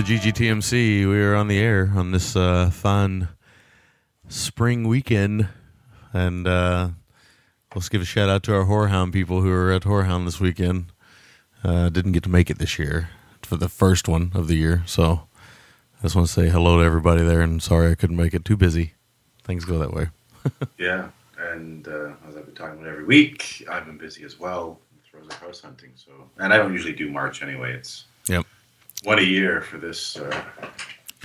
The GGTMC. We are on the air on this uh, fun spring weekend, and uh, let's give a shout out to our HorrorHound people who are at HorrorHound this weekend. Uh, didn't get to make it this year for the first one of the year, so I just want to say hello to everybody there, and sorry I couldn't make it. Too busy. Things go that way. Yeah, and uh, as I've been talking about every week, I've been busy as well with Rosa house hunting. So, and I don't usually do March anyway. It's One a year for this uh,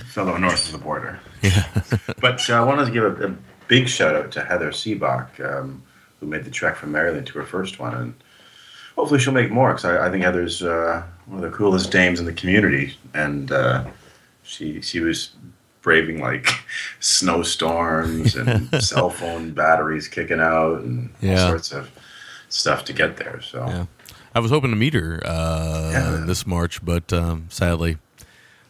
fellow north of the border. Yeah. But uh, I wanted to give a, a big shout out to Heather Seabach, um, who made the trek from Maryland to her first one, and hopefully she'll make more. Because I, I think Heather's uh, one of the coolest dames in the community, and uh, she she was braving like snowstorms and cell phone batteries kicking out and Yeah. all sorts of stuff to get there. So Yeah. I was hoping to meet her uh, Yeah. this March, but um, sadly,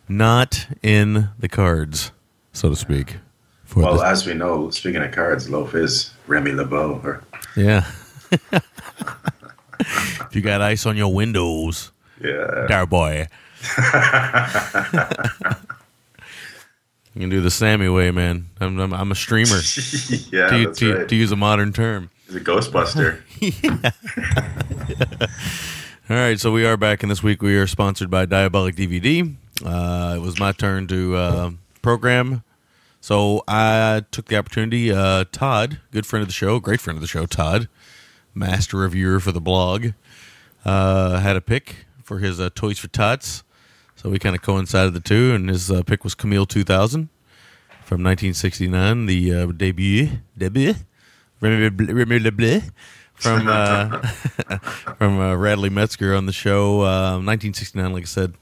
not in the cards, so to speak. Well, this- as we know, speaking of cards, Loaf is Remy LeBeau. Or, yeah. if you got ice on your windows, yeah, dar boy. you can do the Sammy way, man. I'm, I'm, I'm a streamer. yeah, to, that's to, right. to use a modern term. He's a Ghostbuster. All right, so we are back, and this week we are sponsored by Diabolik DVD. Uh, it was my turn to uh, program, so I took the opportunity. Uh, Todd, good friend of the show, great friend of the show, Todd, master reviewer for the blog, uh, had a pick for his uh, Toys for Tots. So we kind of coincided the two, and his uh, pick was Camille 2000 from 1969, the uh, debut, debut, from uh, from uh, Radley Metzger on the show. Uh, 1969, like I said,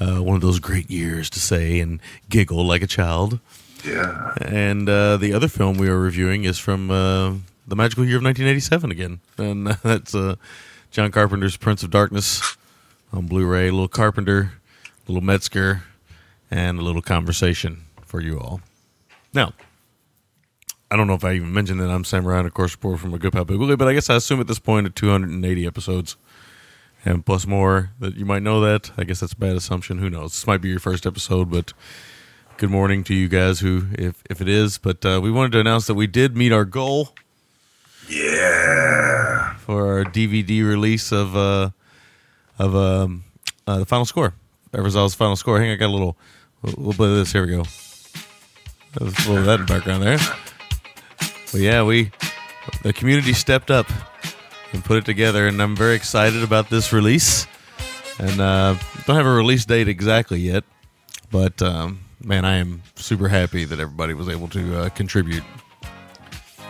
uh, one of those great years to say and giggle like a child. yeah. And uh, the other film we are reviewing is from uh, the magical year of 1987 again, and that's uh, John Carpenter's Prince of Darkness on Blu-ray. A little Carpenter, a little Metzger, and a little conversation for you all. Now, I don't know if I even mentioned that I'm Sam Ryan, of course, report from a good pal Big Willie, but I guess I assume at this point at 280 episodes and plus more that you might know that. I guess that's a bad assumption. Who knows? This might be your first episode, but good morning to you guys who, if, if it is. But uh, we wanted to announce that we did meet our goal Yeah. for our DVD release of uh, of um, uh, the final score, Arizal's final score. Hang on, I got a little, a little bit of this. Here we go. There's a little of that in the background there. But yeah, we the community stepped up and put it together, and I'm very excited about this release. And uh, don't have a release date exactly yet, but um, man, I am super happy that everybody was able to uh, contribute.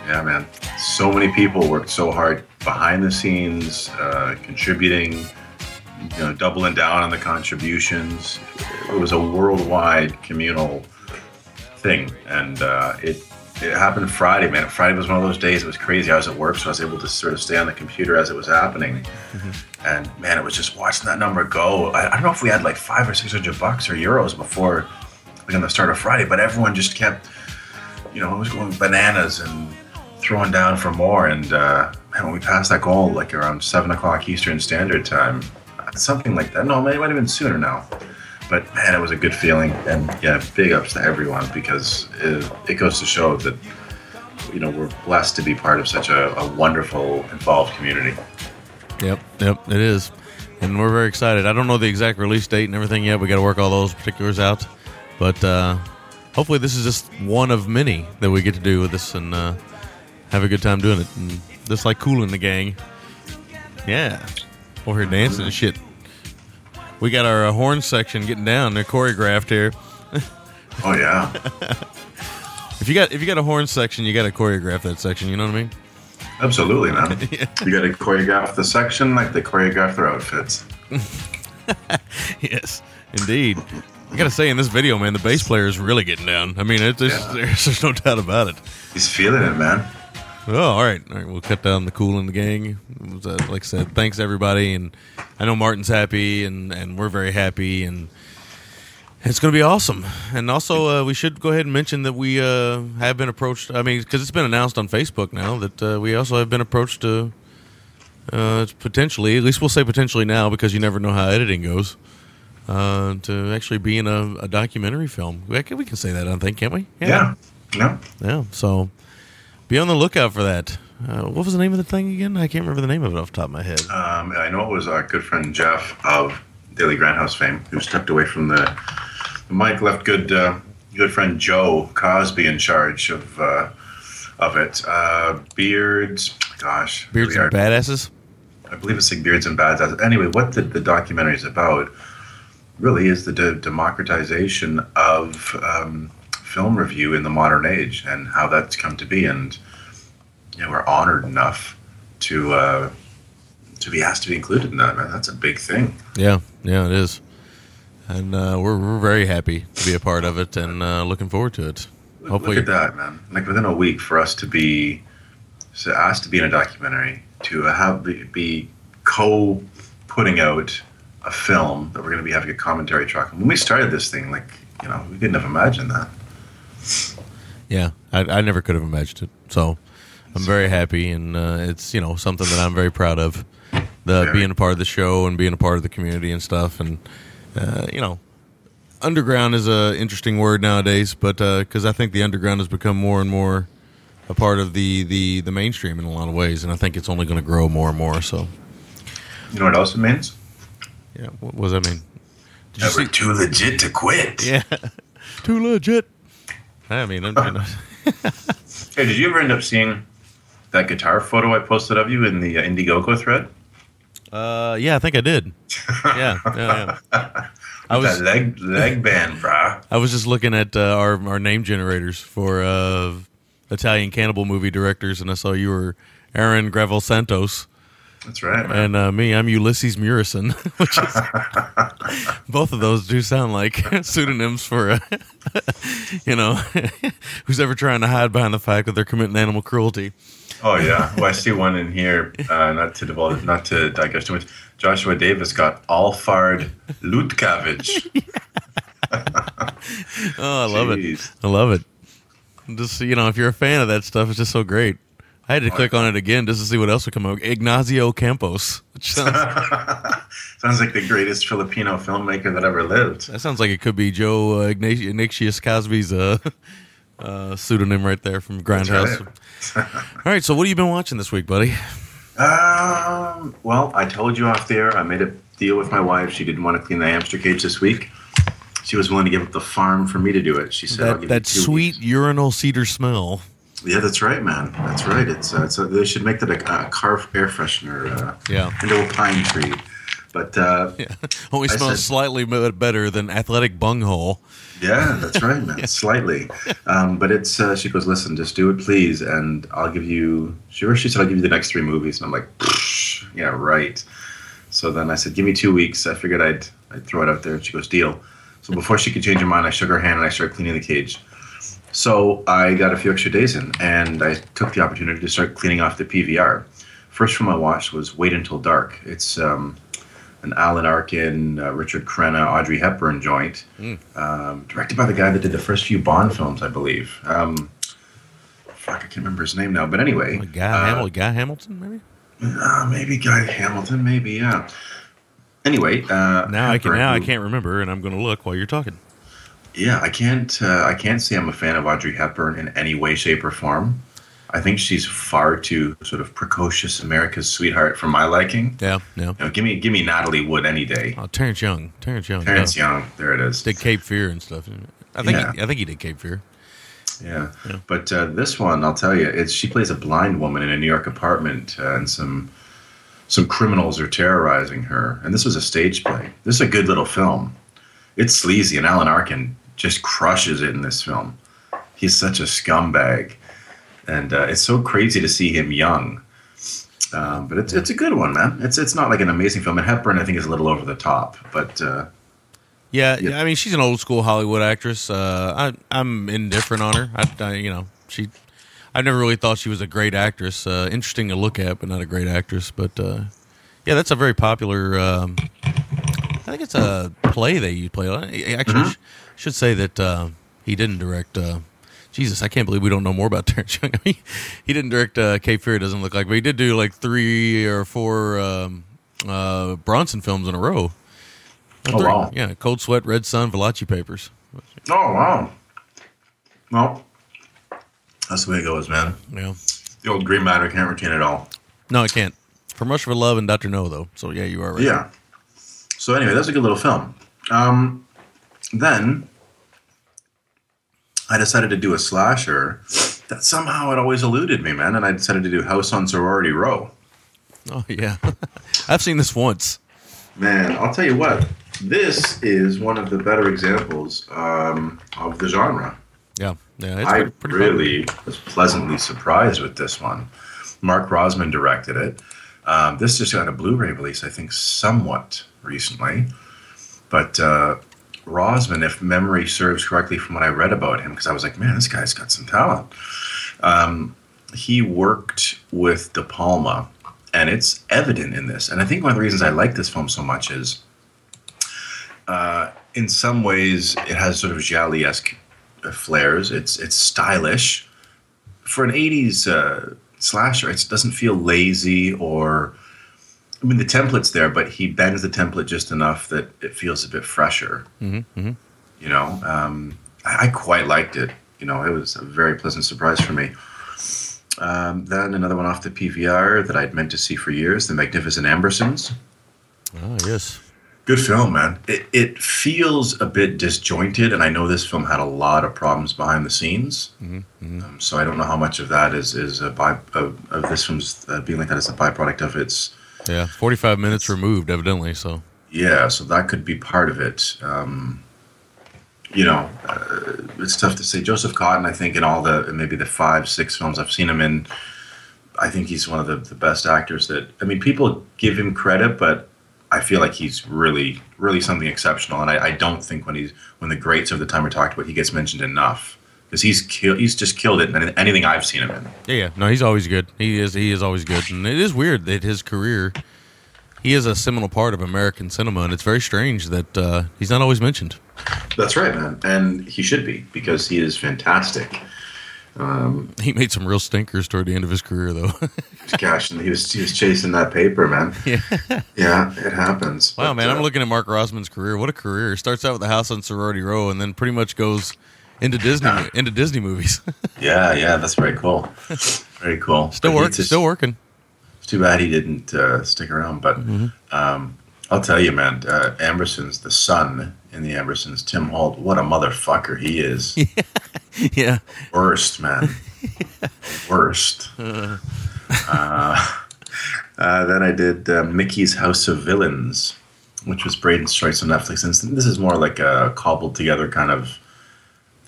Yeah, man. So many people worked so hard behind the scenes, uh, contributing, you know, doubling down on the contributions. It was a worldwide communal thing, and uh, it it happened Friday, man. Friday was one of those days. It was crazy. I was at work, so I was able to sort of stay on the computer as it was happening. And man, it was just watching that number go. I, I don't know if we had like five or six hundred bucks or euros before like on the start of Friday, but everyone just kept, you know, it was going bananas and throwing down for more. And uh, man, when we passed that goal, like around seven o'clock Eastern Standard Time, something like that. No, it might have been sooner now. But man, it was a good feeling, and yeah, big ups to everyone because it, it goes to show that you know we're blessed to be part of such a, a wonderful, involved community. Yep, yep, it is, and we're very excited. I don't know the exact release date and everything yet. We got to work all those particulars out, but uh, hopefully, this is just one of many that we get to do with this and uh, have a good time doing it. And just like Kool and the Gang, yeah, over here dancing and shit. We got our uh, horn section getting down. They're choreographed here. Oh yeah, If you got if you got a horn section, you got to choreograph that section. You know what I mean? absolutely, man. You got to choreograph the section like they choreograph their outfits. yes, indeed. I gotta say, in this video, man, the bass player is really getting down. I mean, it's, Yeah. there's, there's no doubt about it. He's feeling it, man. Oh, all right, all right. We'll cut down the Kool and the Gang. Was, uh, like I said, thanks everybody, and I know Martin's happy, and and we're very happy, and it's going to be awesome. And also, uh, we should go ahead and mention that we uh, have been approached. I mean, because it's been announced on Facebook now that uh, we also have been approached to uh, potentially, at least we'll say potentially now, because you never know how editing goes. Uh, to actually be in a, a documentary film, we can, we can say that, I think, can't we? Yeah. Yeah. Yeah, so be on the lookout for that. Uh, what was the name of the thing again? I can't remember the name of it off the top of my head. Um, I know it was our good friend Jeff of Daily Grindhouse fame who stepped away from the, the mic, left good uh, good friend Joe Cosby in charge of uh, of it. Uh, Beards, gosh, Beards and Badasses. I believe it's like Beards and Bads. Anyway, what the, the documentary is about really is the de- democratization of um, film review in the modern age and how that's come to be. And you know, we're honored enough to uh, to be asked to be included in that. Man, that's a big thing. Yeah, yeah, it is. And uh, we're, we're very happy to be a part of it and uh, looking forward to it. Look- Hopefully, look at that, man. Like within a week, for us to be so asked to be in a documentary, to have be, be co putting out a film that we're going to be having a commentary track. When we started this thing, like you know, we couldn't have imagined that. I, I never could have imagined it. So I'm very happy, and uh, it's you know something that I'm very proud of. The being a part of the show and being a part of the community and stuff, and uh, you know, underground is a interesting word nowadays, but because I think the underground has become more and more a part of the the the mainstream in a lot of ways, and I think it's only going to grow more and more. So You know what else it means? yeah, what, what does that mean? Did you That see? we're too legit to quit. Yeah, too legit. I mean, I'm, Hey, did you ever end up seeing that guitar photo I posted of you in the uh, Indiegogo thread? uh, yeah, I think I did. Yeah, yeah, yeah. I was that leg leg band, brah. I was just looking at uh, our our name generators for uh, Italian cannibal movie directors, and I saw you were Aaron Gravel Santos, That's right, man. and uh, me, I'm Ulysses Murison, which is both of those do sound like pseudonyms for, uh, you know, who's ever trying to hide behind the fact that they're committing animal cruelty. Oh yeah. Well, I see one in here. Uh, not to divulge, not to digress too much. Joshua Davis got Alfard Lutkavich. Oh, I love it. I love it. Just you know, if you're a fan of that stuff, it's just so great. I had to click on it again just to see what else would come up. Ignacio Campos, sounds Sounds like the greatest Filipino filmmaker that ever lived. That sounds like it could be Joe uh, Ignatius, Ignatius Cosby's uh, uh, pseudonym right there from Grindhouse. right. All right, so what have you been watching this week, buddy? Um, well, I told you off there. I made a deal with my wife. She didn't want to clean the hamster cage this week. She was willing to give up the farm for me to do it. She said, I'll That, that sweet weeks." urinal cedar smell. Yeah, that's right, man. That's right. It's, uh, it's a, they should make that a, a car air freshener uh, Yeah. into a pine tree. But uh, Yeah. Only I smells said- slightly better than athletic bunghole. Yeah, that's right, man. Slightly, um, but it's. Uh, she goes, listen, just do it, please, and I'll give you. Sure, she said I'll give you the next three movies, and I'm like, "Psh, yeah, right. So then I said, give me two weeks. I figured I'd I'd throw it out there, and she goes, deal. So before she could change her mind, I shook her hand and I started cleaning the cage. So I got a few extra days in, and I took the opportunity to start cleaning off the PVR. First film I watched was Wait Until Dark. It's um, an Alan Arkin, uh, Richard Crenna, Audrey Hepburn joint, um, directed by the guy that did the first few Bond films, I believe. Um, fuck, I can't remember his name now. But anyway, Like Guy, uh, Hamil- Guy Hamilton, maybe. uh, maybe Guy Hamilton, maybe yeah. Anyway, uh, Now I can. Hepburn, Now I can't remember, and I'm going to look while you're talking. Yeah, I can't. Uh, I can't say I'm a fan of Audrey Hepburn in any way, shape, or form. I think she's far too sort of precocious America's sweetheart for my liking. Yeah, yeah. You know, give me, give me Natalie Wood any day. Oh, Terrence Young. Terrence Young. Terrence yeah. Young, there it is. Did Cape Fear and stuff. I think. Yeah. He, I think he did Cape Fear. Yeah. But uh, this one, I'll tell you, it's she plays a blind woman in a New York apartment, uh, and some some criminals are terrorizing her. And this was a stage play. This is a good little film. It's sleazy, and Alan Arkin just crushes it in this film. He's such a scumbag, and uh, it's so crazy to see him young. Um, but it's it's a good one, man. It's it's not like an amazing film. And Hepburn, I think, is a little over the top, but uh, Yeah, Yeah. I mean, she's an old school Hollywood actress. Uh, I, I'm indifferent on her. I, I, you know, she. I never really thought she was a great actress. Uh, interesting to look at, but not a great actress. But uh, yeah, that's a very popular. Um, I think it's a play they you play. Actually, Mm-hmm. Sh- should say that uh, he didn't direct. Uh, Jesus, I can't believe we don't know more about Terrence Young. I mean, he didn't direct uh, Cape Fear. It doesn't look like, but he did do like three or four um, uh, Bronson films in a row. Oh, Three. wow. Yeah, Cold Sweat, Red Sun, Valachi Papers. oh wow, well, that's the way it goes, man. Yeah. The old green matter can't retain it all. No, it can't. From Russia with Love and Doctor No, though. So yeah, you are right. Yeah. So anyway, that's a good little film. Um, then I decided to do a slasher that somehow it always eluded me, man. And I decided to do House on Sorority Row. Oh yeah. I've seen this once. Man, I'll tell you what. This is one of the better examples um, of the genre. Yeah. Yeah. It's I pretty, pretty fun. really was pleasantly surprised with this one. Mark Rosman directed it. Um, this just got a Blu-ray release, I think, somewhat recently. But uh, Rosman, if memory serves correctly from what I read about him, because I was like, man, this guy's got some talent. Um, he worked with De Palma, and it's evident in this. And I think one of the reasons I like this film so much is, uh, in some ways, it has sort of giallo-esque flares. It's it's stylish for an '80s uh, slasher. It doesn't feel lazy or. I mean, the template's there, but he bends the template just enough that it feels a bit fresher. Mm-hmm, You know, um, I, I quite liked it. You know, it was a very pleasant surprise for me. Um, then another one off the PVR that I'd meant to see for years, The Magnificent Ambersons. Oh yes. Good film, man. It, it feels a bit disjointed, and I know this film had a lot of problems behind the scenes. Um, so I don't know how much of that is is a by of, of this film's uh, being like that is a byproduct of its. Yeah. Forty-five minutes removed, evidently. So Yeah, so that could be part of it. Um, you know, uh, it's tough to say. Joseph Cotten, I think, in all the maybe the five six films I've seen him in, I think he's one of the, the best actors that. I mean, people give him credit, but I feel like he's really, really something exceptional. And I, I don't think when he's when the greats of the time are talked about, he gets mentioned enough because he's kill, he's just killed it in anything I've seen him in. yeah, yeah. No, he's always good. He is. He is always good. And it is weird that his career. He is a seminal part of American cinema, and it's very strange that uh, he's not always mentioned. That's right, man, and he should be because he is fantastic. He made some real stinkers toward the end of his career, though. Gosh, and he was he was chasing that paper, man. yeah. Yeah, it happens. Wow, But, man, uh, I'm looking at Mark Rosman's career. What a career! Starts out with the house on Sorority Row, and then pretty much goes into Disney into Disney movies. Yeah, yeah, that's very cool. Very cool. still But he work, just- still working. It's too bad he didn't uh, stick around. But Mm-hmm. um, I'll tell you, man, uh, Amberson's the son in the Ambersons. Tim Holt, what a motherfucker he is. yeah, Worst, man. Worst. Uh, uh, then I did uh, Mickey's House of Villains, which was Braden's choice on Netflix. And this is more like a cobbled together kind of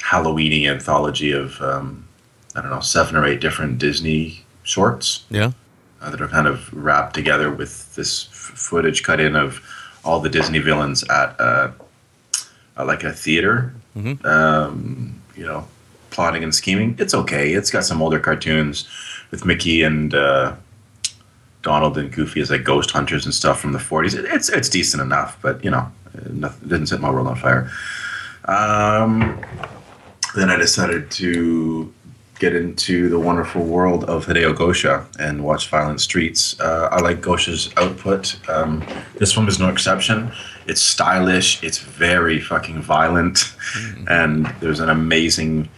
Halloweeny anthology of um, I don't know seven or eight different Disney shorts yeah, uh, that are kind of wrapped together with this f- footage cut in of all the Disney villains at uh, uh, like a theater. Mhm. Um, you know, plotting and scheming. It's okay. It's got some older cartoons with Mickey and uh, Donald and Goofy as like ghost hunters and stuff from the 40s. It, it's it's decent enough, but you know, nothing, it didn't set my world on fire. Um, then I decided to get into the wonderful world of Hideo Gosha and watch Violent Streets. Uh, I like Gosha's output. Um, this one is no exception. It's stylish. It's very fucking violent, mm-hmm. and there's an amazing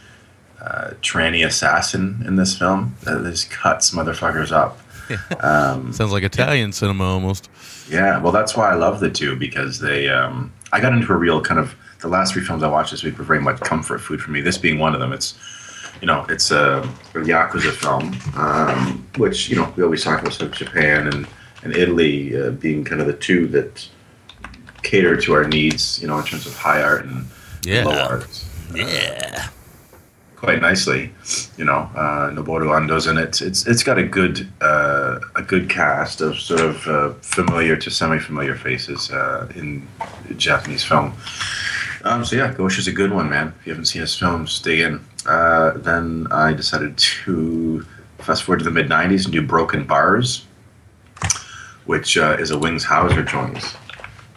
uh, tranny assassin in this film that just cuts motherfuckers up. Um, Sounds like Italian yeah. cinema almost. Yeah, well, that's why I love the two because they. Um, I got into a real kind of the last three films I watched this week were very much comfort food for me. This being one of them, it's you know, it's a, Yakuza film, um, which, you know, we always talk about sort of Japan and, and Italy uh, being kind of the two that cater to our needs, you know, in terms of high art and yeah. low art. Yeah. quite nicely, you know. Uh, Noboru Ando's in it. It's it's got a good uh, a good cast of sort of uh, familiar to semi-familiar faces uh, in Japanese film. Um, so yeah, Gosha's a good one, man. If you haven't seen his films, dig in. Uh, then I decided to fast forward to the mid 90s and do Broken Bars, which uh, is a Wings Hauser joint.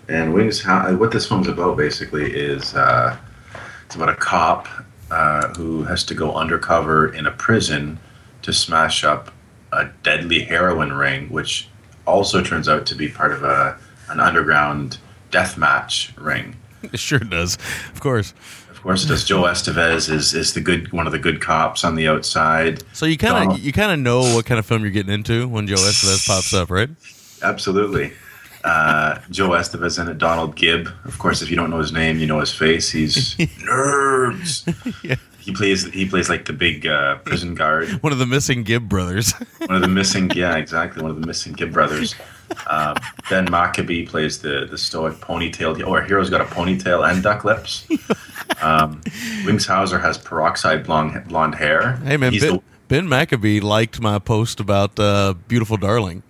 And Wings, what this film's about basically is uh, it's about a cop uh, who has to go undercover in a prison to smash up a deadly heroin ring, which also turns out to be part of a an underground death match ring. It sure does, of course Of course, it does Joe Estevez is is the good one of the good cops on the outside. So you kind of you kind of know what kind of film you're getting into when Joe Estevez pops up, right? Absolutely. Uh, Joe Estevez in it, Donald Gibb. Of course, if you don't know his name, you know his face. He's nerds. yeah. He plays he plays like the big uh, prison guard. One of the missing Gibb brothers. one of the missing, yeah, exactly. One of the missing Gibb brothers. Uh, ben Maccabee plays the the stoic ponytail. Oh, our hero's got a ponytail and duck lips. Um, Wings Hauser has peroxide blonde blonde hair. Hey man, ben, the, ben, Maccabee liked my post about uh, Beautiful Darling.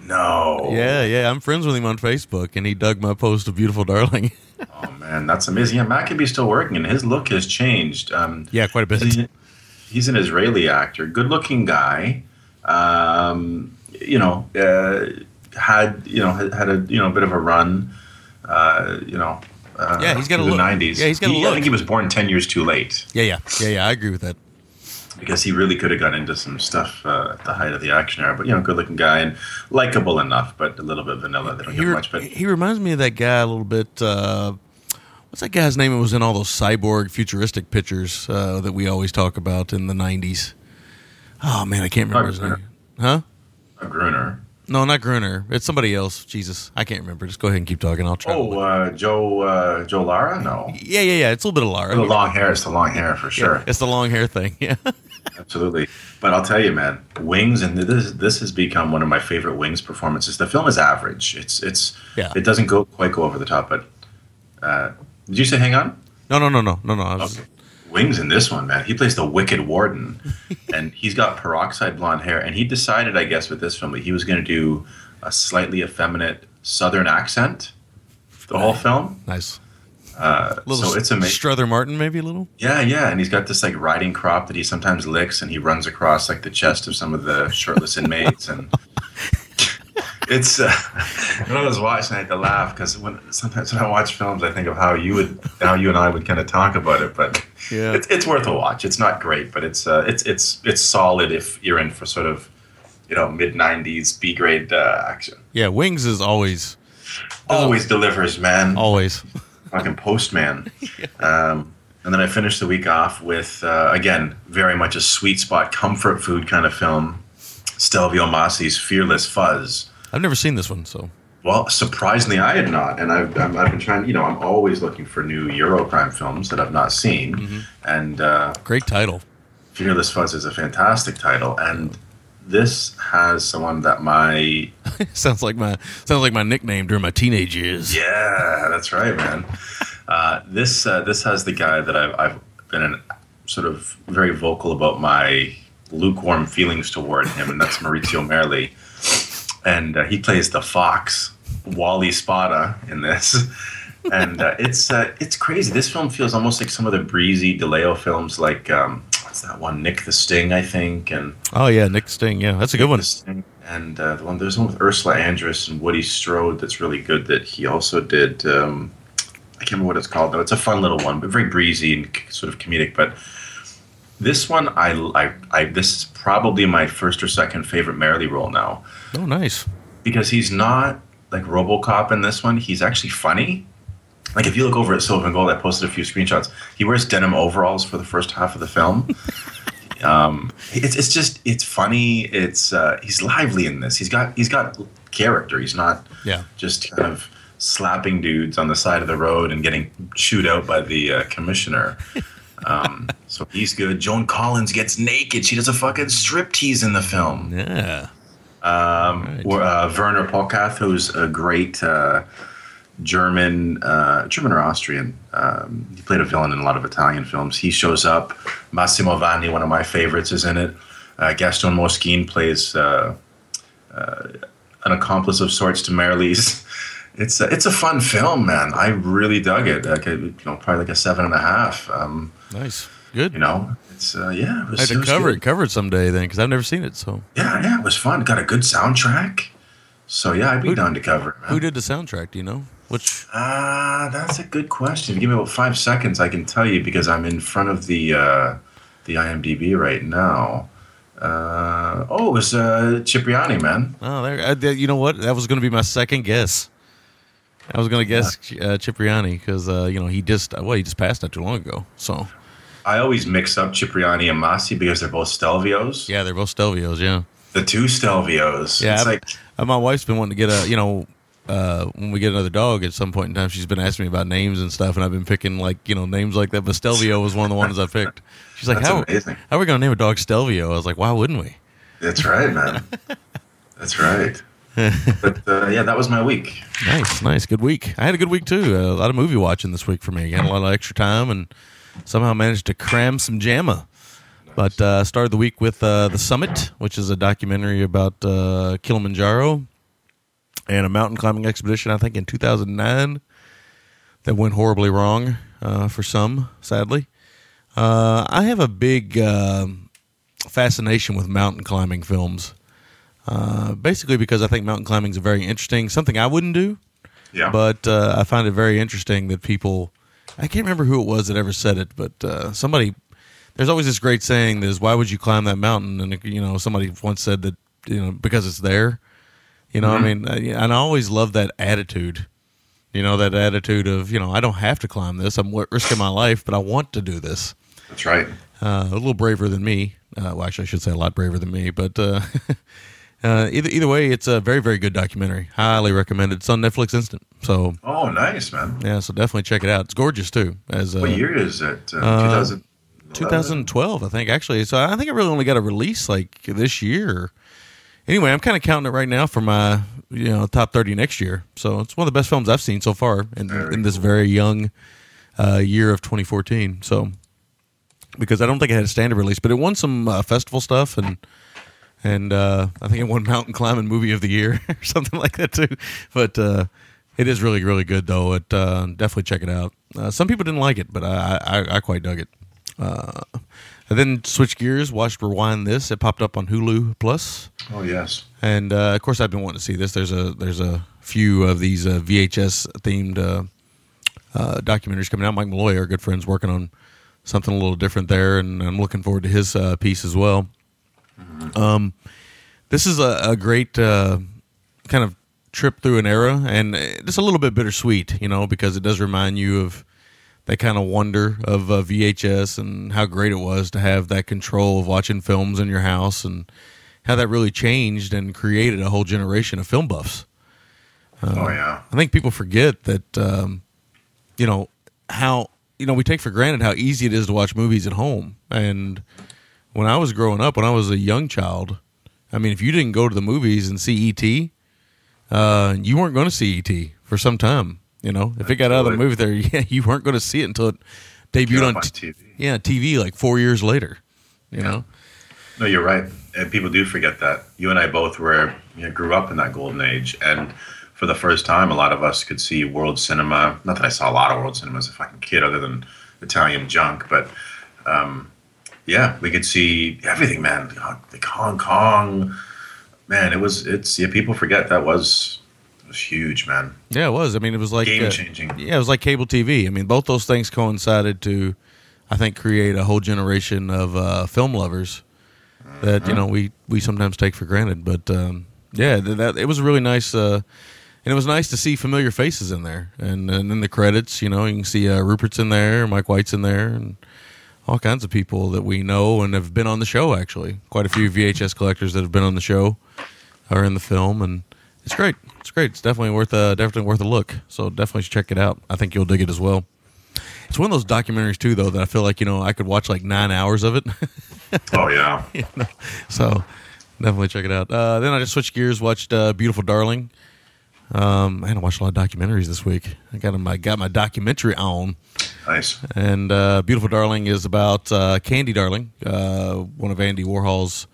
No. Yeah, yeah. I'm friends with him on Facebook, and he dug my post of Beautiful Darling. oh man, that's amazing. Yeah, Maccabee's still working, and his look has changed. Um, yeah, quite a bit. He's, he's an Israeli actor, good-looking guy. Um, you know, uh, had you know had, had a you know a bit of a run. Uh, you know, uh, yeah, he's got a the look. '90s. Yeah, he's got he, a look. I think he was born ten years too late. Yeah, yeah, yeah, yeah. I agree with that. Because he really could have got into some stuff uh, at the height of the action era, but you know, good-looking guy and likable enough, but a little bit vanilla. They don't he, get much. But he reminds me of that guy a little bit. Uh, what's that guy's name? It was in all those cyborg futuristic pictures uh, that we always talk about in the '90s. Oh man, I can't remember his name. Huh? A Gruner. No, not Gruner. It's somebody else. Jesus, I can't remember. Just go ahead and keep talking. I'll try. Oh, uh, Joe uh, Joe Lara? No. Yeah, yeah, yeah. It's a little bit of Lara. The long hair. It's the long hair for sure. Yeah, it's the long hair thing. Yeah. Absolutely. But I'll tell you, man, Wings, and this this has become one of my favorite Wings performances. The film is average. It's it's yeah. It doesn't go quite go over the top. But uh, did you say hang on? No, no, no, no, no, no. Was, okay. Wings in this one, man. He plays the Wicked Warden, and he's got peroxide blonde hair. And he decided, I guess, with this film that he was going to do a slightly effeminate Southern accent the whole film. Nice. Uh, so it's amazing. Strother Martin, maybe a little. Yeah, yeah, and he's got this like riding crop that he sometimes licks, and he runs across like the chest of some of the shirtless inmates, and it's uh, when I was watching, I had to laugh because when sometimes when I watch films, I think of how you would, how you and I would kind of talk about it. But yeah, it's, it's worth a watch. It's not great, but it's uh, it's it's it's solid if you're in for sort of you know mid '90s B grade uh, action. Yeah, Wings is always always delivers, man. Always fucking postman. yeah. um, and then I finished the week off with uh, again very much a sweet spot comfort food kind of film, Stelvio Massi's Fearless Fuzz. I've never seen this one, so. Well, surprisingly, I had not, and I've, I've, I've been trying. You know, I'm always looking for new Eurocrime films that I've not seen, mm-hmm. and uh, great title. Fearless Fuzz is a fantastic title, and this has someone that my sounds like my sounds like my nickname during my teenage years. Yeah, that's right, man. uh, this uh, this has the guy that I've, I've been an, sort of very vocal about my lukewarm feelings toward him, and that's Maurizio Merli, and uh, he plays the fox Wally Spada in this. and uh, it's uh, it's crazy. This film feels almost like some of the breezy Di Leo films, like um, what's that one? Nick the Sting, I think, and Oh yeah, Nick Sting. Yeah, that's a good one. The Sting, and uh, the one there's one with Ursula Andress and Woody Strode that's really good. That he also did. Um, I can't remember what it's called though. It's a fun little one, but very breezy and sort of comedic. But this one, I, I, I this is probably my first or second favorite Merli role now Oh, nice. because he's not like RoboCop in this one. He's actually funny. Like if you look over at Silver and Gold, I posted a few screenshots. He wears denim overalls for the first half of the film. um, it's it's just it's funny. It's uh, he's lively in this. He's got he's got character. He's not Yeah. just kind of slapping dudes on the side of the road and getting chewed out by the uh, commissioner. Um, so he's good. Joan Collins gets naked. She does a fucking striptease in the film. Yeah. Um, Right. or, uh, Werner Pochath, who's a great uh, German, uh, German or Austrian. Um, he played a villain in a lot of Italian films. He shows up. Massimo Vanni, one of my favorites, is in it. Uh, Gaston Moschin plays uh, uh, an accomplice of sorts to Merli's. It's a, it's a fun film, man. I really dug it. Like a, you know, probably like a seven and a half. Um, Nice. Good. you know, it's uh, yeah. It was, I had it to was cover good. it, cover it someday then, because I've never seen it. So, Yeah, yeah, it was fun. Got a good soundtrack. So yeah, I'd be Who- down to cover it. Man. who did the soundtrack? Do you know? Which? Ah, that's a good question. Give me about five seconds, I can tell you because I'm in front of the uh, the IMDb right now. Uh, oh, it was uh, Cipriani, man. Oh, there. I, you know what? That was going to be my second guess. I was going to guess uh, Cipriani because uh, you know he just well he just passed not too long ago. So I always mix up Cipriani and Massi because they're both Stelvios. yeah, they're both Stelvios. Yeah. The two Stelvios. Yeah, it's like Uh, my wife's been wanting to get a, you know, uh, when we get another dog at some point in time, she's been asking me about names and stuff, and I've been picking like you know names like that. But Stelvio was one of the ones I picked. She's like, "How amazing. how are we gonna name a dog Stelvio?" I was like, "Why wouldn't we?" that's right, man. that's right. but uh, yeah, that was my week. Nice, nice, good week. I had a good week too. a lot of movie watching this week for me. Got a lot of extra time, and somehow managed to cram some JAMA. But uh, started the week with uh, the Summit, which is a documentary about uh, Kilimanjaro and a mountain climbing expedition. I think in 2009 that went horribly wrong uh, for some, sadly. Uh, I have a big um fascination with mountain climbing films. Uh, basically, because I think mountain climbing is very interesting. Something I wouldn't do, Yeah. but uh, I find it very interesting that people. I can't remember who it was that ever said it, but uh, somebody. There's always this great saying: "Is why would you climb that mountain?" And you know, somebody once said that you know because it's there. You know, I mean, I- and I always love that attitude. You know, that attitude of you know, I don't have to climb this. I'm risking my life, but I want to do this that's right. uh, a little braver than me. Uh, well, actually, I should say a lot braver than me. But uh, either either way, it's a very very good documentary. Highly recommended. It's on Netflix Instant. So Oh, nice, man. yeah, so definitely check it out. It's gorgeous too. As uh, What year is it? Uh, uh, 2000. 2012, I think actually. So I think I really only got a release like this year. Anyway, I'm kind of counting it right now for my you know top 30 next year. So it's one of the best films I've seen so far in, Very in this very young uh, year of 2014. So because I don't think it had a standard release, but it won some uh, festival stuff and and uh, I think it won Mountain Climbing Movie of the Year or something like that too. But uh, it is really really good though. It uh, definitely check it out. Uh, some people didn't like it, but I I, I quite dug it. Uh, and then switch gears, watched Rewind This. It popped up on Hulu Plus, Oh, yes. and uh, of course I've been wanting to see this. There's a there's a few of these uh, VHS themed uh, uh, documentaries coming out. Mike Malloy, our good friends, working on something a little different there, and I'm looking forward to his uh, piece as well. Um, this is a, a great uh, kind of trip through an era, and it's a little bit bittersweet, you know, because it does remind you of that kind of wonder of uh, VHS and how great it was to have that control of watching films in your house, and how that really changed and created a whole generation of film buffs. oh, yeah. I think people forget that, um, you know, how you know we take for granted how easy it is to watch movies at home. And when I was growing up, when I was a young child, I mean, if you didn't go to the movies and see ET, uh, you weren't going to see ET for some time. You know, if it got out of the movie there, yeah, you weren't going to see it until it debuted on, on t- TV. yeah TV like four years later. You know, No, you're right. And people do forget that. You and I both were, you know, grew up in that golden age. And for the first time, a lot of us could see world cinema. Not that I saw a lot of world cinema as a fucking kid, other than Italian junk. But um, yeah, we could see everything, man. Like Hong Kong, man. It was it's yeah. People forget that was it was huge, man. Yeah, it was. I mean, it was like Game uh, changing. yeah, it was like cable TV. I mean, both those things coincided to, I think, create a whole generation of uh, film lovers that you know we we sometimes take for granted. But um, yeah, th- that it was really nice. Uh, and it was nice to see familiar faces in there, and and in the credits, you know, you can see uh, Rupert's in there, Mike White's in there, and all kinds of people that we know and have been on the show. Actually, quite a few VHS collectors that have been on the show are in the film, and it's great. It's great. It's definitely worth a definitely worth a look. So definitely check it out. I think you'll dig it as well. It's one of those documentaries too, though, that I feel like you know I could watch like nine hours of it. Oh yeah, You know? So definitely check it out. Uh, then I just switched gears, watched uh, Beautiful Darling. Um, I had to watch a lot of documentaries this week. I got my got my documentary on. Nice. And uh, Beautiful Darling is about uh, Candy Darling, uh, one of Andy Warhol's,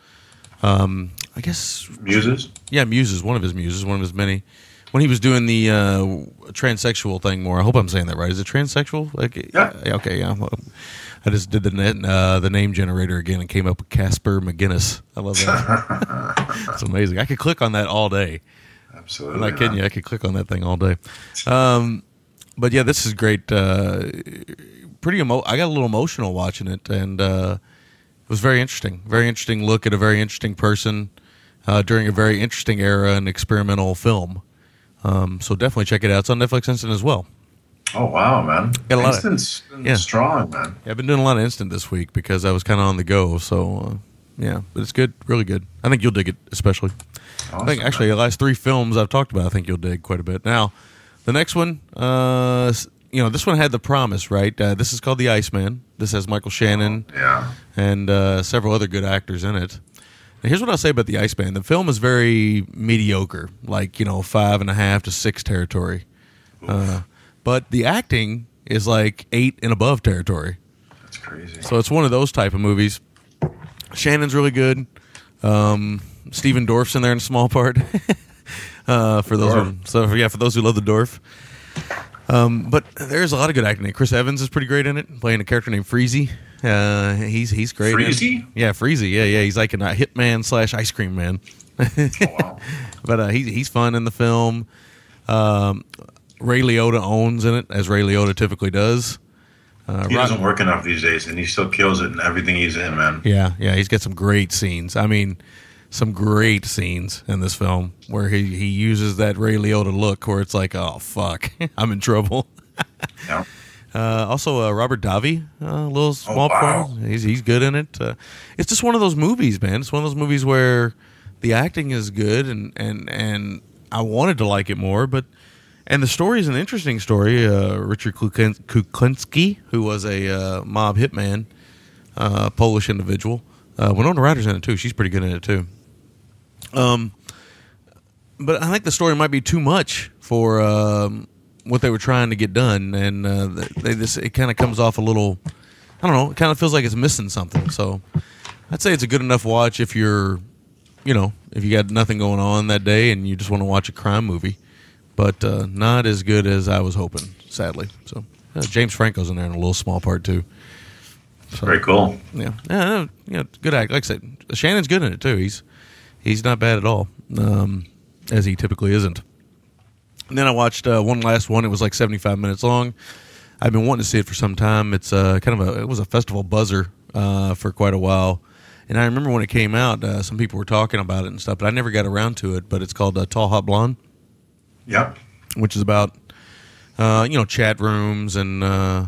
um, I guess, Muses. yeah, muses, one of his muses, one of his many. When he was doing the uh, transsexual thing more, I hope I'm saying that right. Is it transsexual? Like, Yeah. Okay, yeah. I just did the net, uh, the name generator again and came up with Casper McGinnis. I love that. it's amazing. I could click on that all day. Absolutely. I'm not kidding man. you. I could click on that thing all day. Um, but yeah, this is great. Uh, pretty emo- I got a little emotional watching it, and uh, it was very interesting. Very interesting look at a very interesting person uh, during a very interesting era in experimental film. Um, so definitely check it out. It's on Netflix Instant as well. Oh wow, man. Got a lot of- Instant's been yeah. strong, man. Yeah, I've been doing a lot of Instant this week because I was kind of on the go. So uh, yeah, but it's good, really good. I think you'll dig it, especially. I think actually man. the last three films I've talked about, I think you'll dig quite a bit. Now, the next one, uh, you know, this one had the promise, right? Uh, this is called The Iceman. This has Michael Shannon Yeah. and uh, several other good actors in it. Now, here's what I'll say about The Iceman: the film is very mediocre, like you know, five and a half to six territory. Uh, but the acting is like eight and above territory. That's crazy. So it's one of those type of movies. Shannon's really good. Um, Stephen Dorff's in there in a small part. uh, for those, who, so yeah, for those who love the Dwarf. Um, but there's a lot of good acting. Chris Evans is pretty great in it, playing a character named Freezy. Uh, he's he's great. Freezy? Yeah, Freezy. Yeah, yeah. He's like a hitman slash ice cream man. Oh, wow. but uh, he's he's fun in the film. Um, Ray Liotta owns in it, as Ray Liotta typically does. Uh, He doesn't work enough these days, and he still kills it in everything he's in, man. Yeah, yeah, he's got some great scenes. I mean, some great scenes in this film where he, he uses that Ray Liotta look where it's like, oh fuck, I'm in trouble. Yeah. Uh, also, uh, Robert Davi, uh, a little small wow. performance. He's he's good in it. Uh, it's just one of those movies, man. It's one of those movies where the acting is good, and and and I wanted to like it more, but and the story is an interesting story. Uh, Richard Kuklinski, who was a uh, mob hitman, uh, Polish individual. Uh, Winona Ryder's in it too. She's pretty good in it too. Um, but I think the story might be too much for um, what they were trying to get done, and uh, they just it kind of comes off a little. I don't know. It kind of feels like it's missing something. So I'd say it's a good enough watch if you're, you know, if you got nothing going on that day and you just want to watch a crime movie, but uh, not as good as I was hoping. Sadly, so uh, James Franco's in there in a little small part too. So, Very cool. yeah, yeah, yeah, good act. Like I said, Shannon's good in it too. He's he's not bad at all, um, as he typically isn't. And then I watched uh, one last one. It was like seventy five minutes long. I've been wanting to see it for some time. It's uh, kind of a it was a festival buzzer uh, for quite a while, and I remember when it came out, uh, some people were talking about it and stuff, but I never got around to it. But it's called uh, Tall Hot Blonde Yep. which is about uh, you know chat rooms and uh,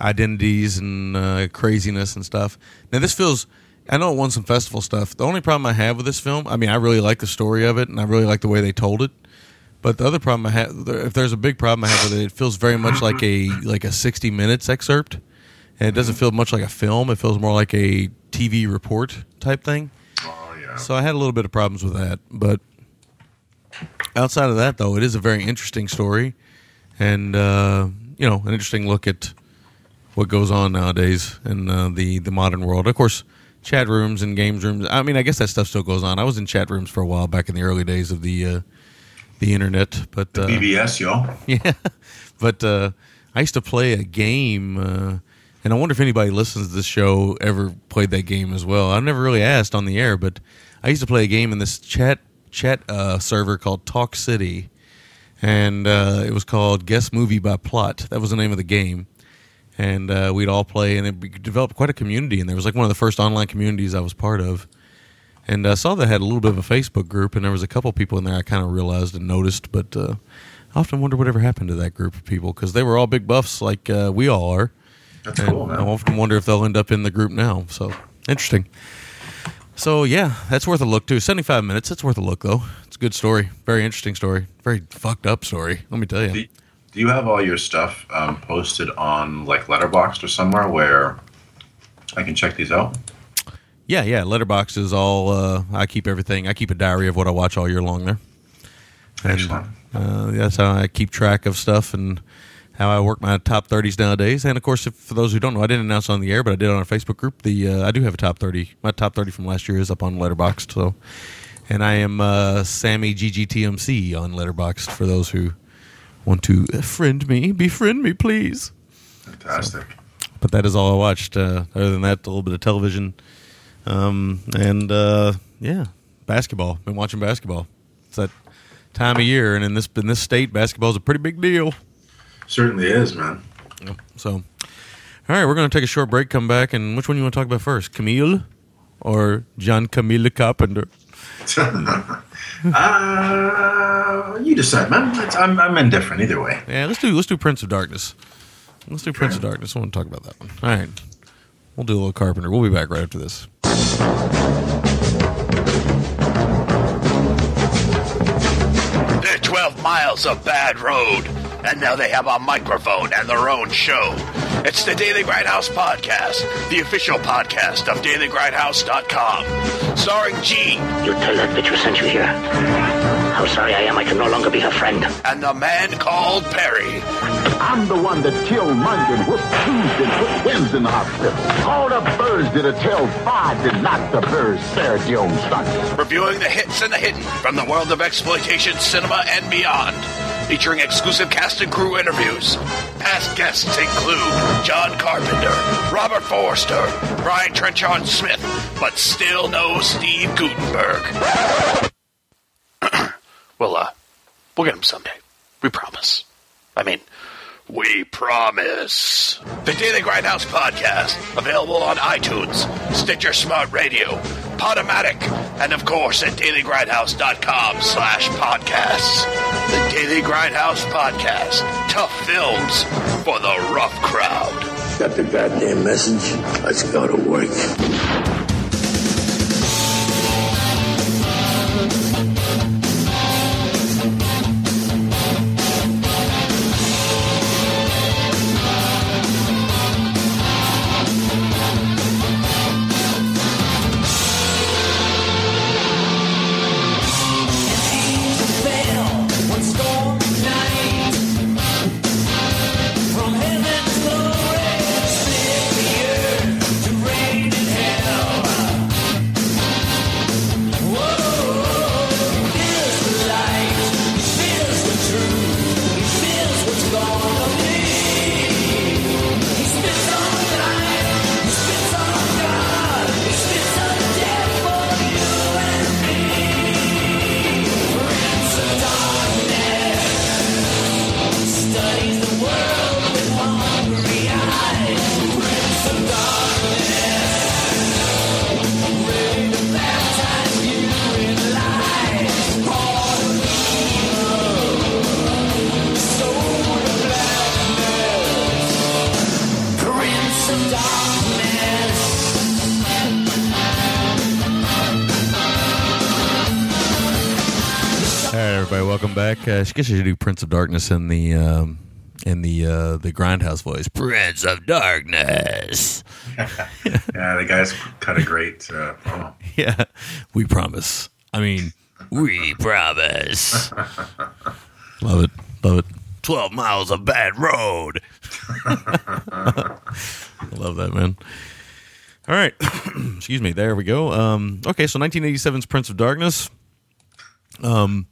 identities and uh, craziness and stuff. Now this feels. I know it won some festival stuff. The only problem I have with this film, I mean, I really like the story of it, and I really like the way they told it. But the other problem I have, if there's a big problem I have with it, it feels very much like a like a 60 minutes excerpt, and it doesn't feel much like a film. It feels more like a TV report type thing. Oh yeah. So I had a little bit of problems with that, but outside of that, though, it is a very interesting story, and uh, you know, an interesting look at what goes on nowadays in uh, the the modern world. Of course, chat rooms and games rooms. I mean, I guess that stuff still goes on. I was in chat rooms for a while back in the early days of the uh, the internet, but uh, BBS, yo. yeah, but uh, I used to play a game. Uh, And I wonder if anybody listens to this show ever played that game as well. I've never really asked on the air, but I used to play a game in this chat chat uh, server called Talk City, and uh, it was called Guess Movie by Plot. That was the name of the game, and uh, we'd all play, and it developed quite a community. And there was like one of the first online communities I was part of. And I saw they had a little bit of a Facebook group, and there was a couple people in there I kind of realized and noticed, but uh, I often wonder whatever happened to that group of people because they were all big buffs like uh, we all are. That's And cool, man. I often wonder if they'll end up in the group now. So interesting. So yeah, that's worth a look too. Seventy-five minutes. It's worth a look though. It's a good story. Very interesting story. Very fucked up story. Let me tell you. Do, do you have all your stuff um, posted on like Letterboxd or somewhere where I can check these out? Yeah, yeah. Letterboxd is all. Uh, I keep everything. I keep a diary of what I watch all year long there. And, Excellent. Uh, that's how I keep track of stuff and how I work my top thirties nowadays. And of course, if, for those who don't know, I didn't announce on the air, but I did on our Facebook group. The uh, I do have a top thirty. My top thirty from last year is up on Letterboxd. So, and I am uh, Sammy GGTMC on Letterboxd for those who want to friend me, befriend me, please. Fantastic. But that is all I watched. Uh, other than that, a little bit of television, um, and uh, yeah, basketball. Been watching basketball. It's that time of year, and in this in this state, basketball is a pretty big deal. Certainly is, man. So, all right, we're going to take a short break. Come back, and which one you want to talk about first, Camille or John Camille Carpenter? uh, you decide, man. It's, I'm, I'm indifferent either way. Yeah, let's do let's do Prince of Darkness. Let's do Prince of Darkness. I want to talk about that one. All right, we'll do a little Carpenter. We'll be back right after this. They're 12 miles of bad road, and now they have a microphone and their own show. It's the Daily Grindhouse Podcast, the official podcast of DailyGrindhouse.com. Starring Gene You tell that bitch who sent you here. How sorry I am I can no longer be her friend. and the man called Perry. I'm the one that killed Monday, whooped Tuesday, put Wednesday in the hospital. All the birds did a tell five did not the birds your own son. reviewing the hits and the hidden from the world of exploitation cinema and beyond. Featuring exclusive cast and crew interviews. Past guests include John Carpenter, Robert Forster, Brian Trenchard Smith, but still no Steve Guttenberg. well, uh, we'll get him someday. We promise. I mean, we promise. The Daily Grindhouse Podcast, available on iTunes, Stitcher Smart Radio, Podomatic, and of course at dailygrindhouse.com slash podcasts. The Daily Grindhouse Podcast. Tough films for the rough crowd. Got the goddamn message? Let's go to work. Uh, I guess I should do Prince of Darkness in the um, in the uh, the grindhouse voice. Prince of Darkness. Yeah, the guys cut a great uh. Yeah, we promise. I mean, we promise. love it, love it. Twelve miles of bad road. love that, man. All right, excuse me. There we go. Um, okay, so 1987's Prince of Darkness. Um,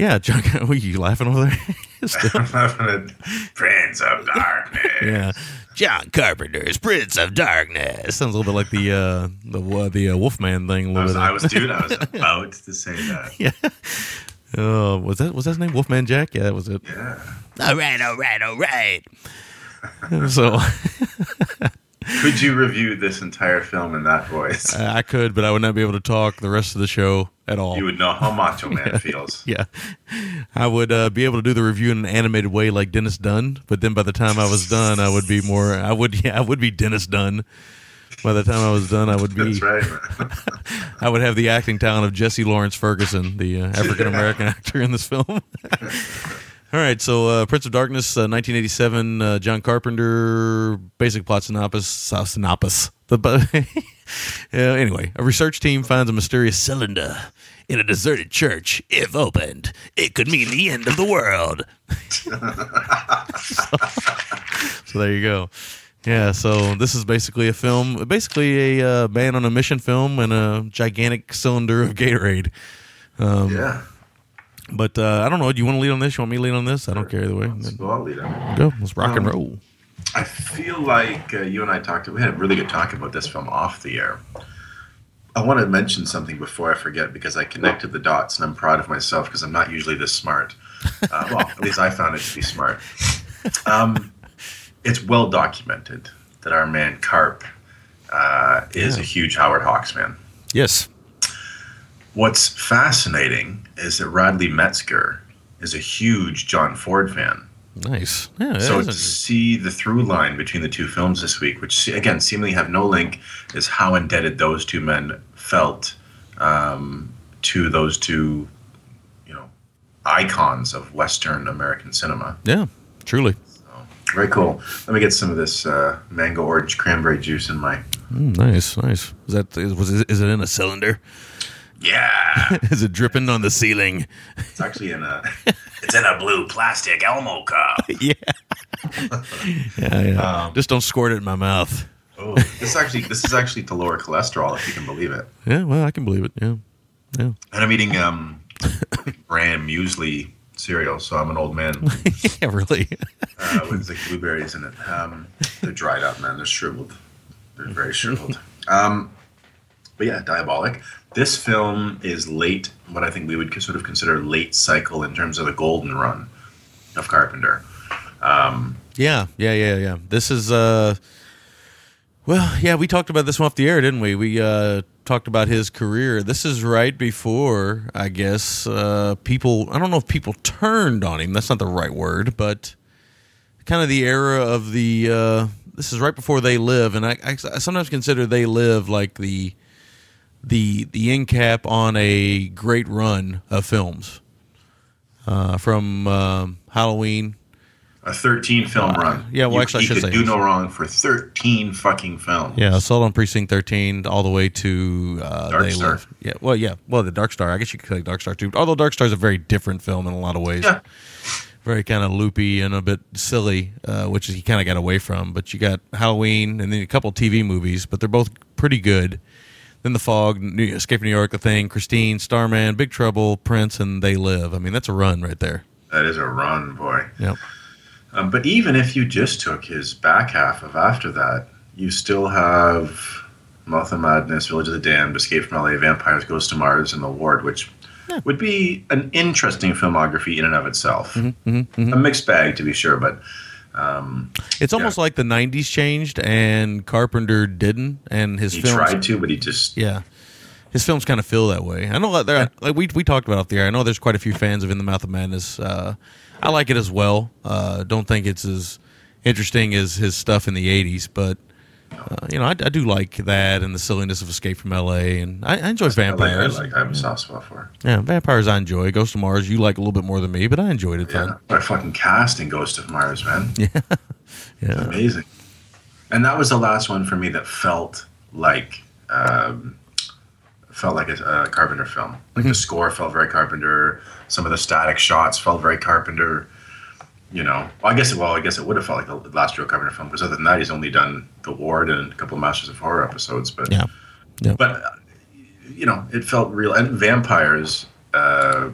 yeah, John. Are you laughing over there? I'm laughing. Prince of Darkness. yeah. John Carpenter's Prince of Darkness. Sounds a little bit like the uh, the uh, the uh, Wolfman thing. A I little was, bit. I was, dude. I was about to say that. yeah. Uh, was that was that his name? Wolfman Jack? Yeah, that was it. Yeah. All right, all right, all right. so Could you review this entire film in that voice? I could, but I would not be able to talk the rest of the show at all. You would know how Macho Man feels. yeah, I would uh, be able to do the review in an animated way like Dennis Dun, but then by the time I was done, I would be more. I would, yeah, I would be Dennis Dun. By the time I was done, I would be. That's right. I would have the acting talent of Jessie Lawrence Ferguson, the uh, African American actor in this film. All right, so uh, Prince of Darkness, uh, 1987, uh, John Carpenter, basic plot synopsis. Uh, synopsis. The, bu- uh, anyway, a research team finds a mysterious cylinder in a deserted church. If opened, it could mean the end of the world. so there you go. Yeah, so this is basically a film, basically a uh, man on a mission film and a gigantic cylinder of Gatorade. yeah. But uh, I don't know. Do you want to lead on this? You want me to lead on this? I don't care either way. Well, I'll lead it. Go. Let's rock and Um, roll. I feel like uh, you and I talked. We had a really good talk about this film off the air. I want to mention something before I forget because I connected the dots, and I'm proud of myself because I'm not usually this smart. Uh, well, at least I found it to be smart. Um, it's well documented that our man Carp uh, is a huge Howard Hawks fan. Yes. What's fascinating is that Radley Metzger is a huge John Ford fan. Nice. Yeah. So to see the through line between the two films this week, which again seemingly have no link, is how indebted those two men felt um, to those two, you know, icons of Western American cinema. yeah. Truly. Very cool. Let me get some of this uh, mango orange cranberry juice in my. Mm, nice. Nice. Is that is, was is it in a cylinder? Yeah, is it dripping on the ceiling? it's actually in a. It's in a blue plastic Elmo cup. yeah. yeah. Yeah. Um, Just don't squirt it in my mouth. Oh, this is actually this is actually to lower cholesterol, if you can believe it. Yeah. Well, I can believe it. Yeah. Yeah. And I'm eating um, bran muesli cereal, so I'm an old man. yeah. Really. uh, with like blueberries in it. Um, they're dried up, man. They're shriveled. They're very shriveled. Um, but yeah, diabolic. This film is late, what I think we would sort of consider late cycle in terms of the golden run of Carpenter. Um, Yeah, yeah, yeah, yeah. This is uh well, yeah, we talked about this one off the air, didn't we? We uh talked about his career. This is right before, I guess, uh people I don't know if people turned on him. That's not the right word, but kind of the era of the uh this is right before they live and I, I, I sometimes consider they live like the the the end cap on a great run of films. Uh from um Halloween a 13 film run. yeah, well, You- actually, I he should could say do no wrong for 13 fucking films. Yeah, Assault on Precinct 13 all the way to uh, Dark They Star. Live. Yeah, well, yeah, well, the Dark Star. I guess you could say Dark Star too. Although Dark Star is a very different film in a lot of ways. Yeah. Very kind of loopy and a bit silly, uh, which he kind of got away from. But you got Halloween and then a couple TV movies, but they're both pretty good. Then The Fog, New, Escape from New York, The Thing, Christine, Starman, Big Trouble, Prince, and They Live. I mean, that's a run right there. That is a run, boy. Yep. Um, but even if you just took his back half of after that, you still have Mouth of Madness, Village of the Damned, Escape from LA, Vampires, Ghost to Mars, and The Ward, which would be an interesting filmography in and of itself. Mm-hmm, A mixed bag, to be sure, but um, It's almost like the 90s changed and Carpenter didn't, and his he films. tried to, but he just Yeah, his films kind of feel that way. I know that there, like we we talked about off the air. I know there's quite a few fans of In the Mouth of Madness. Uh, I like it as well. Uh, don't think it's as interesting as his stuff in the '80s, but uh, you know I, I do like that and the silliness of Escape from L.A. and I, I enjoy I like, I vampires. like I have a soft spot for. Yeah, vampires I enjoy. Ghost of Mars you like a little bit more than me, but I enjoyed it. Yeah, what a fucking casting Ghost of Mars, man. Yeah, amazing. And that was the last one for me that felt like um, felt like a, a Carpenter film. Like the score felt very Carpenter. Some of the static shots felt very Carpenter. You know, well, I guess well, I guess it would have felt like the last real Carpenter film because other than that, he's only done The Ward and a couple of Masters of Horror episodes. But yeah, yeah. but uh, you know, it felt real. And vampires uh,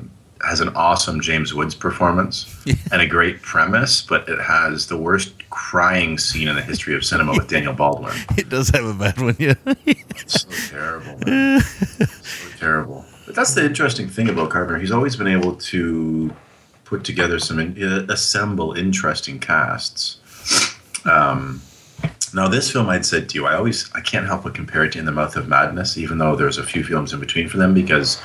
has an awesome James Woods performance and a great premise, but it has the worst crying scene in the history of cinema with Daniel Baldwin. It does have a bad one, yeah. It's so terrible, man. so terrible. But that's the interesting thing about Carpenter. He's always been able to put together some, in, uh, assemble interesting casts. Um, now, this film, I'd said to you, I always, I can't help but compare it to In the Mouth of Madness, even though there's a few films in between for them, because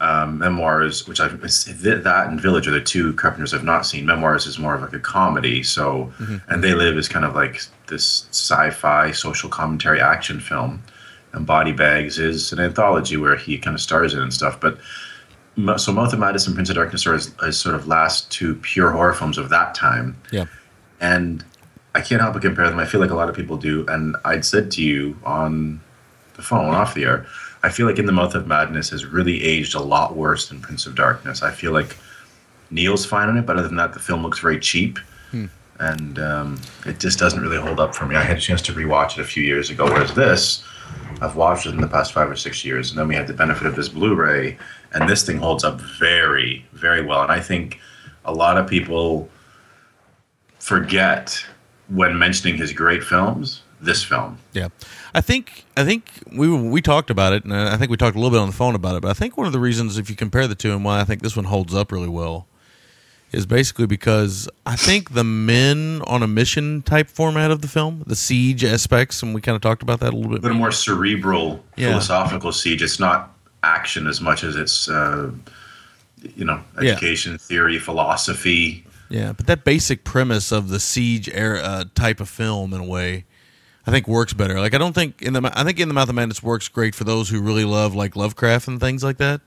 um, Memoirs, which I've that and Village are the two Carpenters I've not seen. Memoirs is more of like a comedy, so and They Live is kind of like this sci-fi social commentary action film, and Body Bags is an anthology where he kind of stars in and stuff. But so Mouth of Madness and Prince of Darkness are his, his sort of last two pure horror films of that time Yeah. and I can't help but compare them. I feel like a lot of people do, and I'd said to you on the phone off the air, I feel like In the Mouth of Madness has really aged a lot worse than Prince of Darkness. I feel like Neill's fine on it, but other than that, the film looks very cheap, and um, it just doesn't really hold up for me. I had a chance to rewatch it a few years ago, whereas this, I've watched it in the past five or six years, and then we had the benefit of this Blu-ray, and this thing holds up very, very well. And I think a lot of people forget when mentioning his great films this film. Yeah, I think I think we we talked about it, and I think we talked a little bit on the phone about it. But I think one of the reasons, if you compare the two, and why I think this one holds up really well, is basically because I think the men on a mission type format of the film, the siege aspects, and we kind of talked about that a little A bit. little more cerebral, Yeah. philosophical siege. It's not action as much as it's, uh, you know, Yeah. education, theory, philosophy. Yeah, but that basic premise of the siege era uh, type of film, in a way, I think works better. Like I don't think in the I think in the Mouth of Madness works great for those who really love like Lovecraft and things like that.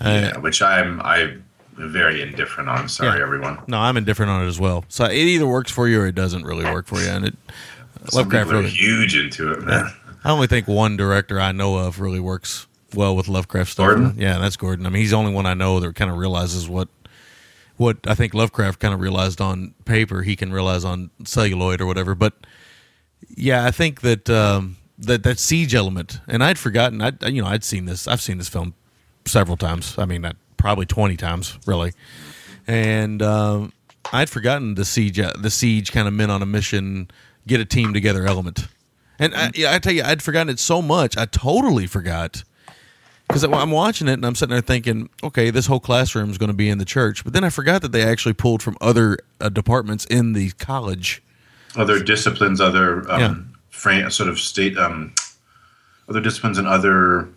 Uh, yeah, which I'm I'm very indifferent on. Sorry, Yeah. everyone. No, I'm indifferent on it as well. So it either works for you or it doesn't really work for you. And it Some Lovecraft really. huge into it, man. I only think one director I know of really works well with Lovecraft stuff. Gordon? Yeah, that's Gordon. I mean, he's the only one I know that kind of realizes what what I think Lovecraft kind of realized on paper. He can realize on celluloid or whatever. But yeah, I think that um, that that siege element, and I'd forgotten. I you know I'd seen this. I've seen this film several times. I mean, not- probably twenty times, really. And um, I'd forgotten the siege, the siege kind of men on a mission, get a team together element. And I, I tell you, I'd forgotten it so much. I totally forgot because I'm watching it and I'm sitting there thinking, okay, this whole classroom is going to be in the church. But then I forgot that they actually pulled from other uh, departments in the college. Other disciplines, other um, Yeah. frame, sort of state, um, other disciplines and other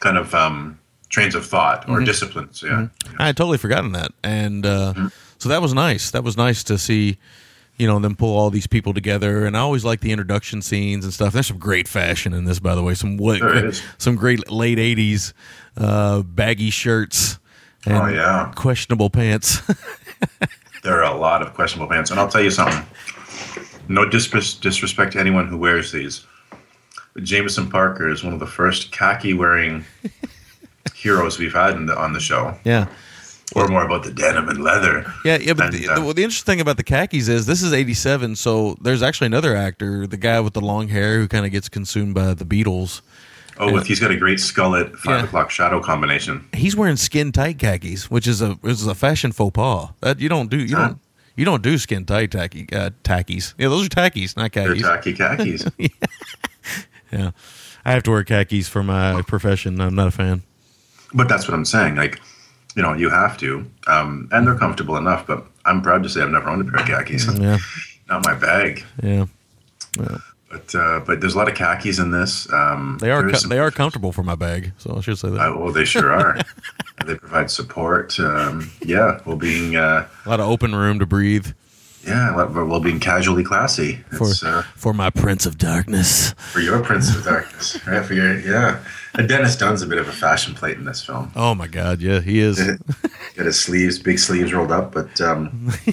kind of um, trains of thought Mm-hmm. or disciplines. Yeah. I had totally forgotten that, and uh, so that was nice. That was nice to see, you know, then pull all these people together. And I always like the introduction scenes and stuff. There's some great fashion in this, by the way. Some what, some great late '80s uh, baggy shirts and Oh, yeah. questionable pants. There are a lot of questionable pants, and I'll tell you something. No disres- disrespect to anyone who wears these, but Jameson Parker is one of the first khaki-wearing heroes we've had in the, on the show. yeah. Or more about the denim and leather. Yeah, yeah, but And, the, uh, the, well, the interesting thing about the khakis is this is '87, so there's actually another actor, the guy with the long hair who kind of gets consumed by the beetles. Oh, with he's got a great skullet five Yeah. o'clock shadow combination. He's wearing skin tight khakis, which is a which is a fashion faux pas. That you don't do. You Huh? don't you don't do skin tight tacky uh, tackies. Yeah, those are tackies, not khakis. They're tacky khakis. yeah, I have to wear khakis for my profession. I'm not a fan. but that's what I'm saying. Like, you know, you have to, um, and they're comfortable enough. But I'm proud to say I've never owned a pair of khakis. Yeah, Not my bag. yeah, But uh, but there's a lot of khakis in this. Um, they are co- they are comfortable for my bag, so I should say that. Uh, well, they sure are. They provide support. Um, yeah, well, being uh, a lot of open room to breathe yeah, while while being casually classy. for uh, for my Prince of Darkness. for your Prince of Darkness, right? For your yeah. Dennis Dun's a bit of a fashion plate in this film. Oh my God, yeah, he is. Got his sleeves, big sleeves rolled up, but um, you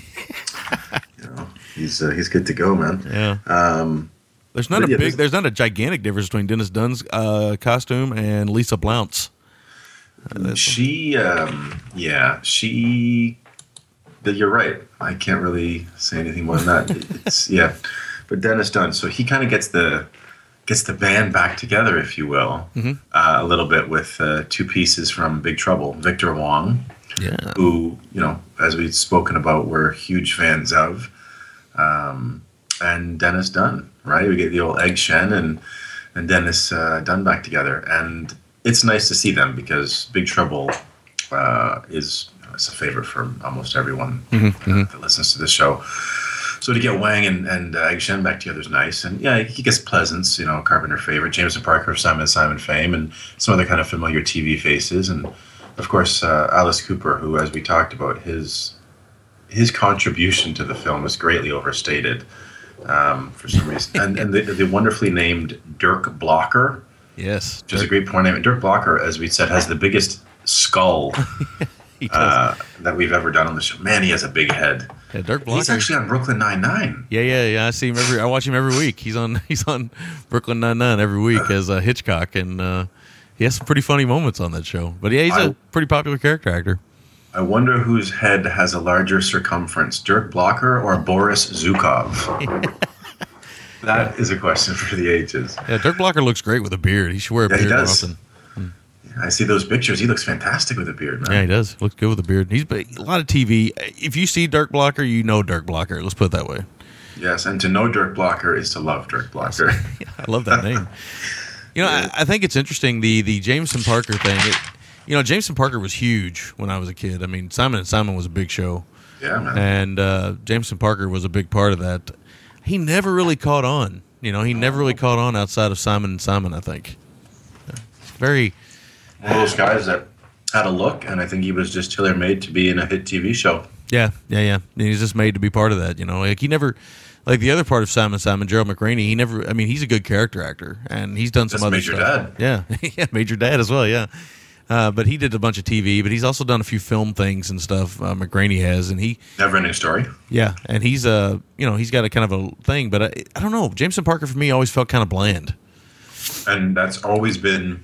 know, he's uh, he's good to go, man. Yeah. Um, There's not a yeah, big, there's- not a gigantic difference between Dennis Dun's uh, costume and Lisa Blount's. she, um, yeah, she. but You're right. I can't really say anything more than that. It's yeah, but Dennis Dun. So he kind of gets the gets the band back together, if you will, Mm-hmm. uh, a little bit with uh, two pieces from Big Trouble. Victor Wong, Yeah. who you know, as we've spoken about, we're huge fans of, um, and Dennis Dun. Right, we get the old Egg Shen and and Dennis uh, Dun back together, and it's nice to see them because Big Trouble uh, is it's a favorite for almost everyone Mm-hmm, uh, that listens to this show. So to get Wang and, and uh, Egg Shen back together is nice. And yeah, he gets Pleasence, you know, Carpenter favorite, Jameson Parker of Simon Simon fame, and some other kind of familiar TV faces. And of course, uh, Alice Cooper, who, as we talked about, his his contribution to the film is greatly overstated um, for some reason. and and the, the wonderfully named Dirk Blocker, Yes. which is a great porn name. And Dirk Blocker, as we said, has the biggest skull uh, that we've ever done on the show. Man, he has a big head. Yeah, Dirk Blocker. He's actually on Brooklyn Nine Nine. Yeah, yeah, yeah. I see him every. I watch him every week. He's on. He's on Brooklyn Nine Nine every week as uh, Hitchcock, and uh, he has some pretty funny moments on that show. But yeah, he's a I- pretty popular character actor. I wonder whose head has a larger circumference, Dirk Blocker or Boris Zukov? that is a question for the ages. Yeah, Dirk Blocker looks great with a beard. He should wear a Yeah, beard often. I see those pictures. He looks fantastic with a beard, man. Yeah, he does. Looks good with a beard. He's been- a lot of TV. If you see Dirk Blocker, you know Dirk Blocker. Let's put it that way. Yes, and to know Dirk Blocker is to love Dirk Blocker. I love that name. You know, I, I think it's interesting the the Jameson Parker thing. It, you know, Jameson Parker was huge when I was a kid. I mean, Simon and Simon was a big show, yeah, man. and uh, Jameson Parker was a big part of that. He never really caught on. You know, he never really caught on outside of Simon and Simon. I think. Very. One of those guys that had a look, and I think he was just tailor made to be in a hit TV show. Yeah, yeah, yeah. And he's just made to be part of that. You know, like he never. Like the other part of Simon Simon, Gerald McRaney, he never. I mean, he's a good character actor, and he's done some That's other Major stuff. Dad. Yeah, yeah, Major Dad as well. Yeah, uh, but he did a bunch of TV, but he's also done a few film things and stuff. Uh, McRaney has, and he, Never ending story. yeah, and he's uh, you know, he's got a kind of a thing. But I, I don't know, Jameson Parker for me always felt kind of bland. And that's always been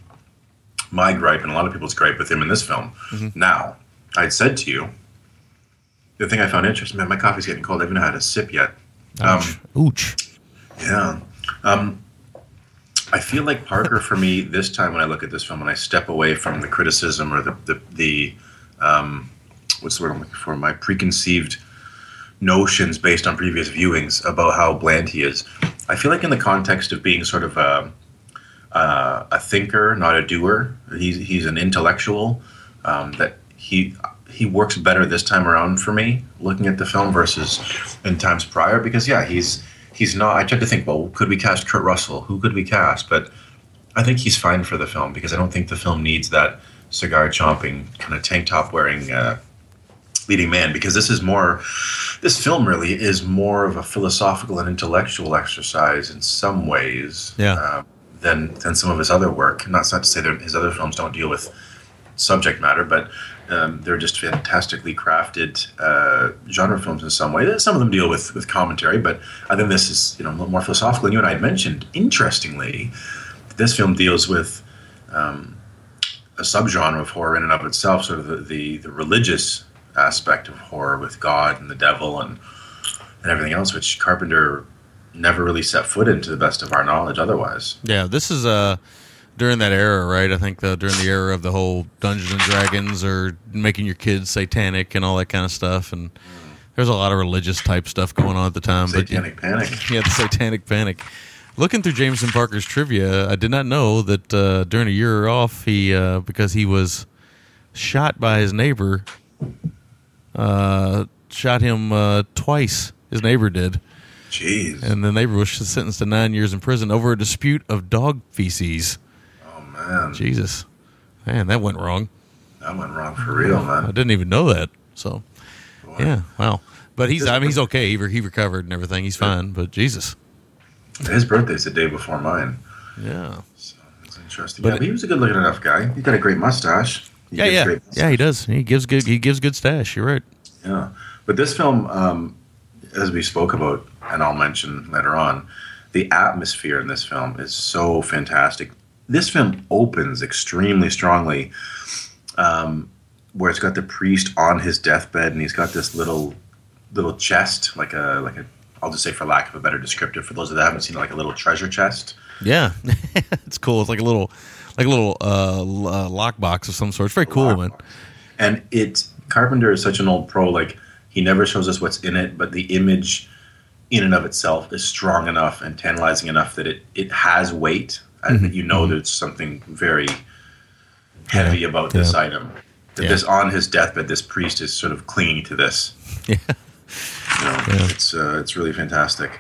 my gripe, and a lot of people's gripe with him in this film. Now, I'd said to you, the thing I found interesting, man, my coffee's getting cold. I haven't had a sip yet. Um, Ouch. Ouch. Yeah. Um, I feel like Parker for me this time when I look at this film and I step away from the criticism or the the, the um, what's the word I'm looking for? My preconceived notions based on previous viewings about how bland he is. I feel like in the context of being sort of a uh, a thinker, not a doer. He's he's an intellectual. Um, that he he works better this time around for me looking at the film versus in times prior because yeah he's he's not. I tried to think well could we cast Kurt Russell? Who could we cast? But I think he's fine for the film because I don't think the film needs that cigar chomping kind of tank top wearing. Uh, leading man because this is more this film really is more of a philosophical and intellectual exercise in some ways Yeah. uh, than than some of his other work. Not not to say that his other films don't deal with subject matter but um, they're just fantastically crafted uh, genre films in some way. Some of them deal with with commentary but I think this is you know a little more philosophical. And you and I had mentioned interestingly this film deals with um, a subgenre of horror in and of itself, sort of the, the, the religious aspect of horror with God and the devil and and everything else, which Carpenter never really set foot in to the best of our knowledge otherwise. Yeah, this is uh during that era, right? I think the during the era of the whole Dungeons and Dragons or making your kids satanic and all that kind of stuff, and there's a lot of religious type stuff going on at the time. but Satanic Panic. yeah, the Satanic Panic. Looking through Jameson Parker's trivia, I did not know that uh, during a year off, he uh, because he was shot by his neighbor, uh, shot him uh, twice. His neighbor did, Jeez. and the neighbor was sentenced to nine years in prison over a dispute of dog feces. oh man, Jesus, man, that went wrong. that went wrong for real, man. I didn't even know that. So, Boy. yeah, wow. But he's, I mean, he's okay. He, re- he recovered and everything. He's fine. But Jesus, His birthday's the day before mine. yeah, So it's interesting. But yeah, but he was a good looking enough guy. He got a great mustache. He yeah, yeah, great yeah. He does. He gives good. He gives good stash. You're right. Yeah, but this film, um, as we spoke about, and I'll mention later on, the atmosphere in this film is so fantastic. This film opens extremely strongly, um, where it's got the priest on his deathbed, and he's got this little little chest, like a like a. I'll just say, for lack of a better descriptor, for those of that haven't seen, it, like a little treasure chest Yeah, it's cool. It's like a little, like a little uh, uh, lockbox of some sort. It's very cool, man. And it Carpenter is such an old pro. Like he never shows us what's in it, but the image in and of itself is strong enough and tantalizing enough that it it has weight, and that you know there's something very heavy about this Yeah. item. That Yeah. this on his deathbed, this priest is sort of clinging to this. Yeah. You know, Yeah. it's uh, it's really fantastic.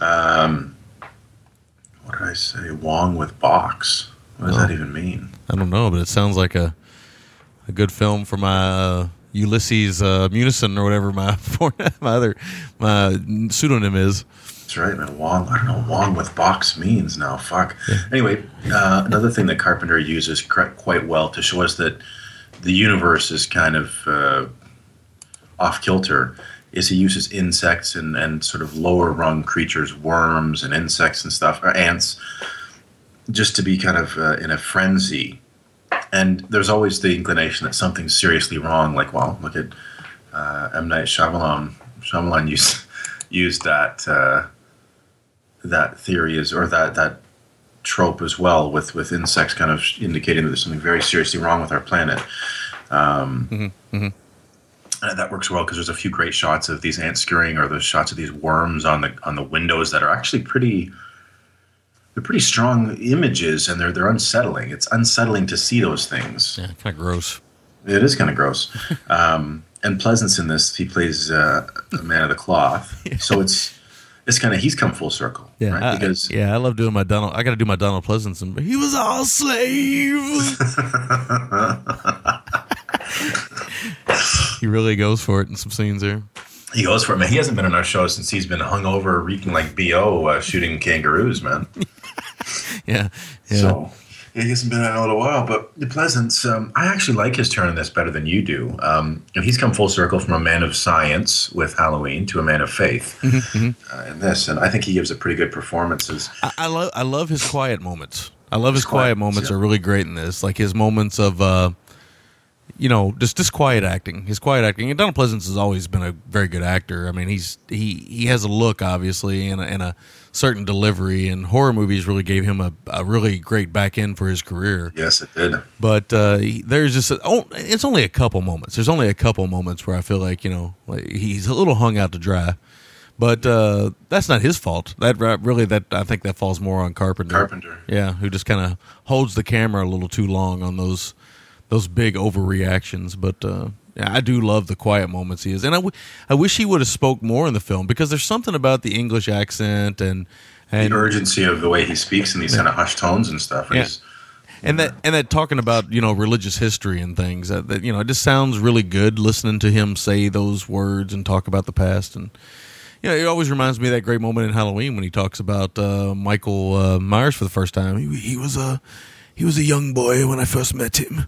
Um, what did I say? Wong with box. What does Oh. that even mean? I don't know, but it sounds like a a good film for my uh, Ulysses uh, Munison or whatever my my other my pseudonym is. That's right, man. Wong. I don't know. Wong with box means now. Fuck. Anyway, uh, another thing that Carpenter uses quite well to show us that the universe is kind of uh, off kilter is he uses insects and, and sort of lower rung creatures, worms and insects and stuff, or ants, just to be kind of uh, in a frenzy. And there's always the inclination that something's seriously wrong. Like, well, look at uh, M Night Shyamalan. Shyamalan used used that uh, that theory is or that that trope as well with with insects kind of indicating that there's something very seriously wrong with our planet. Um, And that works well because there's a few great shots of these ants scurrying or those shots of these worms on the on the windows that are actually pretty. They're pretty strong images and they're they're unsettling. It's unsettling to see those things. Yeah, kind of gross. It is kind of gross. Um, and Pleasence in this, he plays uh, a man of the cloth. So it's it's kind of he's come full circle, Yeah, right? I, because yeah, I love doing my Donald. I got to do my Donald Pleasanson. He was all slave. he really goes for it in some scenes there. he goes for it, man. He hasn't been on our show since he's been hungover, reeking like bo, uh, shooting kangaroos, man. Yeah, yeah. So yeah, he hasn't been in a little while. But the Pleasence, um, I actually like his turn in this better than you do. Um, and he's come full circle from a man of science with Halloween to a man of faith Mm-hmm, uh, in this, and I think he gives a pretty good performances. I, I love I love his quiet moments. I love his His quiet quiet moments yeah. are really great in this. Like his moments of uh you know, just just quiet acting. His quiet acting. And Donald Pleasence has always been a very good actor. I mean, he's he he has a look obviously and a, and a certain delivery and horror movies really gave him a, a really great back end for his career. Yes, it did. But uh, he- there's just a, oh, it's only a couple moments. There's only a couple moments where I feel like you know like he's a little hung out to dry. But uh, that's not his fault. That really that I think that falls more on Carpenter. Carpenter. yeah, who just kind of holds the camera a little too long on those those big overreactions. But uh, I do love the quiet moments he is, and I, w- I wish he would have spoke more in the film because there's something about the English accent and and the urgency of the way he speaks in these kind of hushed tones and stuff. Yeah. And that and that talking about you know religious history and things that, that you know it just sounds really good listening to him say those words and talk about the past and you know it always reminds me of that great moment in Halloween when he talks about uh, Michael uh, Myers for the first time. He, he was a he was a young boy when I first met him.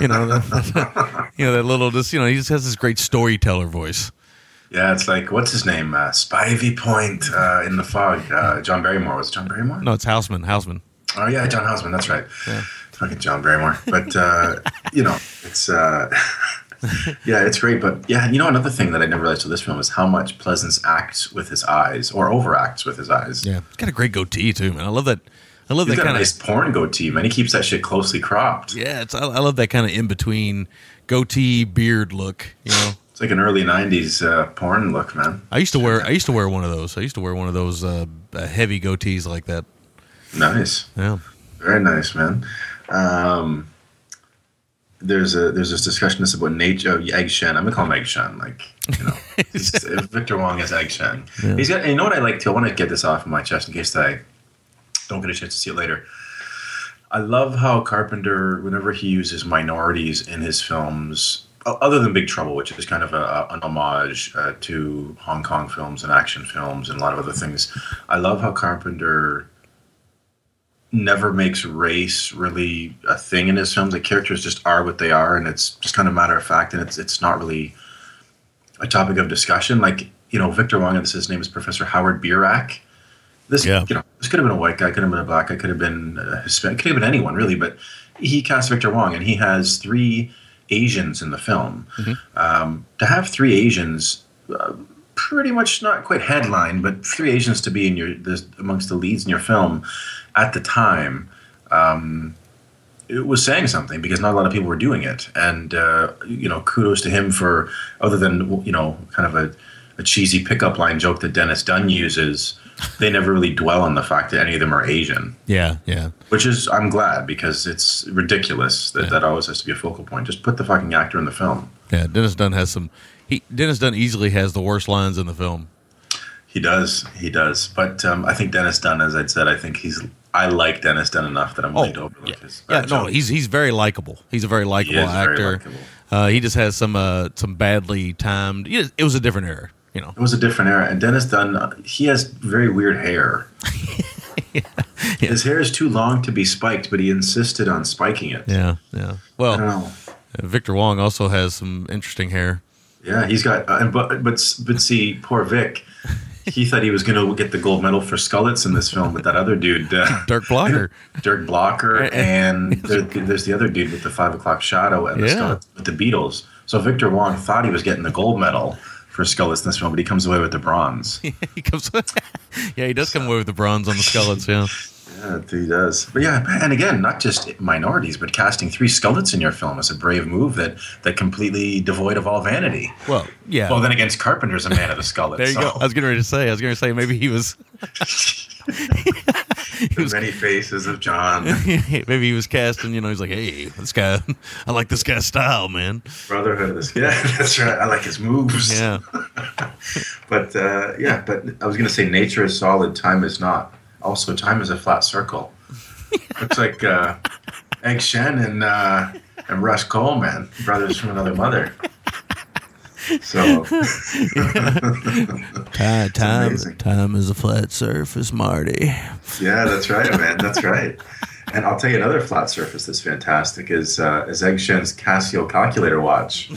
You know, that, you know that little just you know he just has this great storyteller voice. yeah, it's like what's his name? Uh, Spivey Point uh, in the fog. Uh, John Barrymore was it John Barrymore. No, it's Houseman. Houseman. Oh yeah, John Houseman. That's right. Fucking John Barrymore. But uh, you know, it's uh, yeah, it's great. But yeah, you know, another thing that I never realized till this film is how much Pleasence acts with his eyes or overacts with his eyes. Yeah, he's got a great goatee too, man. I love that. I love He's that got a kind of nice porn goatee, man. He keeps that shit closely cropped. Yeah, it's I, I love that kind of in between goatee beard look. You know, It's like an early '90s uh, porn look, man. I used to wear I used to wear one of those. I used to wear one of those uh, uh, heavy goatees like that. Nice. Yeah, Very nice, man. Um, there's a there's this discussion this about nature. Oh, Egg Shen. I'm gonna call him Egg Shen. Like you know, Victor Wong is Egg Shen. He's got. And you know what I like too. I want to get this off of my chest in case I don't get a chance to see it later. I love how Carpenter, whenever he uses minorities in his films, other than Big Trouble, which is kind of a, an homage uh, to Hong Kong films and action films and a lot of other things, I love how Carpenter never makes race really a thing in his films. The characters just are what they are, and it's just kind of matter of fact, and it's it's not really a topic of discussion. Like you know, Victor Wong, and his name is Professor Howard Birack. This Yeah. you know, this could have been a white guy, could have been a black guy, could have been a Hispanic, could have been anyone really, but he cast Victor Wong, and he has three Asians in the film. Um, to have three Asians. Uh, pretty much not quite headline, but three Asians to be in your this, amongst the leads in your film at the time. Um, it was saying something because not a lot of people were doing it, and uh, you know, kudos to him for other than you know, kind of a, a cheesy pickup line joke that Dennis Dun uses. They never really dwell on the fact that any of them are Asian, Yeah, yeah. which is I'm glad because it's ridiculous that that always has to be a focal point. Just put the fucking actor in the film. Yeah, Dennis Dun has some. He Dennis Dun easily has the worst lines in the film. He does, he does. But um, I think Dennis Dun, as I'd said, I think he's. I like Dennis Dun enough that I'm willing to overlook yeah, his. yeah. No, he's he's very likable. He's a very likable very actor. likable. Uh, he just has some uh, some badly timed. It was a different era, you know. It was a different era, and Dennis Dun, uh, he has very weird hair. His hair is too long to be spiked, but he insisted on spiking it. Yeah, yeah. Well. Victor Wong also has some interesting hair. Yeah, he's got, uh, but but but see, poor Vic. He thought he was going to get the gold medal for Skullets in this film, but that other dude, uh, Dirk Blocker. Dirk Blocker, and there, there's the other dude with the five o'clock shadow and the Yeah. Skullets with the beetles. So Victor Wong thought he was getting the gold medal for Skullets in this film, but he comes away with the bronze. he comes. yeah, he does come away with the bronze on the skullets. Yeah. Yeah, he does. But yeah, and again, not just minorities, but casting three Skullets in your film is a brave move that that completely devoid of all vanity. Well, yeah. Well, then against Carpenter's a man of the Skullets. there you so. go. I was getting ready to say. I was going to say maybe he was. the many faces of John, maybe he was casting. You know, he's like, hey, this guy. I like this guy's style, man. Brotherhood of the Yeah, that's right. I like his moves. Yeah. But uh, yeah, but I was going to say nature is solid, time is not. Also, time is a flat circle. Looks like uh, Egg Shen and uh, and Russ Coleman, brothers from another mother. So Time, time, time is a flat surface, Marty. yeah, that's right, man. That's right. And I'll tell you another flat surface that's fantastic is uh, is Egg Shen's Casio calculator watch.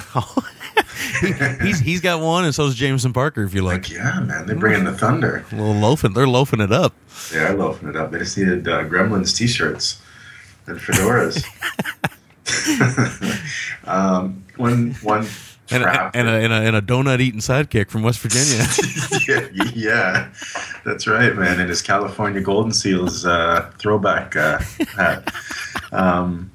he's he's got one, and so does Jameson Parker. If you like, Like, yeah, man, they bring in the thunder. a little loafing. They're loafing it up. They are loafing it up. They just needed uh, Gremlins t-shirts and fedoras. um, one one And a, and, a, and, a, and a donut eating sidekick from West Virginia. yeah, yeah, that's right, man. And his California Golden Seals uh, throwback uh, hat. Um,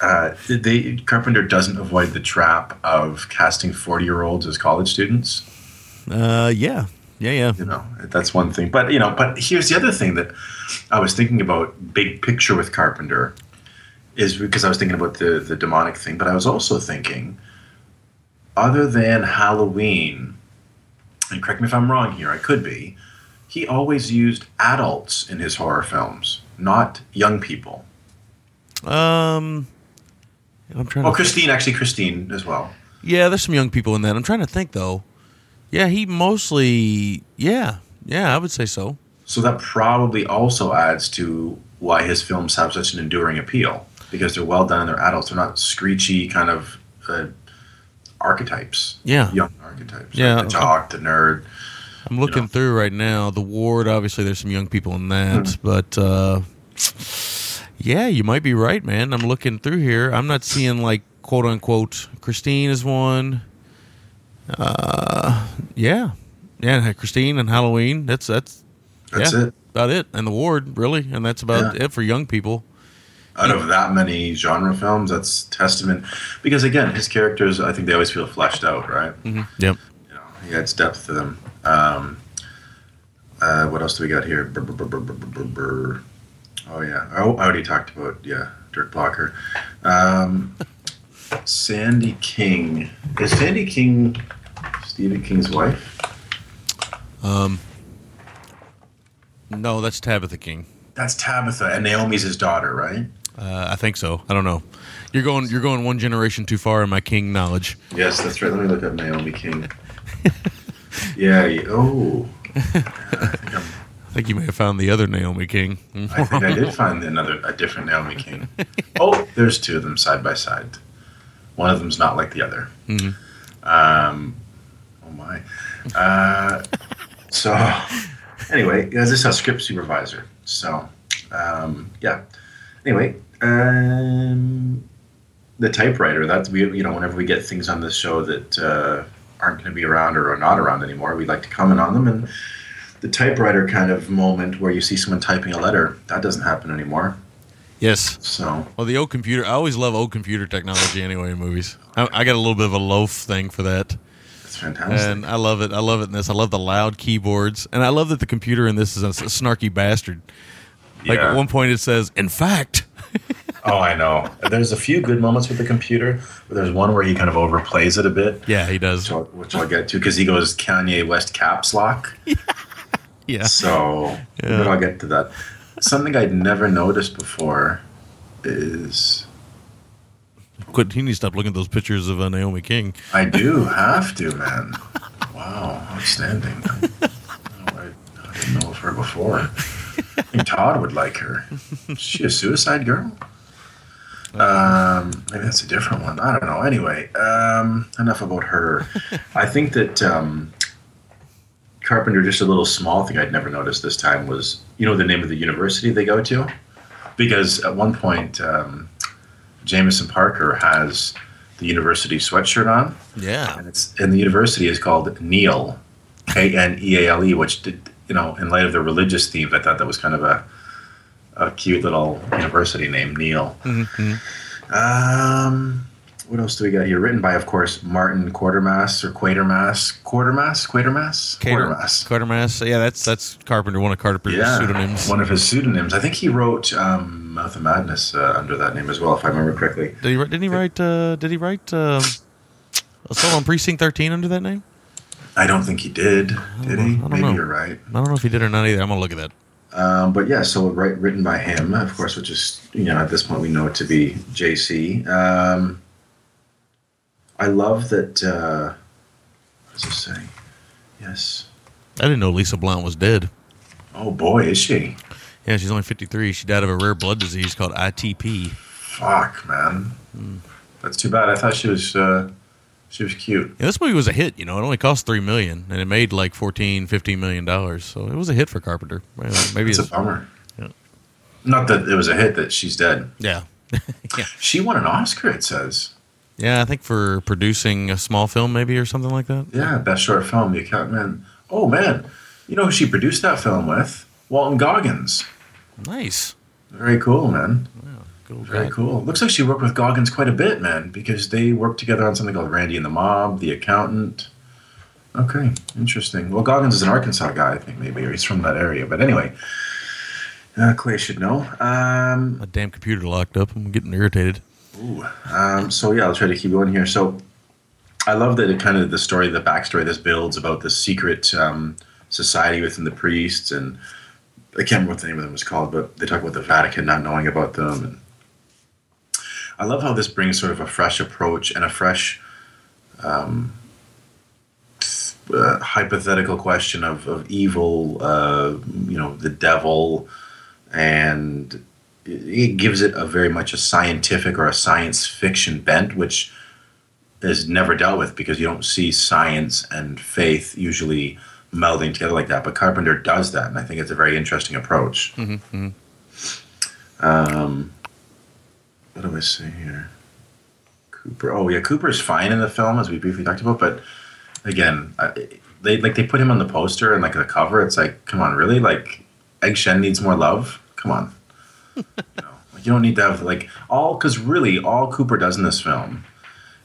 uh, they Carpenter doesn't avoid the trap of casting forty-year-olds as college students. uh, yeah, yeah, yeah. you know that's one thing but you know but here's the other thing that i was thinking about big picture with carpenter is because i was thinking about the the demonic thing but i was also thinking other than halloween and correct me if i'm wrong here i could be he always used adults in his horror films not young people Um, I'm trying. oh christine actually christine as well Yeah, there's some young people in that. I'm trying to think though. Yeah, he mostly. Yeah, yeah, I would say so. So that probably also adds to why his films have such an enduring appeal because they're well done and they're adults. They're not screechy kind of uh, archetypes. Yeah. young archetypes. Yeah. like the jock, the nerd. I'm looking know. through right now. The ward, obviously, there's some young people in that, but uh, yeah, you might be right, man. I'm looking through here. I'm not seeing like quote unquote Christine is one. Uh, yeah, yeah, Christine and Halloween. That's that's That's yeah, it. about it. And the ward, really, and that's about Yeah. it for young people. Out of that many genre films, that's testament. Because again, his characters, I think they always feel fleshed out, right? Mm-hmm. Yep. You know, he adds depth to them. Um, uh, what else do we got here? Brr, brr, brr, brr, brr, brr, brr. Oh yeah, oh, I already talked about yeah, Dirk Blocker. Um, Sandy King is Sandy King Stephen King's wife? Um, no, that's Tabitha King. That's Tabitha, and Naomi's his daughter, right? Uh, I think so. I don't know. You're going. You're going one generation too far in my King knowledge. Yes, that's right. Let me look up Naomi King. yeah. Oh, I think, I'm, I think you may have found the other Naomi King. I think I did find another a different Naomi King. Oh, there's two of them side by side. One of them's not like the other. Mhm. Um, oh my. Uh, so anyway, as is a script supervisor. So um, yeah. Anyway, um, the typewriter. That's we. You know, whenever we get things on this show that uh, aren't going to be around or are not around anymore. We'd like to comment on them. And the typewriter kind of moment where you see someone typing a letter, that doesn't happen anymore. Yes. So, Well, the old computer. I always love old computer technology anyway in movies. I, I got a little bit of a loaf thing for that, it's fantastic. and I love it. I love it in this. I love the loud keyboards, and I love that the computer in this is a snarky bastard. Like Yeah. at one point, it says, "In fact." oh, I know. There's a few good moments with the computer, but there's one where he kind of overplays it a bit. Yeah, he does. Which I'll, which I'll get to because he goes Kanye West caps lock. Yeah. So, Yeah. but I'll get to that. Something I'd never noticed before is Quit. He needs to stop looking at those pictures of uh, Naomi King. I do have to, man. Wow, outstanding. I, I didn't know of her before. I think Todd would like her. Is she a suicide girl? Um, maybe that's a different one. I don't know. Anyway, um, enough about her. I think that um, Carpenter, just a little small thing I'd never noticed this time was, you know, the name of the university they go to? Because at one point, um, Jameson Parker has the university sweatshirt on Yeah. and it's and the university is called Kneale, K N E A L E, which did you know in light of the religious theme, I thought that was kind of a a cute little university name, Kneale. Um, what else do we got here? Written by, of course, Martin Quartermass or Quatermass, Quartermass, Quatermass, Quartermass. Quatermass. Yeah, that's that's Carpenter, one of Carpenter's Yeah, pseudonyms. one of his pseudonyms. I think he wrote um, Mouth of Madness uh, under that name as well, if I remember correctly. Did he? write- Didn't he write? Uh, did he write um, Assault on Precinct Thirteen under that name? I don't think he did. Did he? Maybe know. you're right. I don't know if he did or not either. I'm gonna look at that. Um, but yeah, so right, written by him, of course, which is you know at this point we know it to be JC. Um, I love that. Uh, what does it say? Yes. I didn't know Lisa Blount was dead. Oh boy, is she? Yeah, she's only 53. She died of a rare blood disease called ITP. Fuck, man. That's too bad. I thought she was. Uh, she was cute. Yeah, this movie was a hit. You know, it only cost three million, and it made like 14, 15 million dollars. So it was a hit for Carpenter. Maybe It's a it's, bummer. Yeah. Not that it was a hit that she's dead. yeah, yeah. She won an Oscar. It says. yeah. I think for producing a small film, maybe or something like that. Yeah, best short film. The account man. Oh man, you know who she produced that film with? Walton Goggins. Nice. Very cool, man. Very cool. Looks like she worked with Goggins quite a bit, man, because they worked together on something called Randy and the Mob, The Accountant. Okay, interesting. Well, Goggins is an Arkansas guy, I think, maybe, or he's from that area. But anyway, uh, Clay should know. Um, My damn computer locked up. I'm getting irritated. ooh, um, so, yeah, I'll try to keep going here. So, I love that it kind of the story, the backstory this builds about the secret um, society within the priests. And I can't remember what the name of them was called, but they talk about the Vatican not knowing about them. And I love how this brings sort of a fresh approach and a fresh um, uh, hypothetical question of, of evil, uh, you know, the devil, and it, gives it a very much a scientific or a science fiction bent, which is never dealt with because you don't see science and faith usually melding together like that. But Carpenter does that, and I think it's a very interesting approach. Um, what do I say here? Cooper. Oh yeah, Cooper's fine in the film as we briefly talked about, but again, I, they like they put him on the poster and like the cover. It's like, come on, really? Like, Egg Shen needs more love. Come on, you, know, like, you don't need to have like all because really all Cooper does in this film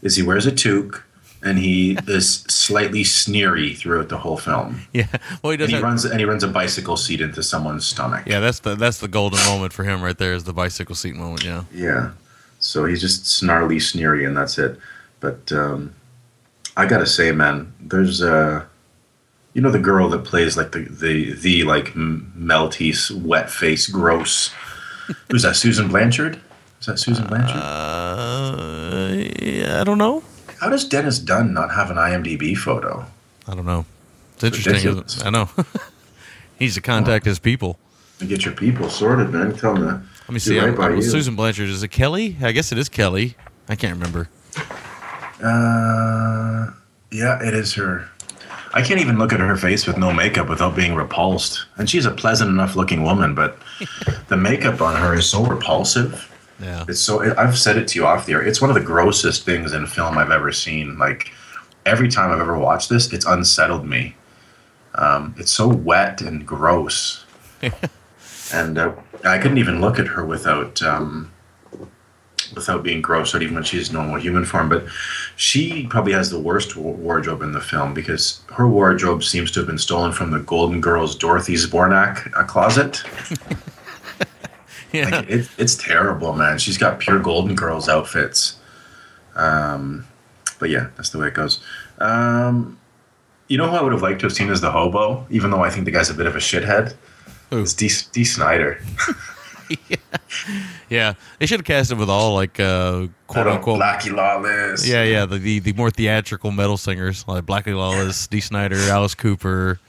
is he wears a toque and he is slightly sneery throughout the whole film. Yeah. Well, he And does he have, runs and he runs a bicycle seat into someone's stomach. Yeah, that's the that's the golden moment for him right there. Is the bicycle seat moment. Yeah. Yeah. So he's just snarly, sneery, and that's it. But um, I gotta say, man, there's uh, you know the girl that plays like the the the like m- melty, wet face, gross. Who's that? Susan Blanchard? Is that Susan Blanchard? Uh, yeah, I don't know. How does Dennis Dun not have an IMDb photo? I don't know. It's interesting. Isn't it? I know. he needs to contact his people. And get your people sorted, man. Tell them to Let me see. right I'm, I'm- you. Susan Blanchard. Is it Kelly? I guess it is Kelly. I can't remember. Uh, yeah, it is her. I can't even look at her face with no makeup without being repulsed. And she's a pleasant enough looking woman, but the makeup on her is so repulsive. Yeah. It's so. I've said it to you off the air. It's one of the grossest things in film I've ever seen. Like every time I've ever watched this, it's unsettled me. Um, it's so wet and gross, and uh, I couldn't even look at her without um, without being grossed out, even when she's normal human form. But she probably has the worst wardrobe in the film because her wardrobe seems to have been stolen from the Golden Girls Dorothy Zbornak uh, closet. Yeah. Like, it, it's terrible, man. She's got pure Golden Girls outfits. Um, but yeah, that's the way it goes. Um, you know who I would have liked to have seen as the hobo, even though I think the guy's a bit of a shithead? Who? It's D, Dee Snider. Yeah, they should have cast him with all like uh, quote unquote. Blackie Lawless. Yeah, yeah, the, the the more theatrical metal singers like Blackie Lawless, Dee Snider, Alice Cooper,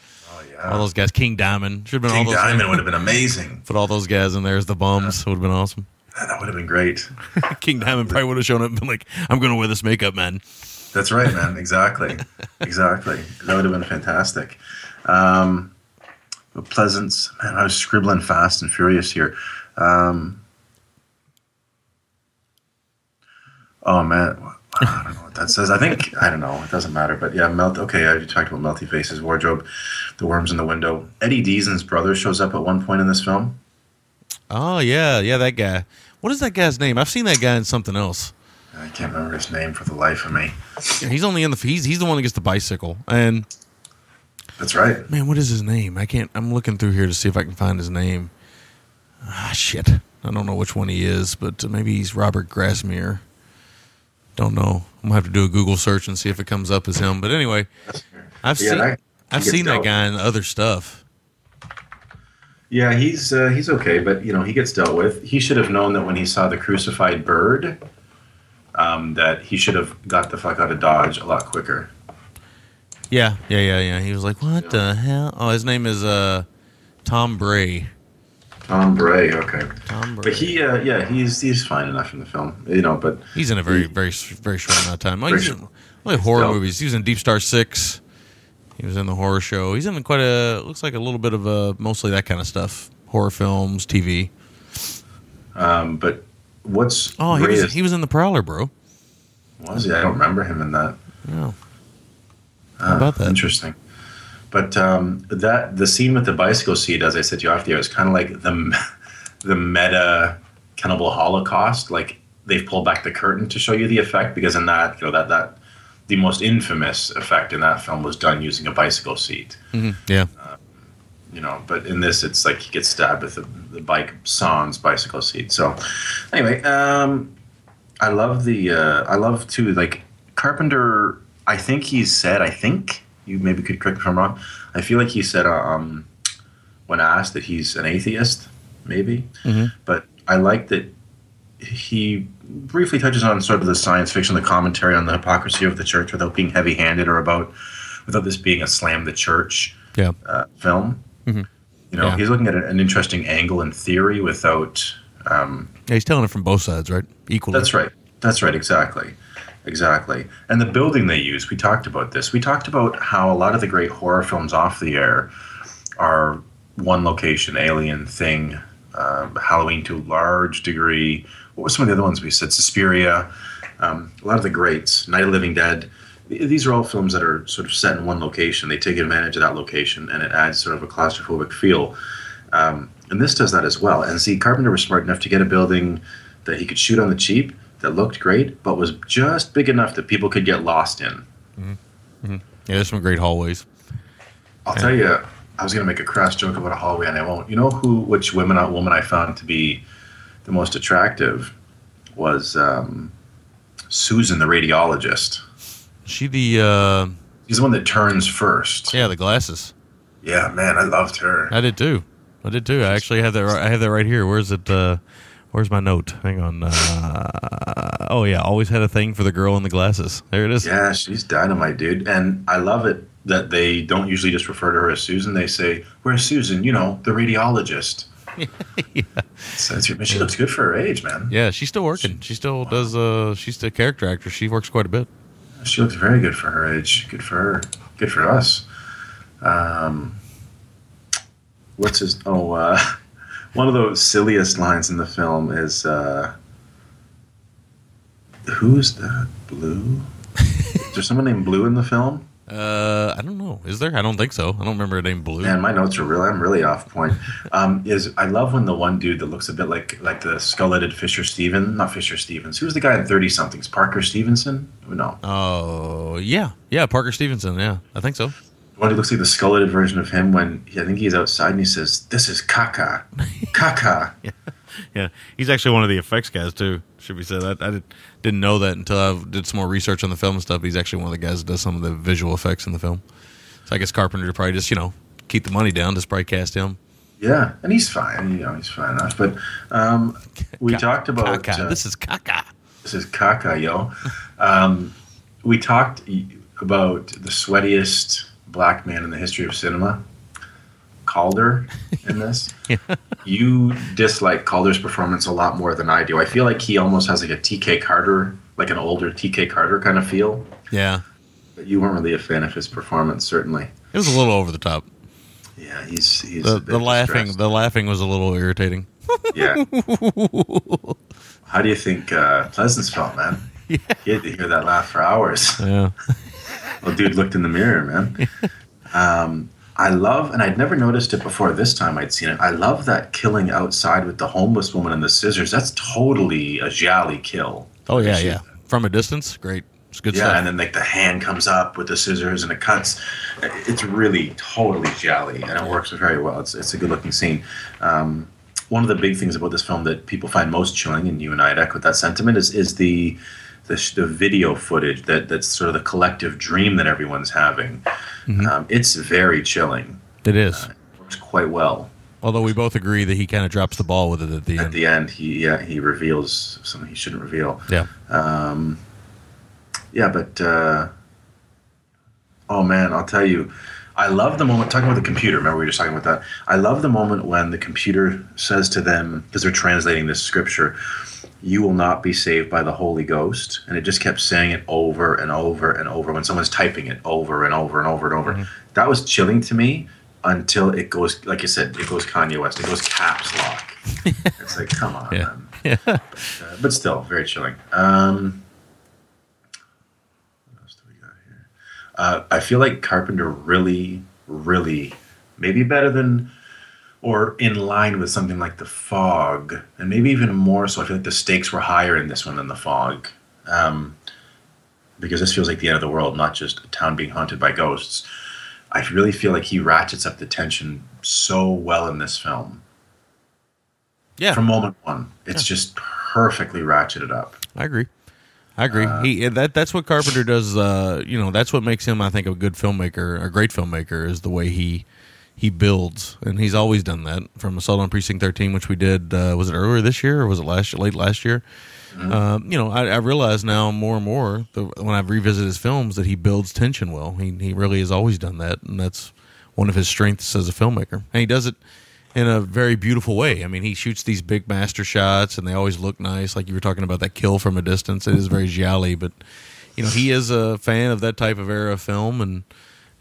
all those guys. King Diamond should have been King all those. Diamond would have been amazing. Put all those guys in there as the bums. Would have been awesome. That would have been great. King Diamond probably would have shown up and been like, "I'm going to wear this makeup, man." That's right, man. Exactly. exactly. That would have been fantastic. Um, Pleasence, man, I was scribbling fast and furious here. Um, oh, man. I don't know what that says. I think, I don't know. It doesn't matter. But yeah, Melt. Okay, I already talked about Melty Face's wardrobe, the worms in the window. Eddie Deezen's brother shows up at one point in this film. Oh yeah, yeah, that guy. What is that guy's name? I've seen that guy in something else. I can't remember his name for the life of me. He's only in the he's he's the one that gets the bicycle. And That's right. man, what is his name? I can't. I'm looking through here to see if I can find his name. Ah, shit. I don't know which one he is, but maybe he's Robert Grasmere. Don't know. I'm gonna have to do a Google search and see if it comes up as him. But anyway, I've Yeah, seen that- I've seen that guy in other stuff. Yeah, he's uh, he's okay, but you know he gets dealt with. He should have known that when he saw the crucified bird, um, that he should have got the fuck out of Dodge a lot quicker. Yeah, yeah, yeah, yeah. He was like, "What the hell?" Oh, his name is uh, Thom Bray. Thom Bray, okay, Thom Bray. but he, uh, yeah, he's he's fine enough in the film, you know. But He's in a very, he- very, very short amount of time. Like, in, like horror dope. movies. He was in Deep Star Six. He was in the horror show. He's in quite a looks like a little bit of a mostly that kind of stuff. Horror films, TV. um, but what's Oh, he was he was in the Prowler, bro. was he? I don't remember him in that. Oh, Ah, about that? Interesting. But um, that the scene with the bicycle seat, as I said to you off the air, is kind of like the the meta Cannibal Holocaust. Like they've pulled back the curtain to show you the effect because in that you know that that the most infamous effect in that film was done using a bicycle seat. Mhm. yeah. You know, but in this, it's like he gets stabbed with the, the bike sans bicycle seat. So, anyway, um, I love the uh, I love too like Carpenter. I think he's said. I think you maybe could correct me if I'm wrong. I feel like he said uh, um, when asked that he's an atheist, maybe. Mhm. But I like that he briefly touches on sort of the science fiction, the commentary on the hypocrisy of the church, without being heavy-handed or about without this being a slam the church Yeah. uh, film. Mhm. You know, Yeah. he's looking at an interesting angle in theory without. Um, Yeah, he's telling it from both sides, right? Equally. that's right. That's right. Exactly. Exactly. And the building they use, we talked about this. We talked about how a lot of the great horror films off the air are one location, Alien, Thing, um, Halloween to a large degree. What were some of the other ones we said? Suspiria. Um, a lot of the greats, Night of Living Dead. These are all films that are sort of set in one location. They take advantage of that location, and it adds sort of a claustrophobic feel. Um, and this does that as well. And see, Carpenter was smart enough to get a building that he could shoot on the cheap that looked great, but was just big enough that people could get lost in. Yeah, there's some great hallways. I'll tell you, I was going to make a crass joke about a hallway, and I won't. You know who, which women, woman I found to be the most attractive was um, Susan, the radiologist. She the uh She's the one that turns first. yeah, the glasses. Yeah, man, I loved her. I did too. I did too. I actually have that. I have that right here. Where's it? Uh, where's my note? Hang on. Uh, oh yeah, always had a thing for the girl in the glasses. There it is. Yeah, she's dynamite, dude. And I love it that they don't usually just refer to her as Susan. They say, "Where's Susan?" You know, the radiologist. So it's, she looks good for her age, man. Yeah, she's still working. She still does. Uh, she's the character actor. She works quite a bit. She looks very good for her age. Good for her. Good for us. Um, what's his? Oh, uh, one of the silliest lines in the film is, uh, "Who's that blue?" Is there someone named Blue in the film? Uh, I don't know. Is there? I don't think so. I don't remember a name Blue. Man, my notes are really. I'm really off point. Um, is I love when the one dude that looks a bit like like the skull-headed Fisher Steven, not Fisher Stevens. Who's the guy in Thirty Somethings? Parker Stevenson? No, Oh, yeah, yeah. Parker Stevenson. Yeah, I think so. One who looks like the skull-headed version of him. When I think he's outside and he says, "This is caca, caca." Yeah, yeah, he's actually one of the effects guys too. Should be said. I, I did, didn't know that until I did some more research on the film and stuff. He's actually one of the guys that does some of the visual effects in the film. So I guess Carpenter probably just you know keep the money down. Just probably cast him. Yeah, and he's fine. You know, he's fine enough. But um, we Ca- talked about uh, this is caca. This is caca, yo. Um, we talked about the sweatiest black man in the history of cinema, Calder, in this. You dislike Calder's performance a lot more than I do. I feel like he almost has like a TK Carter, like an older TK Carter kind of feel. Yeah, But you weren't really a fan of his performance, certainly. it was a little over the top. Yeah, he's he's The, the laughing, the laughing was a little irritating. Yeah. How do you think uh, Pleasence felt, man? He had to hear that laugh for hours. Yeah, Well, dude looked in the mirror, man. Um, I love, and I'd never noticed it before this time I'd seen it. I love that killing outside with the homeless woman and the scissors. That's totally a giallo kill. Oh yeah, She- yeah. From a distance, great. It's good Yeah, stuff. and then like the hand comes up with the scissors and it cuts. It's really totally giallo, and it works very well. It's, it's a good looking scene. Um, one of the big things about this film that people find most chilling, and you and I echoed that sentiment, is is the the, the video footage that that's sort of the collective dream that everyone's having. Um, it's very chilling. it is. it Works quite well. Although we both agree that he kind of drops the ball with it at the At end. the end, he yeah, he reveals something he shouldn't reveal. yeah. Um, yeah, but uh, oh man, I'll tell you, I love the moment talking about the computer. Remember, we were just talking about that. I love the moment when the computer says to them because they're translating this scripture, "You will not be saved by the Holy Ghost," and it just kept saying it over and over and over when someone's typing it over and over and over and over. That was chilling to me until it goes, like you said, it goes Kanye West. It goes caps lock. it's like, come on, Yeah. man. Uh, but still, very chilling. Um, what else do we got here? Uh, I feel like Carpenter really, really, maybe better than or in line with something like The Fog, and maybe even more so. I feel like the stakes were higher in this one than The Fog. Um, because this feels like the end of the world, not just a town being haunted by ghosts. I really feel like he ratchets up the tension so well in this film. Yeah. From moment one, it's just perfectly ratcheted up. I agree. I agree. he that that's what Carpenter does. Uh, you know, that's what makes him, I think, a good filmmaker, a great filmmaker, is the way he he builds, and he's always done that. From Assault on Precinct Thirteen, which we did, uh, was it earlier this year or was it last late last year? Um, you know, I, I realize now more and more the, when I've revisited his films that he builds tension well. He he really has always done that, and that's one of his strengths as a filmmaker. And he does it in a very beautiful way. I mean, he shoots these big master shots, and they always look nice. Like you were talking about that kill from a distance, it is very gialli, but you know he is a fan of that type of era of film, and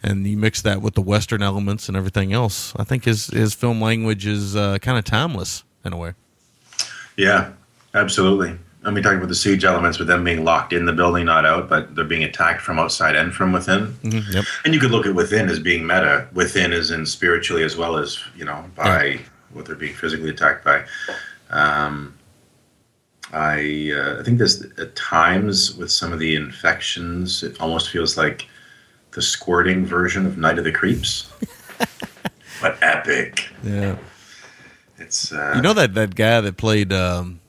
and you mix that with the western elements and everything else. I think his his film language is uh, kind of timeless in a way. Yeah, absolutely. I mean, talking about the siege elements with them being locked in the building, not out, but they're being attacked from outside and from within. Yep. And you could look at within as being meta, within as in spiritually as well as, you know, by what they're being physically attacked by. Um, I, uh, I think there's at times with some of the infections, it almost feels like the squirting version of Night of the Creeps. but epic. Yeah. It's uh, You know that that guy that played um,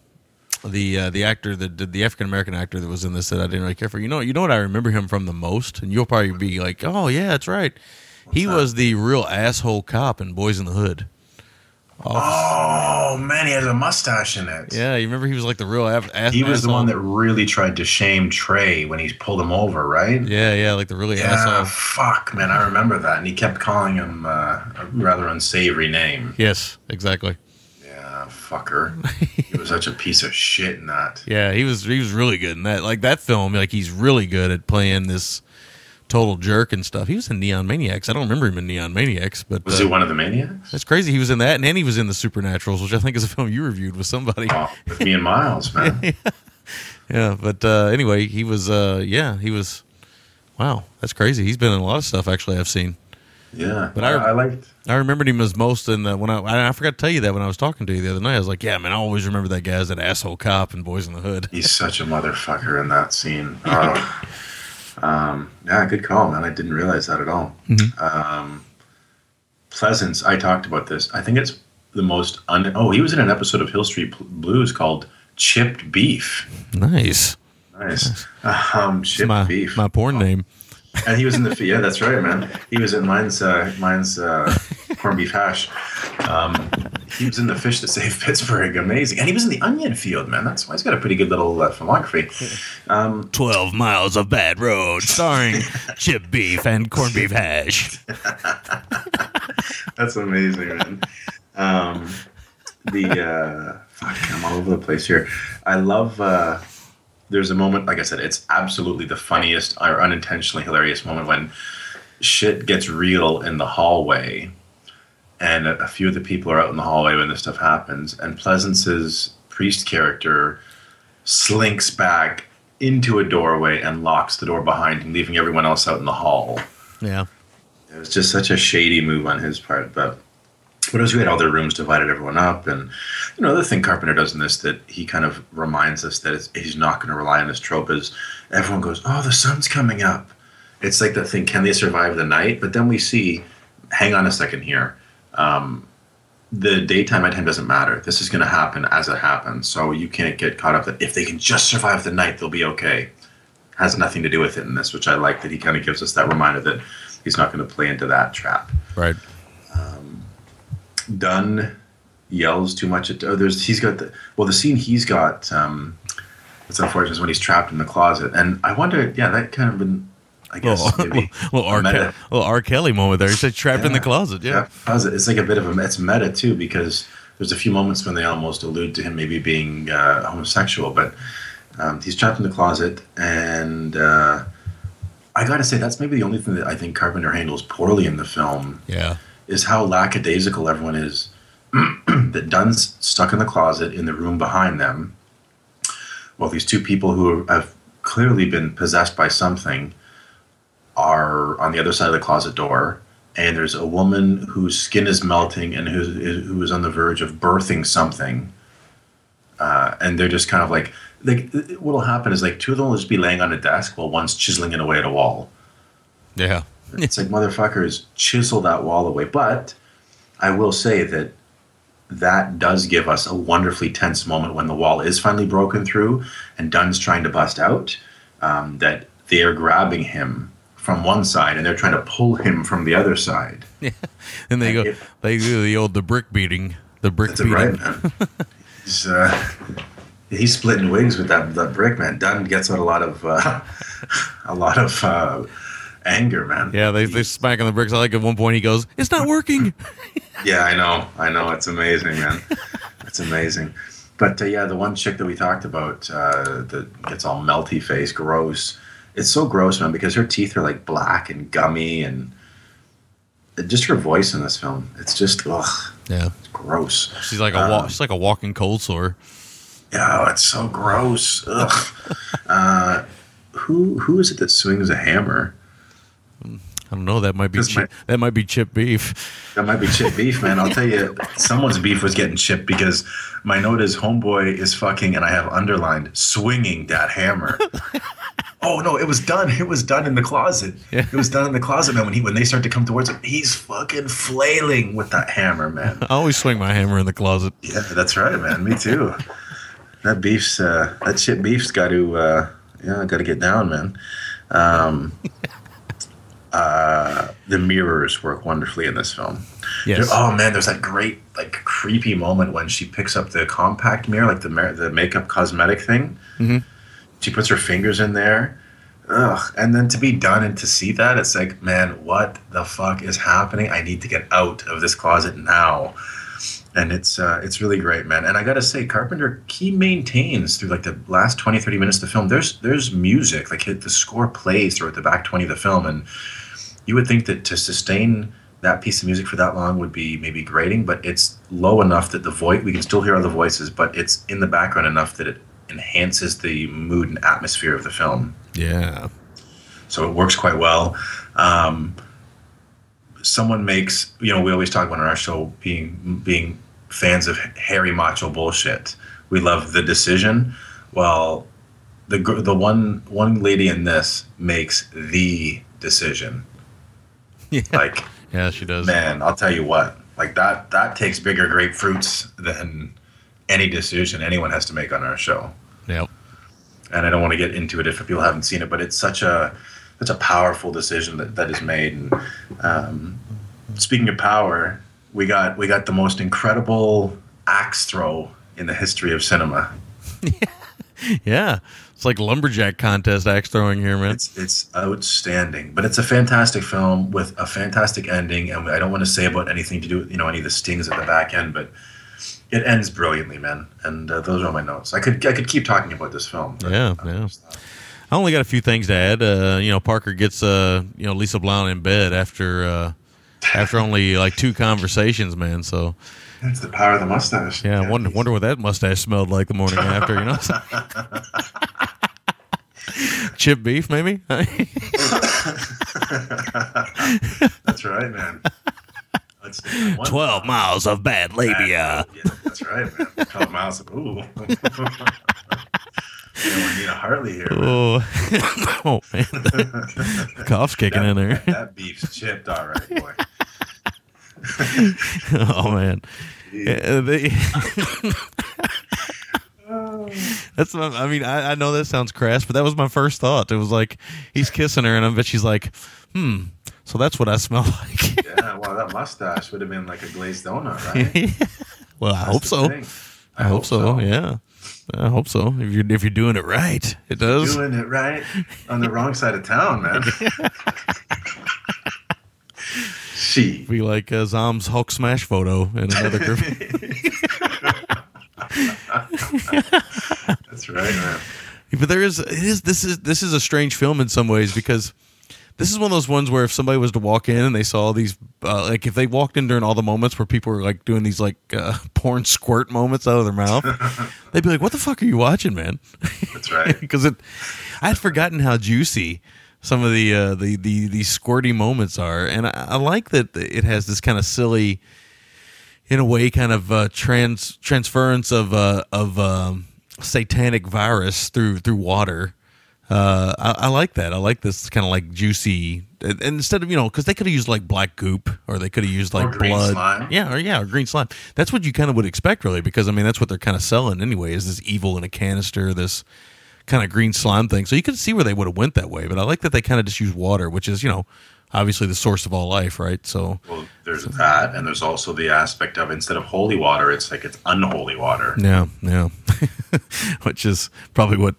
the uh, the actor that did the African American actor that was in this that I didn't really care for. You know, you know what I remember him from the most, and you'll probably be like, "Oh yeah, that's right." he was the real asshole cop in Boys in the Hood. Oh man, he has a mustache in it. Yeah, you remember he was like the real ass. ass He was the one that really tried to shame Tre when he pulled him over, right? Yeah, yeah, like the really Yeah, asshole. fuck, man, I remember that. And he kept calling him uh, a rather unsavory name. Yes, exactly. Yeah, fucker. he was such a piece of shit in that. Yeah, he was he was really good in that. Like that film, like he's really good at playing this total jerk and stuff. He was in Neon Maniacs. I don't remember him in Neon Maniacs, but Was uh, he one of the maniacs? That's crazy. He was in that, and then he was in the Supernaturals, which I think is a film you reviewed with somebody. Oh, with me and Miles, man. Yeah, but uh, anyway, he was. Uh, yeah, he was. Wow, that's crazy. He's been in a lot of stuff. Actually, I've seen. Yeah, But I, I- I liked. I remembered him as most in the, when I I forgot to tell you that when I was talking to you the other night. I was like, yeah, man, I always remember that guy as that asshole cop in Boys in the Hood. He's such a motherfucker in that scene. Oh. Um, yeah, good call, man. I didn't realize that at all. Um, Pleasence, I talked about this. I think it's the most un. Oh, he was in an episode of Hill Street Blues called Chipped Beef. Nice. Nice. Um, chipped my beef. my porn name. And he was in the yeah, that's right, man. He was in mine's uh, mine's uh, corned beef hash. Um, he was in the fish that saved Pittsburgh, amazing, and he was in the Onion Field, man. That's why he's got a pretty good little uh, filmography. Um, Twelve miles of bad road, starring chip beef and corned beef hash. that's amazing, man. Um, the uh, fuck, I'm all over the place here. I love. Uh, there's a moment, like I said, it's absolutely the funniest or unintentionally hilarious moment when shit gets real in the hallway, and a, a few of the people are out in the hallway when this stuff happens, and Pleasence's priest character slinks back into a doorway and locks the door behind him, leaving everyone else out in the hall. Yeah. It was just such a shady move on his part, but but as we had all their rooms divided everyone up, and you know the thing Carpenter does in this that he kind of reminds us that he's not going to rely on this trope is everyone goes, oh the sun's coming up. It's like that thing, can they survive the night? But then we see, hang on a second here. Um, the daytime nighttime doesn't matter. This is going to happen as it happens. So you can't get caught up that if they can just survive the night, they'll be okay. Has nothing to do with it in this, which I like that he kind of gives us that reminder that he's not going to play into that trap. Right. Dun yells too much at. Oh, there's he's got the well the scene he's got. Um, it's unfortunate is when he's trapped in the closet, and I wonder. Yeah, that kind of been. I guess Little, maybe little, R. meta. Ke- little R. Kelly moment there. He said trapped in the closet. Yeah. closet. It's like a bit of a. It's meta too because there's a few moments when they almost allude to him maybe being uh, homosexual, but um, he's trapped in the closet, and uh, I got to say that's maybe the only thing that I think Carpenter handles poorly in the film. Yeah. Is how lackadaisical everyone is. that Dun's stuck in the closet in the room behind them. Well, these two people who have clearly been possessed by something are on the other side of the closet door, and there's a woman whose skin is melting and who who is on the verge of birthing something. Uh, and they're just kind of like, like what'll happen is like two of them will just be laying on a desk while one's chiseling it away at a wall. Yeah. It's like motherfuckers chisel that wall away. But I will say that that does give us a wonderfully tense moment when the wall is finally broken through and Dun's trying to bust out. Um, that they are grabbing him from one side and they're trying to pull him from the other side. And they go. They do the old the brick beating. The brick beating. right, man. he's, uh, he's splitting wigs with that that brick man. Dunn gets out a lot of uh, a lot of uh, anger, man. Yeah, they they smack on the bricks. I like at one point he goes, "It's not working." Yeah, I know. I know. It's amazing, man. it's amazing. But uh, yeah, the one chick that we talked about uh, that gets all melty face, gross. It's so gross, man, because her teeth are like black and gummy, and just her voice in this film. It's just ugh, Yeah, it's gross. she's like a wa- she's like a walking cold sore. Yeah, it's so gross. Ugh. uh, who who is it that swings a hammer? I don't know. That might be chip, that might be chip beef. That might be chip beef, man. I'll tell you, someone's beef was getting chipped because my note is homeboy is fucking, and I have underlined swinging that hammer. oh no, it was Dun. It was Dun in the closet. Yeah. It was done in the closet, man. When he when they start to come towards him, he's fucking flailing with that hammer, man. I always swing my hammer in the closet. Yeah, that's right, man. Me too. That beef's uh, that shit beef's got to uh, yeah, got to get down, man. Um, uh, the mirrors work wonderfully in this film. Yes. Oh man, there's that great like creepy moment when she picks up the compact mirror, like the the makeup cosmetic thing. Mm-hmm. She puts her fingers in there. Ugh. And then to be done and to see that, it's like, man, what the fuck is happening? I need to get out of this closet now. And it's uh, it's really great, man. And I gotta say, Carpenter he maintains through like the last 20, 30 minutes of the film. There's there's music, like the score plays throughout the back twenty of the film, and you would think that to sustain that piece of music for that long would be maybe grating, but it's low enough that the voice we can still hear other voices, but it's in the background enough that it enhances the mood and atmosphere of the film. Yeah. so it works quite well. Um, someone makes you know we always talk about on our show being being fans of hairy macho bullshit. We love the decision. Well, the the one one lady in this makes the decision. Yeah. Like Yeah, she does. man, I'll tell you what. Like that that takes bigger grapefruits than any decision anyone has to make on our show. Yep. And I don't want to get into it if people haven't seen it, but it's such a such a powerful decision that, that is made. And um, speaking of power, we got we got the most incredible axe throw in the history of cinema. Yeah. It's like lumberjack contest axe throwing here, man. It's it's outstanding, but it's a fantastic film with a fantastic ending. And I don't want to say about anything to do with you know any of the stings at the back end, but it ends brilliantly, man. And uh, those are my notes. I could I could keep talking about this film. but Yeah, I'll yeah. I only got a few things to add. Uh, you know, Parker gets uh, you know, Lisa Blount in bed after uh after only like two conversations, man. So It's the power of the mustache. yeah, I wonder wonder what that mustache smelled like the morning after, you know. Chip beef, maybe? That's right, man. That's, one- 12 miles of bad labia. Yeah, that's right, man. Twelve miles of ooh. you know, we need a Harley here. Man. Oh, oh man. The cough's kicking in there. That beef's chipped, all right, boy. Oh, man. Yeah, uh, they- That's what, I mean, I, I know that sounds crass, but that was my first thought. It was like he's kissing her, and I bet she's like, "Hmm." So that's what I smell like. Yeah, well, that mustache would have been like a glazed donut, right? well, I hope so. thing. I, hope, so. Yeah, I hope so. If you're if you're doing it right, it does. Doing it right on the wrong side of town, man. she. Be like uh, Zom's Hulk smash photo in another group. That's right, man. but there is it is this is this is a strange film in some ways because this is one of those ones where if somebody was to walk in and they saw these uh, like if they walked in during all the moments where people were like doing these like uh, porn squirt moments out of their mouth they'd be like what the fuck are you watching man That's right. because it i had forgotten how juicy some of the uh, the, the the squirty moments are and I, I like that it has this kind of silly in a way kind of uh, trans transference of uh, of um, satanic virus through through water. Uh, I, I like that. I like this kind of like juicy. And instead of you know, because they could have used like black goop, or they could have used like blood. slime. Yeah, or yeah, or green slime. That's what you kind of would expect, really, because I mean that's what they're kind of selling anyway. Is this evil in a canister? This kind of green slime thing. So you can see where they would have went that way. But I like that they kind of just use water, which is you know obviously the source of all life, right? So Well, there's that, and there's also the aspect of instead of holy water, it's like it's unholy water. Yeah, yeah. Which is probably what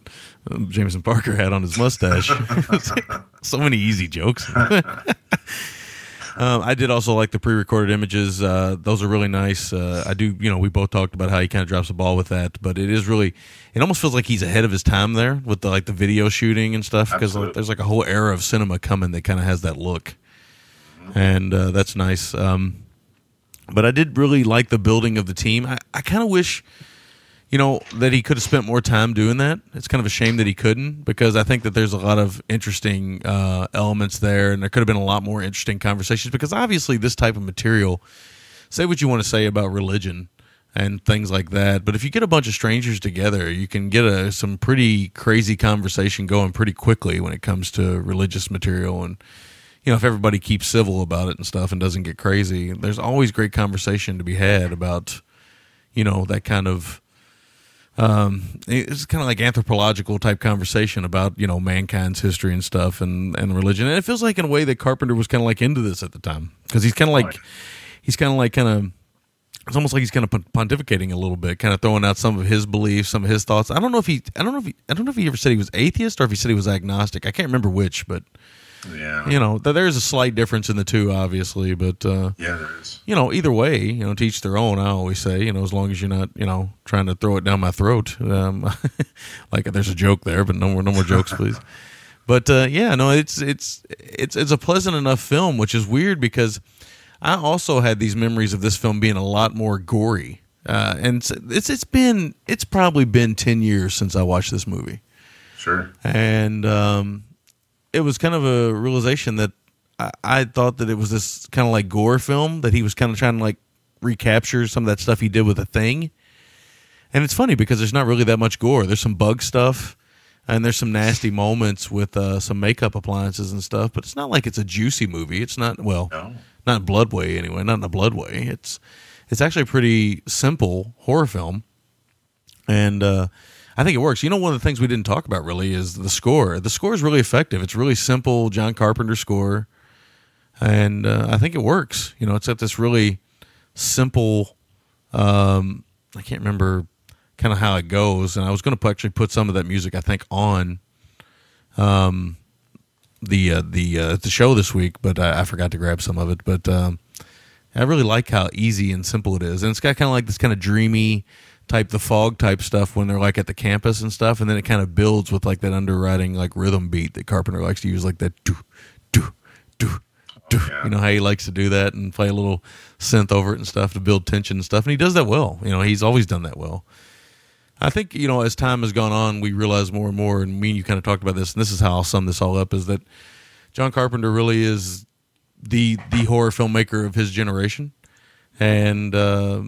um, Jameson Parker had on his mustache. so many easy jokes. Um, I did also like the pre-recorded images. Uh, those are really nice. Uh, I do, you know, we both talked about how he kind of drops the ball with that, but it is really. It almost feels like he's ahead of his time there with the like the video shooting and stuff because like, there's like a whole era of cinema coming that kind of has that look, and uh, that's nice. Um, but I did really like the building of the team. I, I kind of wish you know that he could have spent more time doing that. It's kind of a shame that he couldn't because i think that there's a lot of interesting uh, elements there and there could have been a lot more interesting conversations because obviously this type of material say what you want to say about religion and things like that but if you get a bunch of strangers together you can get a, some pretty crazy conversation going pretty quickly when it comes to religious material and you know if everybody keeps civil about it and stuff and doesn't get crazy there's always great conversation to be had about you know that kind of um, it's kind of like anthropological type conversation about you know mankind's history and stuff and and religion. And it feels like in a way that carpenter was kind of like into this at the time. Because he's kind of like he's kind of like kind of it's almost like he's kind of pontificating a little bit kind of throwing out some of his beliefs some of his thoughts. I don't know if he i don't know if he i don't know if he ever said he was atheist or if he said he was agnostic. I can't remember which but Yeah. you know th- there's a slight difference in the two obviously but uh Yeah, there is. you know, either way, you know, teach their own. I always say, you know, as long as you're not, you know, trying to throw it down my throat. Um, like there's a joke there, but no more, no more jokes, please. But uh, yeah, no, it's it's it's it's a pleasant enough film, which is weird because I also had these memories of this film being a lot more gory. Uh, and it's, it's it's been it's probably been ten years since I watched this movie Sure. and um, it was kind of a realization that I, I thought that it was this kind of like gore film that he was kind of trying to like recapture some of that stuff he did with the thing. And it's funny because there's not really that much gore. There's some bug stuff and there's some nasty moments with uh, some makeup appliances and stuff, but it's not like it's a juicy movie. It's not well, No. not in blood way anyway, not in a blood way. It's it's actually a pretty simple horror film, and uh, I think it works. You know, one of the things we didn't talk about really is the score. The score is really effective. It's really simple, John Carpenter score, and uh, I think it works. You know, it's at this really simple. Um, I can't remember kind of how it goes, and I was going to actually put some of that music I think on um, the uh, the uh, the show this week, but I, I forgot to grab some of it. But um, I really like how easy and simple it is, and it's got kind of like this kind of dreamy type, the fog type stuff when they're like at the campus and stuff, and then it kind of builds with like that underwriting like rhythm beat that Carpenter likes to use, like that do do do. do. You know how he likes to do that and play a little synth over it and stuff to build tension and stuff, and he does that well. You know, he's always done that well. I think you know as time has gone on, we realize more and more, and me and you kind of talked about this, and this is how I'll sum this all up: is that John Carpenter really is the the horror filmmaker of his generation, and uh,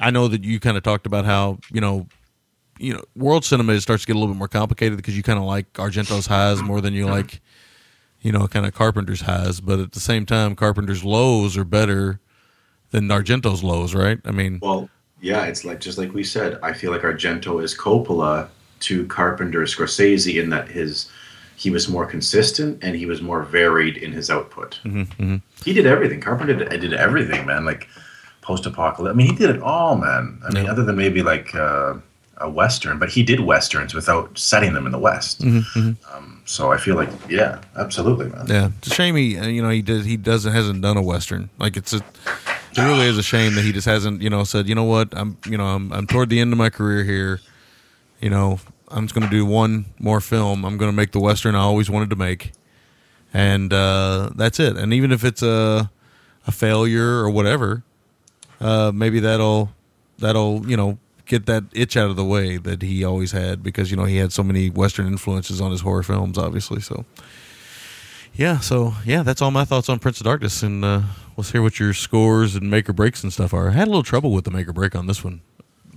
I know that you kind of talked about how you know you know world cinema starts to get a little bit more complicated because you kind of like Argento's highs more than you like you know kind of Carpenter's highs, but at the same time, Carpenter's lows are better than Argento's lows, right? I mean, Well, yeah, it's like just like we said. I feel like Argento is Coppola to Carpenter Scorsese in that his he was more consistent and he was more varied in his output. Mm-hmm, He did everything. Carpenter did, did everything, man. Like post apocalypse. I mean, he did it all, man. I mean, Yeah. other than maybe like uh, a western, but he did westerns without setting them in the West. Um, so I feel like, yeah, absolutely, man. Mm-hmm, Yeah, it's a shame he uh, you know he does he doesn't hasn't done a western. Like it's a it really is a shame that he just hasn't you know said you know what I'm you know I'm I'm toward the end of my career here. You know I'm just going to do one more film. I'm going to make the western I always wanted to make, and uh, that's it. And even if it's a a failure or whatever, uh, maybe that'll that'll you know get that itch out of the way that he always had because you know he had so many western influences on his horror films, obviously. So yeah, so yeah, that's all my thoughts on Prince of Darkness, and uh, let's hear what your scores and make or breaks and stuff are. I had a little trouble with the make or break on this one.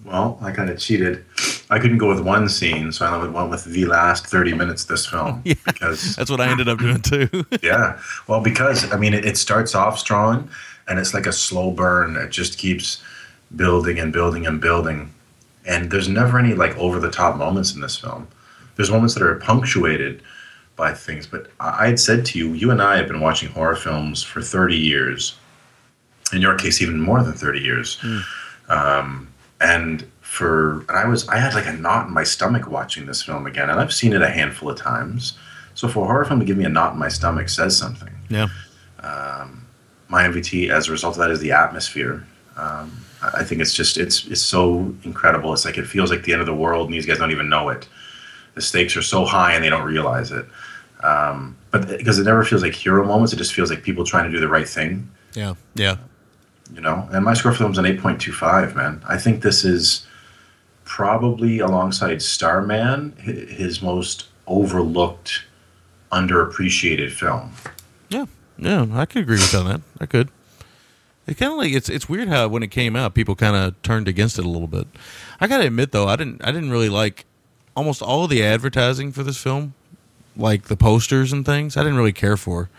Well, I kind of cheated. I couldn't go with one scene, so I went with the last 30 minutes of this film. Because That's what I ended up doing too. Yeah. Well, because I mean, it, it starts off strong, and it's like a slow burn. It just keeps building and building and building, and there's never any like over the top moments in this film. There's moments that are punctuated by things, but I had said to you, you and I have been watching horror films for 30 years. In your case, even more than 30 years. Um, and for and I was I had like a knot in my stomach watching this film again, and I've seen it a handful of times. So for a horror film to give me a knot in my stomach says something. yeah, My MVT as a result of that is the atmosphere. Um, I think it's just it's it's so incredible. It's like it feels like the end of the world, and these guys don't even know it. The stakes are so high, and they don't realize it. Um, but because it never feels like hero moments, it just feels like people trying to do the right thing. yeah, yeah. you know and my score for film's an 8.25 man i think this is probably alongside starman his most overlooked underappreciated film Yeah, I could agree with on that. I could. It kind of like it's it's weird how when it came out, people kind of turned against it a little bit. I gotta admit though, I didn't I didn't really like almost all of the advertising for this film, like the posters and things. I didn't really care for.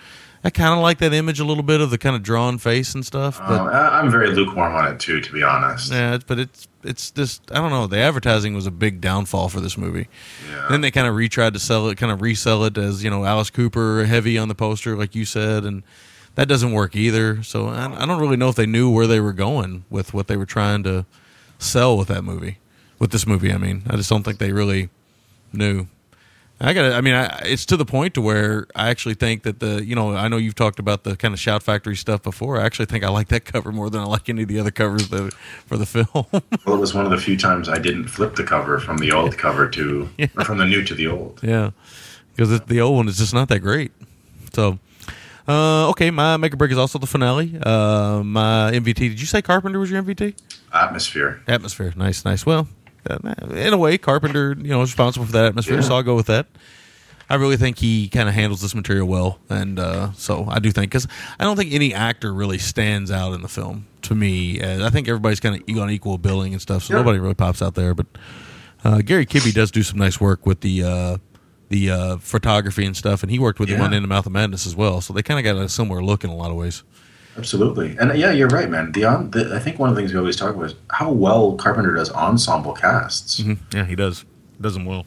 I kind of like that image a little bit of the kind of drawn face and stuff, but Um, i'm very lukewarm on it too to be honest yeah, but it's it's just I don't know. The advertising was a big downfall for this movie. Yeah. Then they kind of retried to sell it, kind of resell it as you know Alice Cooper heavy on the poster, like you said, and that doesn't work either. So I, I don't really know if they knew where they were going with what they were trying to sell with that movie, with this movie. I mean, I just don't think they really knew. I got. I mean, I, it's to the point to where I actually think that the you know I know you've talked about the kind of Shout Factory stuff before. I actually think I like that cover more than I like any of the other covers that, for the film. well it was one of the few times i didn't flip the cover from the old cover to or from the new to the old Yeah, because the old one is just not that great. So, uh, okay, my make or break is also the finale. Uh, my MVT. Did you say Carpenter was your MVT? atmosphere Atmosphere. Nice, nice. Well, in a way, Carpenter, you know, is responsible for that atmosphere, so I'll go with that. I really think he kind of handles this material well, and uh, so I do think because I don't think any actor really stands out in the film to me. Uh, I think everybody's kind of on equal billing and stuff, so Yeah. nobody really pops out there. But uh, Gary Kibbe does do some nice work with the uh, the uh, photography and stuff, and he worked with him Yeah. on In the Mouth of Madness as well. So they kind of got a similar look in a lot of ways. Absolutely, and yeah, you're right, man. The, on, the I think one of the things we always talk about is how well Carpenter does ensemble casts. Mhm. Yeah, he does. Does them well.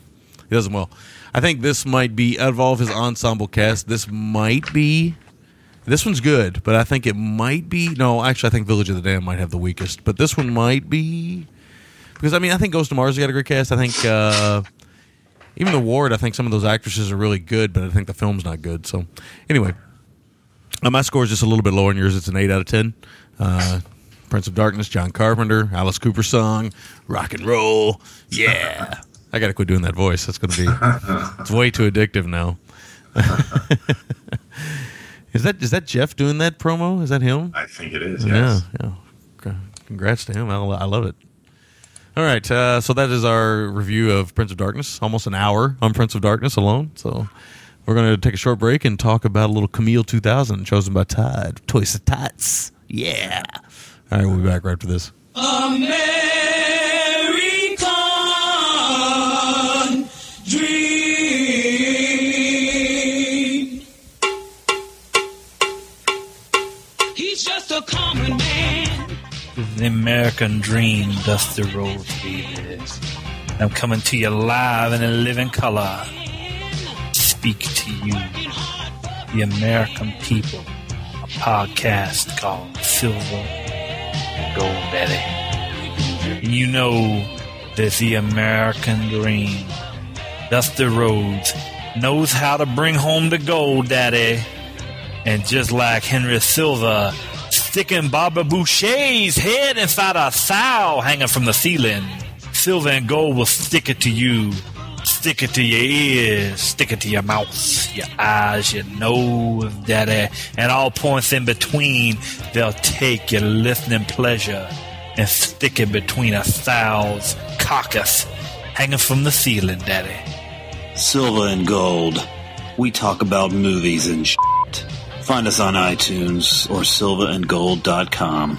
He does them well. I think this might be out of all of his ensemble cast. This might be. This one's good, but I think it might be. No, actually, I think Village of the Dam might have the weakest, but this one might be because I mean I think Ghost of Mars has got a great cast. I think uh, even the Ward. I think some of those actresses are really good, but I think the film's not good. So anyway, uh, my score is just a little bit lower than yours. It's an eight out of ten. Uh, Prince of Darkness, John Carpenter, Alice Cooper song, rock and roll. Yeah. I got to quit doing that voice. That's going to be, it's way too addictive now. is that is that Jeff doing that promo? Is that him? I think it is. Yes. Yeah, yeah. Congrats to him. I, I love it. All right, uh, so that is our review of Prince of Darkness. Almost an hour on Prince of Darkness alone. So we're going to take a short break and talk about a little Camille 2000 chosen by Todd. Toys of Tots. Yeah. All right, we'll be back right after this. American dream. He's just a common man. The American dream, Dusty Rhodes, baby. I'm coming to you live and in living color. Speak to you, the American people. A podcast called Silver Gold Daddy. You know that the American dream, Dusty Rhodes, knows how to bring home the gold, Daddy. And just like Henry Silva sticking Barbara Bouchet's head inside a sow hanging from the ceiling, Silva and Gold will stick it to you. Stick it to your ears, stick it to your mouth, your eyes, your nose, daddy, and all points in between. They'll take your listening pleasure and stick it between a sow's carcass hanging from the ceiling, daddy. Silver and Gold. We talk about movies and shit. Find us on iTunes or silverandgold.com.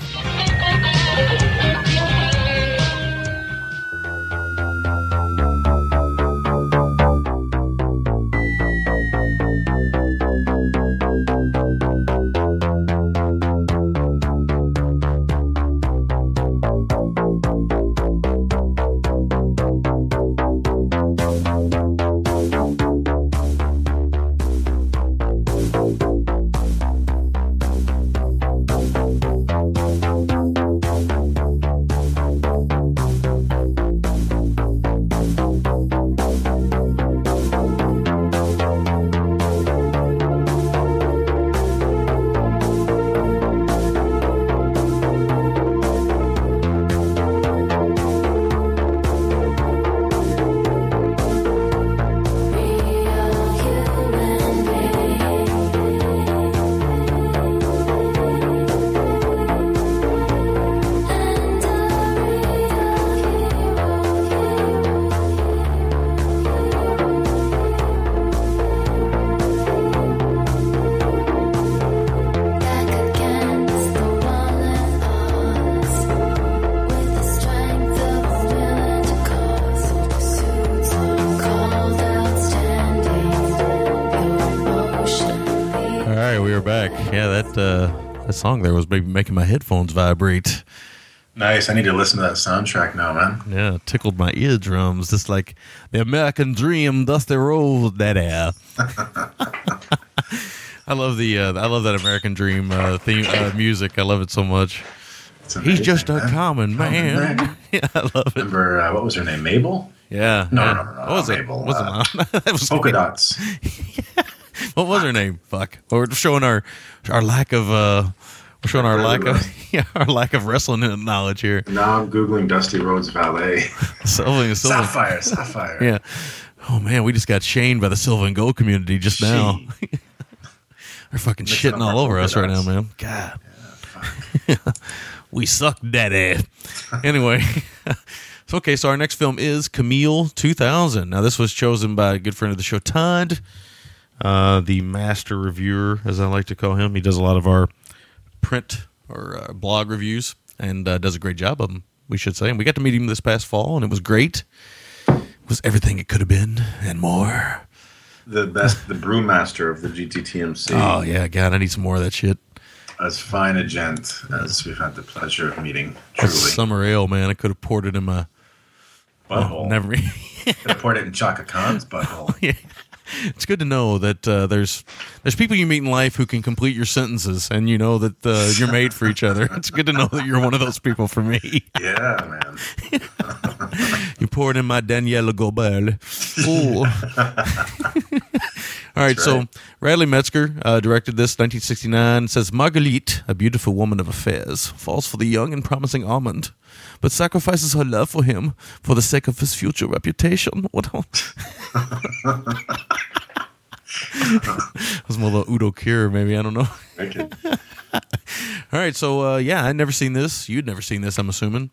song there was maybe making my headphones vibrate. Nice. I need to listen to that soundtrack now, man. Yeah, tickled my eardrums, just like the American Dream, Dusty Rhodes, that air. I love the uh, I love that American Dream uh, theme uh, music. I love it so much. It's He's just a man. common man. yeah, I love it. Remember uh, what was her name? Mabel. Yeah. No, yeah. no, no, no, What was not it? Mabel, What's uh, it? that was Polka dots. What was her name? Fuck. We're showing our our lack of uh we're showing our lack of yeah, our lack of wrestling knowledge here. Now I'm googling Dusty Rhodes Valet. Silva, Silva. Sapphire, Sapphire. Yeah. Oh man, we just got shamed by the Silva and Gold community just now. They're fucking Mixing shitting all over us right now, man. God. we suck, daddy. anyway, So, okay, so our next film is Camille 2000. Now, this was chosen by a good friend of the show, Todd, uh, the master reviewer, as I like to call him. He does a lot of our print or uh, blog reviews and uh, does a great job of them, we should say. And we got to meet him this past fall, and it was great. It was everything it could have been and more. The best, the brewmaster of the GGTMC. Oh, yeah, God, I need some more of that shit. As fine a gent as we've had the pleasure of meeting. Truly. summer ale, man. I could have poured it in my Butthole. never. Could have poured it in Chaka Khan's butthole. yeah. It's good to know that uh, there's there's people you meet in life who can complete your sentences, and you know that uh, you're made for each other. It's good to know that you're one of those people for me. Yeah, man. You poured in my Danièle Gaubert. Ooh. All right, so Radley Metzger uh, directed this 1969. Says Marguerite, a beautiful woman of affairs, falls for the young and promising Armand, but sacrifices her love for him for the sake of his future reputation. What? It was more little Udo Kier, maybe I don't know. Okay. All right, so uh, yeah, I'd never seen this. You'd never seen this, I'm assuming.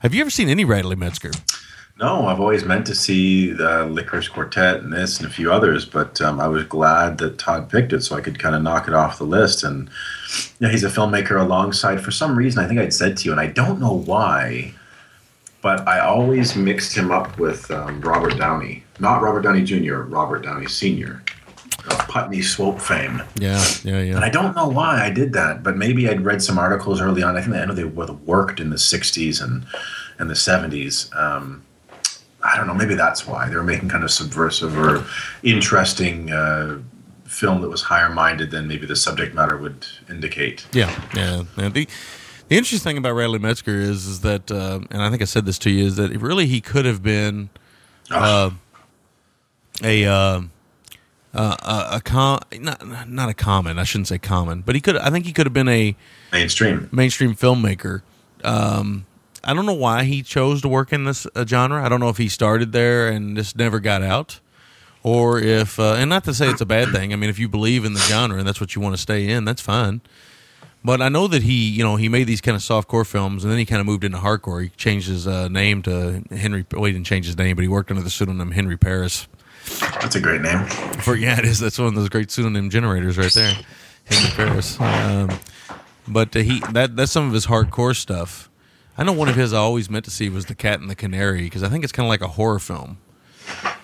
Have you ever seen any Radley Metzger? No, I've always meant to see the Lickerish Quartet and this and a few others, but um, I was glad that Todd picked it so I could kind of knock it off the list. And yeah, he's a filmmaker alongside, for some reason, I think I'd said to you, and I don't know why, but I always mixed him up with um, Robert Downey. Not Robert Downey Jr., Robert Downey Sr. of Putney Swope fame. Yeah, yeah, yeah. And. I don't know why I did that, but maybe I'd read some articles early on. I think I know they worked in the '60s and and the '70s. Um, I don't know. Maybe that's why they were making kind of subversive or interesting uh, film that was higher minded than maybe the subject matter would indicate. Yeah, yeah. And the the interesting thing about Radley Metzger is is that, uh, and I think I said this to you, is that really he could have been uh, a uh, uh, a, a com- not not a common. I shouldn't say common, but he could. I think he could have been a Mainstream. mainstream filmmaker. Um, I don't know why he chose to work in this uh, genre. I don't know if he started there and just never got out, or if uh, and not to say it's a bad thing. I mean, if you believe in the genre and that's what you want to stay in, that's fine. But I know that he, you know, he made these kind of softcore films, and then he kind of moved into hardcore. He changed his uh, name to Henry. Well, he didn't change his name, but he worked under the pseudonym Henry Paris. That's a great name. For yeah, it is. That's one of those great pseudonym generators right there, Henry Paris. Um, but uh, he that that's some of his hardcore stuff. I know one of his I always meant to see was The Cat and the Canary because I think it's kind of like a horror film.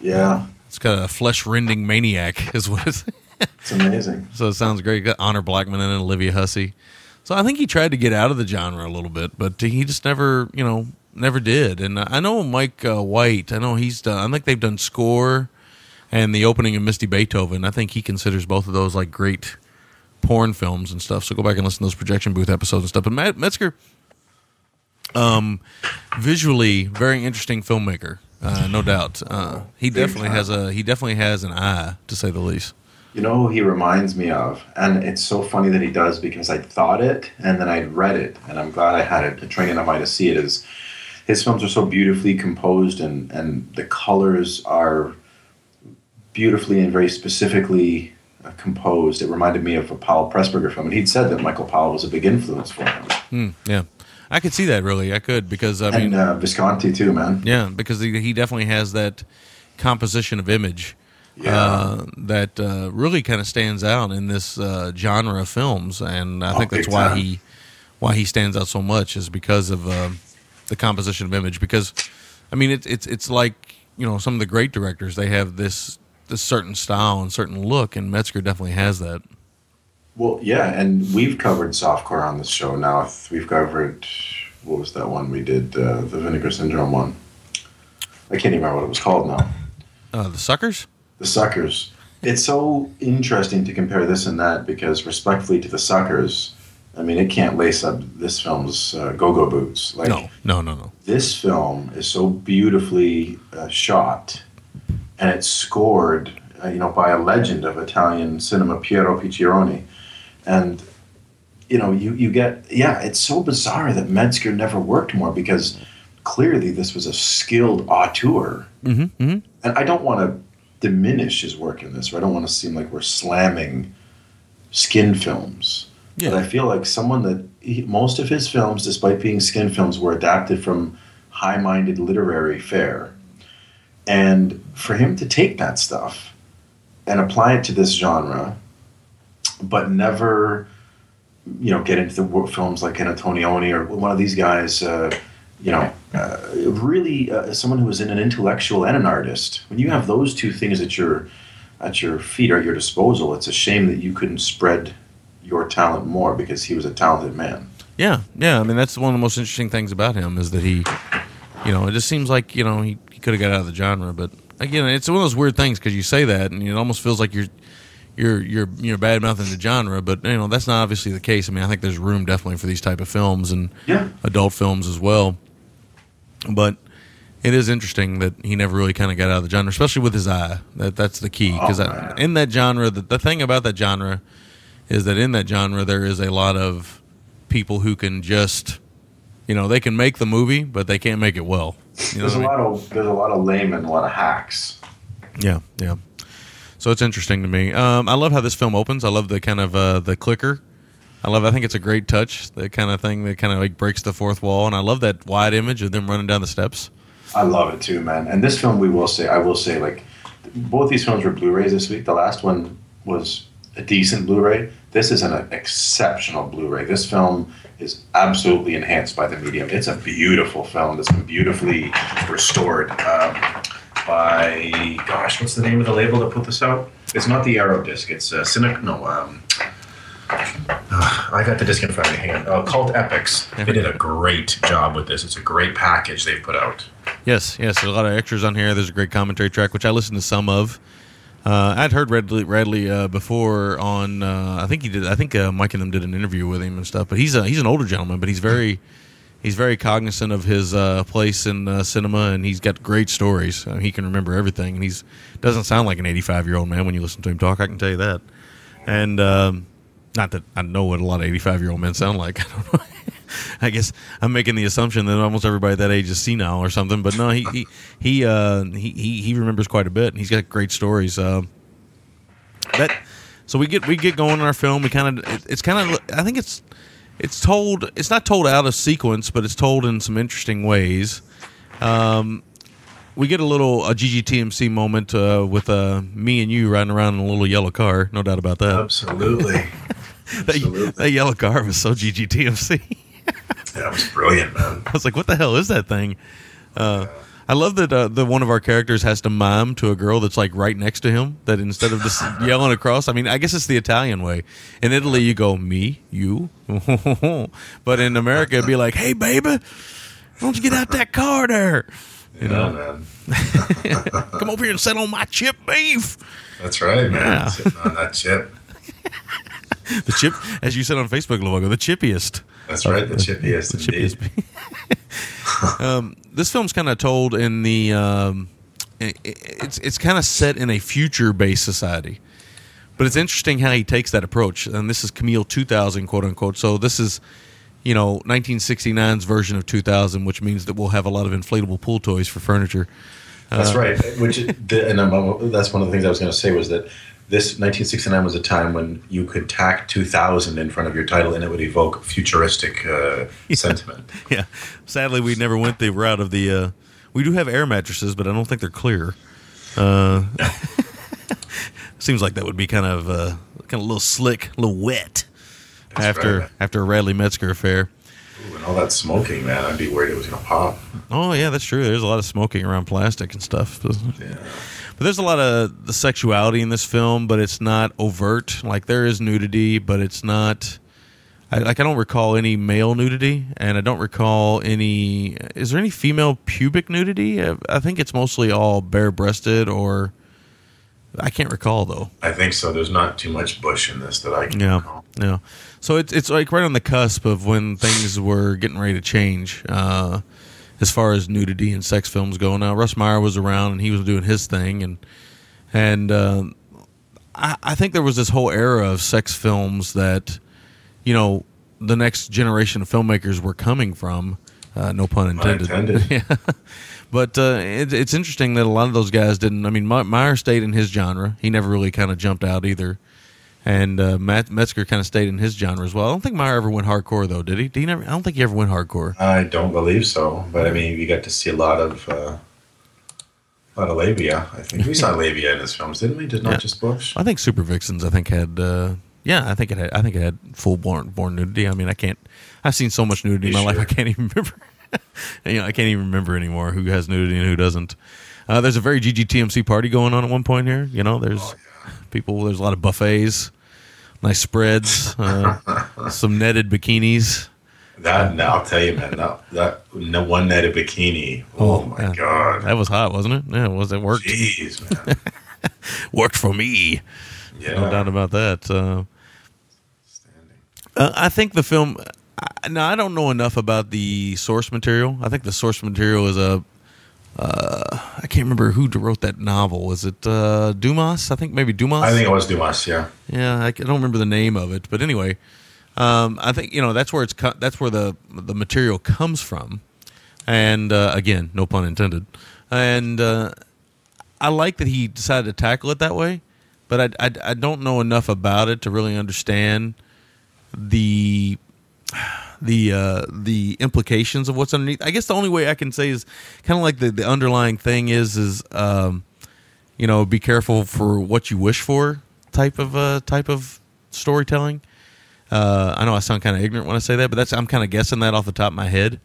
Yeah, It's got a flesh rending maniac, is what it's. it's amazing. so it sounds great. Got Honor Blackman and Olivia Hussey. So I think he tried to get out of the genre a little bit, but he just never, you know, never did. And I know Mike uh, White. I know he's done. I think they've done score and the opening of Misty Beethoven. I think he considers both of those like great porn films and stuff. So go back and listen to those projection booth episodes and stuff. But Matt Metzger, um, visually very interesting filmmaker, uh, no doubt. Uh, he definitely has a he definitely has an eye to say the least. You know who he reminds me of? And it's so funny that he does because I thought it and then I'd read it and I'm glad I had it, a training my to see it is his films are so beautifully composed and, and the colors are beautifully and very specifically uh, composed. It reminded me of a Powell Pressburger film. And he'd said that Michael Powell was a big influence for him. Hmm, yeah, I could see that really. I could because I mean, and uh, Visconti too, man. yeah, because he, he definitely has that composition of image Yeah. uh, that uh, really kind of stands out in this uh, genre of films, and I Oh, think that's why time. he why he stands out so much is because of uh, the composition of image. Because I mean, it's it's it's like you know some of the great directors they have this this certain style and certain look, and Metzger definitely has that. Well, yeah, and we've covered softcore on this show now. We've covered what was that one we did, uh, the Vinegar Syndrome one. I can't even remember what it was called now. Uh, the Suckers. The Suckers. It's so interesting to compare this and that because, respectfully to the Suckers, I mean, it can't lace up this film's uh, go-go boots. Like No, no, no, no. this film is so beautifully uh, shot, and it's scored, uh, you know, by a legend of Italian cinema, Piero Piccioni, and you know, you you get yeah, it's so bizarre that Metzger never worked more because clearly this was a skilled auteur, Mm-hmm, mm-hmm. and I don't want to diminish his work in this, or I don't want to seem like we're slamming skin films. Yeah. But I feel like someone that he, most of his films, despite being skin films, were adapted from high-minded literary fare, and for him to take that stuff and apply it to this genre, but never, you know, get into the films like an Antonioni or one of these guys. Uh, you know, uh, really uh, someone who is in an intellectual and an artist. When you have those two things at your at your feet or at your disposal, it's a shame that you couldn't spread your talent more because he was a talented man. Yeah, yeah. I mean, that's one of the most interesting things about him is that he, you know, it just seems like you know he, he could have got out of the genre, but again, it's one of those weird things because you say that and it almost feels like you're you're you're you're bad mouthing the genre, but you know that's not obviously the case. I mean, I think there's room definitely for these type of films and Yeah. adult films as well. But it is interesting that he never really kind of got out of the genre, especially with his eye. That that's the key because Oh, in that genre, the, the thing about that genre is that in that genre there is a lot of people who can just, you know, they can make the movie, but they can't make it well. You know There's a mean? lot of there's a lot of laymen, a lot of hacks. Yeah, yeah. So it's interesting to me. Um, I love how this film opens. I love the kind of uh, the clicker. I love. I think it's a great touch. The kind of thing that kind of like breaks the fourth wall, and I love that wide image of them running down the steps. I love it too, man. And this film, we will say, I will say, like both these films were Blu-rays this week. The last one was a decent Blu-ray. This is an exceptional Blu-ray. This film is absolutely enhanced by the medium. It's a beautiful film that's been beautifully restored um, by, gosh, what's the name of the label that put this out? It's not the Arrow disc. It's uh, Cynic. No, um, uh, I got the disc in front of me. Hang on. Uh, Cult Epics. They did a great job with this. It's a great package they've put out. Yes, yes. There's a lot of extras on here. There's a great commentary track, which I listened to some of. Uh, I'd heard Radley, Radley uh, before on. Uh, I think he did. I think uh, Mike and them did an interview with him and stuff. But he's a, he's an older gentleman, but he's very he's very cognizant of his uh, place in uh, cinema, and he's got great stories. He can remember everything, and he's doesn't sound like an 85 year old man when you listen to him talk. I can tell you that. And um, not that I know what a lot of 85 year old men sound like. I don't know. I guess I'm making the assumption that almost everybody that age is senile or something. But no, he he he uh, he, he he remembers quite a bit, and he's got great stories. Uh, that so we get we get going in our film. We kind of it, it's kind of I think it's it's told it's not told out of sequence, but it's told in some interesting ways. Um, we get a little a GGTMC moment uh, with uh, me and you riding around in a little yellow car, no doubt about that. Absolutely. that, that yellow car was so GGTMC. That was brilliant, man. I was like, "What the hell is that thing?" Uh, I love that uh, the one of our characters has to mime to a girl that's like right next to him. That instead of just yelling across, I mean, I guess it's the Italian way. In Italy, you go me, you, but in America, it'd be like, "Hey, baby, why don't you get out that car there? You know, man. come over here and sit on my chip beef." That's right, man. Yeah. Sitting on that chip. The chip, as you said on Facebook, logo, the chippiest. That's right, the The indeed. chippiest. um, this film's kind of told in the. Um, i- i- it's it's kind of set in a future based society, but it's interesting how he takes that approach. And this is Camille 2000, quote unquote. So this is, you know, 1969's version of 2000, which means that we'll have a lot of inflatable pool toys for furniture. That's Uh, right. Which the, and um, that's one of the things I was going to say was that this 1969 was a time when you could tack 2000 in front of your title and it would evoke futuristic uh, sentiment. Yeah. Sadly, we never went the route of the. Uh, we do have air mattresses, but I don't think they're clear. Uh, seems like that would be kind of uh, kind of a little slick, a little wet That's after right. after a Radley Metzger affair. Ooh, and all that smoking, man, I'd be worried it was going to pop. Oh yeah, that's true. There's a lot of smoking around plastic and stuff. But, but there's a lot of the sexuality in this film, but it's not overt. Like there is nudity, but it's not. I, like I don't recall any male nudity, and I don't recall any. Is there any female pubic nudity? I, I think it's mostly all bare-breasted, or I can't recall though. I think so. There's not too much bush in this that I can Yeah, recall. yeah. So it's it's like right on the cusp of when things were getting ready to change, uh, as far as nudity and sex films go. Now Russ Meyer was around and he was doing his thing, and and uh, I, I think there was this whole era of sex films that, you know, the next generation of filmmakers were coming from. Uh, no pun intended. intended. yeah. But uh, it, it's interesting that a lot of those guys didn't. I mean, Meyer stayed in his genre. He never really kind of jumped out either. And uh, Matt Metzger kind of stayed in his genre as well. I don't think Meyer ever went hardcore though, did he? Did he never? I don't think he ever went hardcore. I don't believe so, but I mean, we got to see a lot of uh, a lot of labia. I think we saw labia in his films, didn't we? Did not Yeah. just Bush. I think Super Vixens. I think had. Uh, yeah, I think it had. I think it had full born born nudity. I mean, I can't. I've seen so much nudity in You my life. I can't even remember. you know, I can't even remember anymore who has nudity and who doesn't. Uh, there's a very GGTMC party going on at one point here. You know, there's people. There's a lot of buffets, nice spreads, uh, some netted bikinis. That no, I'll tell you, man. That that no one netted bikini. Oh, my yeah. god, That was hot, wasn't it? Yeah, it was. It worked. jeez, man. Worked for me. Yeah, No doubt about that. Uh, uh, I think the film. I, now I don't know enough about the source material. I think the source material is a. Uh, I can't remember who wrote that novel. Was it uh, Dumas? I think maybe Dumas. I think it was Dumas. Yeah, Yeah, I, don't remember the name of it, but anyway, um, I think you know that's where it's co- that's where the the material comes from, and uh, again, no pun intended. And uh, I like that he decided to tackle it that way, but I, I I don't know enough about it to really understand the the uh, the implications of what's underneath. I guess the only way I can say is kind of like the, the underlying thing is is um, you know be careful for what you wish for type of uh, type of storytelling. Uh, I know I sound kind of ignorant when I say that, but that's I'm kind of guessing that off the top of my head.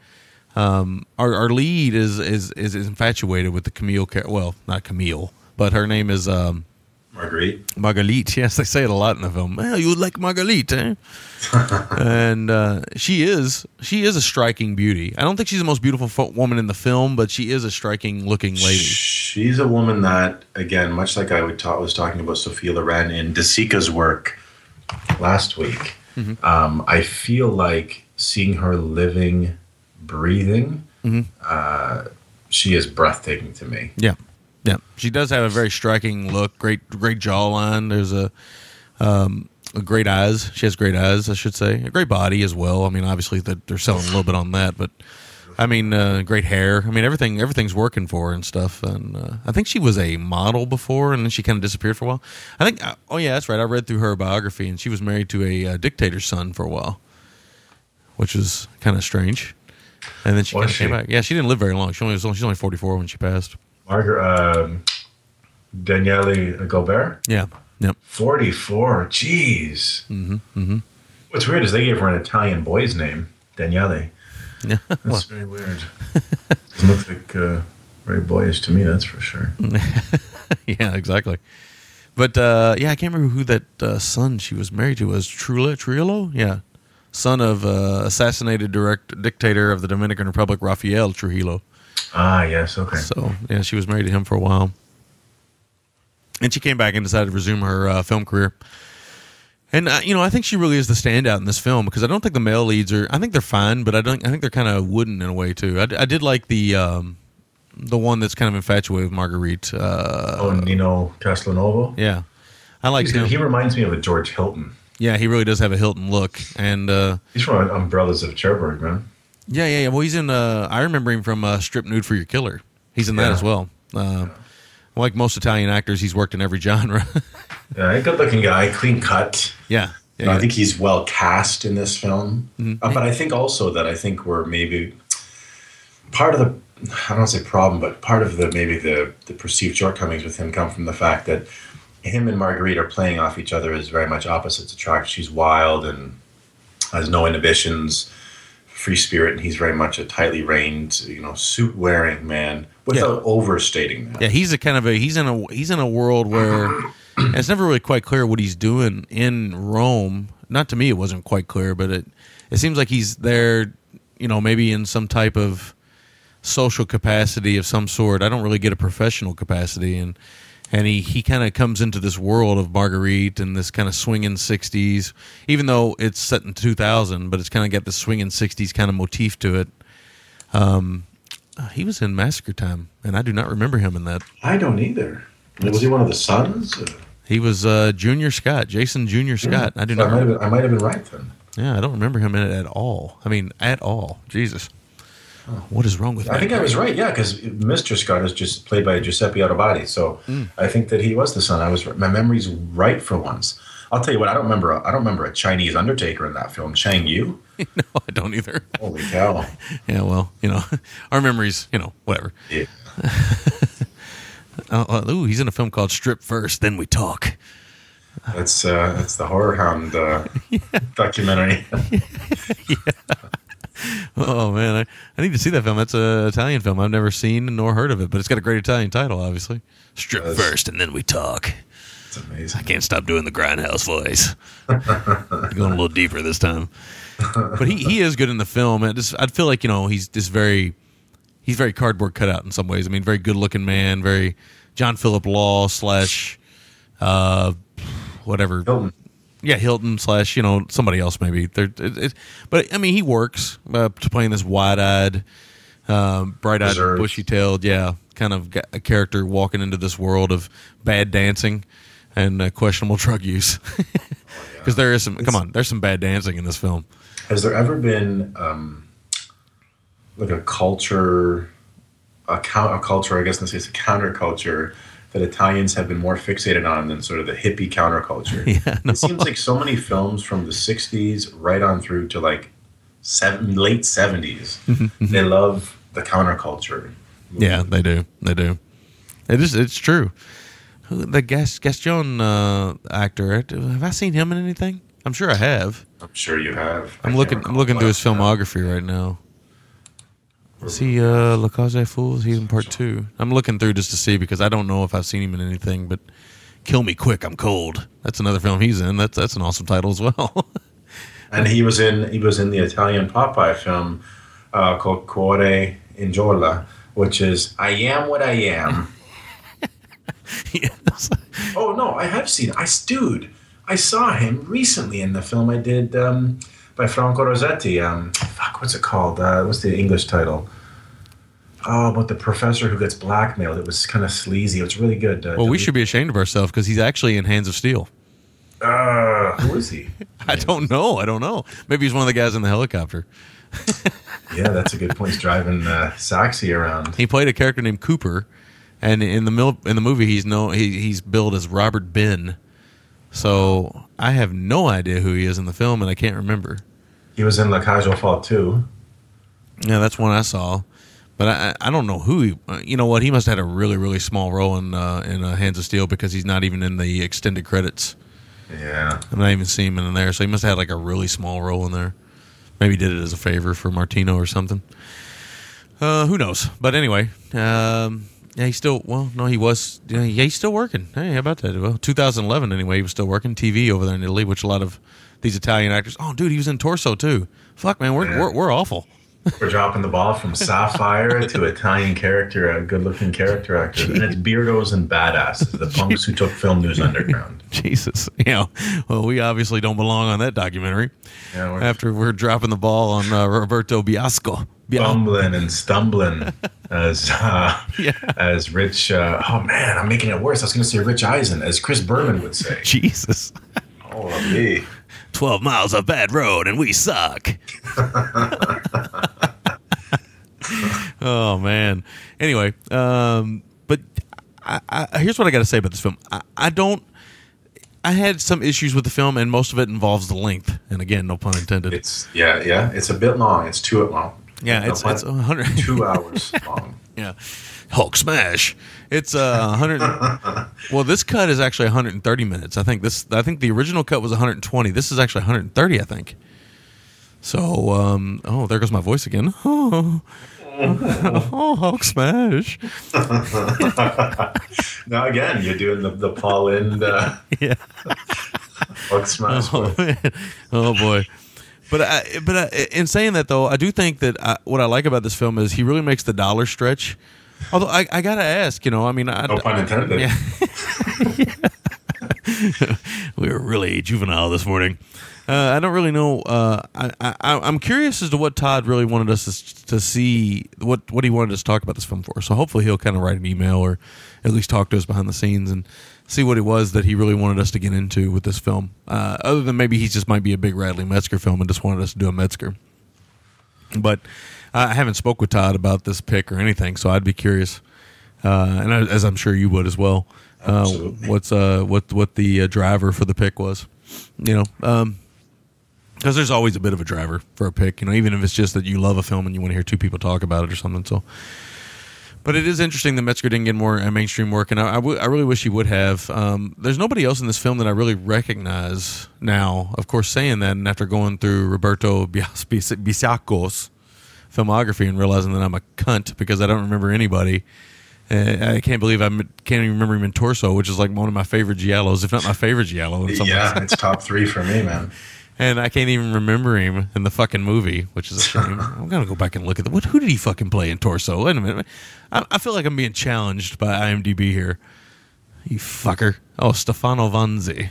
Um, our our lead is is is, infatuated with the Camille. Well, not Camille, but her name is um, Marguerite. Marguerite. Yes, they say it a lot in the film. Well, you would like Marguerite, eh? and uh, she is she is a striking beauty. I don't think she's the most beautiful fo- woman in the film, but she is a striking looking lady. She's a woman that, again, much like I would ta- was talking about Sophia Loren in De Sica's work last week, Mm-hmm. um, I feel like seeing her living, breathing, Mm-hmm. uh, she is breathtaking to me. Yeah, yeah. She does have a very striking look. Great, great jawline. There's a, um, a great eyes. She has great eyes, I should say. A great body as well. I mean, obviously that they're selling a little bit on that, but I mean, uh, great hair. I mean, everything, everything's working for her and stuff. And uh, I think she was a model before, and then she kind of disappeared for a while. I think. uh, Oh yeah, that's right. I read through her biography, and she was married to a uh, dictator's son for a while, which is kind of strange. And then she kind of came back. Yeah, she didn't live very long. She only was. She's only forty four when she passed. Margaret, um, Danièle Gaubert, Yeah. Yep. 44. Jeez. Mm-hmm. Mm-hmm. What's weird is they gave her an Italian boy's name, Daniele. Yeah. That's Well, very weird. Doesn't look like uh, very boyish to me, that's for sure. yeah, exactly. But uh, yeah, I can't remember who that uh, son she was married to was. Trula Trujillo, yeah, son of uh, assassinated direct dictator of the Dominican Republic, Rafael Trujillo. Ah, yes, okay. So yeah, she was married to him for a while, and she came back and decided to resume her uh, film career. And uh, you know, I think she really is the standout in this film because I don't think the male leads are. I think they're fine, but I don't. I think they're kind of wooden in a way too. I did like the um, the one that's kind of infatuated with Marguerite. Uh, oh, Nino Castelnuovo? yeah, I like him. He reminds me of a George Hilton. Yeah, he really does have a Hilton look, and uh, He's from Umbrellas of Cherbourg, man. Yeah, yeah, yeah. Well, he's in. Uh, I remember him from uh, Strip Nude for Your Killer. He's in that Yeah. as well. Uh, Like most Italian actors, he's worked in every genre. Yeah, good looking guy, clean cut. yeah, yeah, I yeah. think he's well cast in this film. Mm-hmm. Uh, but I think also that I think we're maybe part of the I don't want to say problem, but part of the maybe the the perceived shortcomings with him come from the fact that him and Marguerite are playing off each other as very much opposites attract. She's wild and has no inhibitions, free spirit, and he's very much a tightly reined, you know, suit wearing man without overstating that. yeah. He's a kind of a he's in a he's in a world where it's never really quite clear what he's doing in Rome. Not to me, it wasn't quite clear, but it it seems like he's there. You know, maybe in some type of social capacity of some sort. I don't really get a professional capacity, and and he he kind of comes into this world of Marguerite and this kind of swinging '60s, even though it's set in 2000, but it's kind of got this swinging '60s kind of motif to it. Um, uh, he was in Massacre Time, and I do not remember him in that. I don't either. Was he one of the sons? He was uh, Junior Scott, Jason Junior Scott. I do So not. I might, been, I might have been right then. Yeah, I don't remember him in it at all. I mean, at all. Jesus, what is wrong with that? I think I was right, yeah, because Mr. Scott is just played by Giuseppe Addobbati. So I think that he was the son. I was my memory's right for once. I'll tell you what. I don't remember. A, I don't remember a Chinese Undertaker in that film. Chang Yu. no, I don't either. Holy cow! Yeah, well, you know, our memories, you know, whatever. Yeah. Uh, ooh, he's in a film called Strip First, Then We Talk. That's uh, that's the HorrorHound uh, documentary. Oh man, I, I need to see that film. That's an Italian film. I've never seen nor heard of it, but it's got a great Italian title, obviously. Strip Yes. first, and then we talk. It's amazing. I can't stop doing the grindhouse voice. Going a little deeper this time, but he, he is good in the film. I just I feel like you know he's just very he's very cardboard cutout in some ways. I mean, very good looking man, very John Philip Law slash uh whatever Hilton. Yeah, Hilton slash you know somebody else maybe. There, it, it, but I mean, he works uh, to playing this wide-eyed, um, bright-eyed, bushy-tailed, yeah, kind of a character walking into this world of bad dancing and uh, questionable drug use. Because there is some, come on, there's some bad dancing in this film. Has there ever been um, like a culture, a, count, a culture? I guess let's say it's a counterculture that Italians have been more fixated on than sort of the hippie counterculture. Yeah, no. It seems like so many films from the '60s right on through to like seven, late '70s. they love the counterculture. Yeah, they do, they do. It is, it's true. The Gas, Gaston uh, actor, have I seen him in anything? I'm sure I have. I'm sure you have. I I'm can't looking. I'm looking through his filmography right now. Is he uh, La Cause Fools? He's in part two. I'm looking through just to see because I don't know if I've seen him in anything. But Kill Me Quick, I'm Cold. That's another film he's in. That's that's an awesome title as well. and he was in he was in the Italian Popeye film uh, called Cuore in Giola, which is I am what I am. yes. oh no, I have seen. I dude, I saw him recently in the film I did um, by Franco Rossetti. Um, fuck, what's it called? Uh, what's the English title? Oh, about the professor who gets blackmailed. It was kind of sleazy. It was really good. Uh, Well, we should be ashamed of ourselves because he's actually in Hands of Steel. Uh, who is he? I don't know. I don't know. Maybe he's one of the guys in the helicopter. yeah, that's a good point. He's driving uh, Saxy around. He played a character named Cooper, and in the mil- in the movie he's no he, he's billed as Robert Ben. So I have no idea who he is in the film, and I can't remember. He was in La Cage aux Folles too. Yeah, that's one I saw, but I I don't know who he. You know what? He must have had a really really small role in uh, in uh, Hands of Steel because he's not even in the extended credits. Yeah. I'm not even seeing him in there, so he must have had like a really small role in there. Maybe did it as a favor for Martino or something. Uh, who knows? But anyway, um, yeah, he's still well. No, he was. Yeah, he's still working. Hey, how about that? Well, 2011 anyway. He was still working TV over there in Italy, which a lot of these Italian actors. Oh, dude, he was in Torso too. Fuck, man, we're Yeah. we're, we're awful. We're dropping the ball from Sapphire to Italian character, a good-looking character actor, and it's beardos and badasses, the punks who took film news underground. Jesus, you know. Well, we obviously don't belong on that documentary. Yeah, we're After we're dropping the ball on uh, Roberto Bisacco. Bia- bumbling and stumbling as uh, Yeah. as Rich. Uh, oh man, I'm making it worse. I was going to say Rich Eisen, as Chris Berman would say. Jesus. Oh, me. 12 miles of bad road and we suck. oh, man. Anyway, um, but I, I, here's what I got to say about this film. I, I don't. I had some issues with the film, and most of it involves the length. And again, no pun intended. It's yeah, yeah. It's a bit long. It's two long. yeah, No it's pun- it's 100. two hours long. Yeah. Hulk smash. It's uh 100 Well, this cut is actually 130 minutes. I think this I think the original cut was 120. This is actually 130, I think. So, um oh, there goes my voice again. Oh. oh, Hulk smash. Now again, you're doing the the Paul Lynde uh, Yeah. Hulk smash. Oh, oh boy. But I, but I, in saying that though, I do think that I, what I like about this film is he really makes the dollar stretch. Although I, I gotta ask, you know, I mean, I, No pun intended. Yeah. we were really juvenile this morning. Uh, I don't really know. Uh, I, I, I'm curious as to what Todd really wanted us to, to see, what what he wanted us to talk about this film for. So hopefully he'll kind of write an email or at least talk to us behind the scenes and see what it was that he really wanted us to get into with this film. Uh, other than maybe he just might be a big Radley Metzger film and just wanted us to do a Metzger. But I haven't spoke with Todd about this pick or anything, so I'd be curious, uh, and I, as I'm sure you would as well. uh, what's uh what what the uh, driver for the pick was. You know, um, because there's always a bit of a driver for a pick. You know, even if it's just that you love a film and you want to hear two people talk about it or something. So. But it is interesting that Metzger didn't get more uh, mainstream work, and I, I, w- I really wish he would have. Um, there's nobody else in this film that I really recognize now. Of course, saying that, and after going through Roberto Bisacco's filmography and realizing that I'm a cunt because I don't remember anybody. Uh, I can't believe I m- can't even remember him in Torso, which is like one of my favorite giallos, if not my favorite giallo. In some Yeah, it's top three for me, man. and I can't even remember him in the fucking movie, which is a shame. I'm gonna go back and look at the what. Who did he fucking play in Torso? Wait a minute. I, I feel like I'm being challenged by IMDb here. You fucker. Oh, Stefano Vanzi.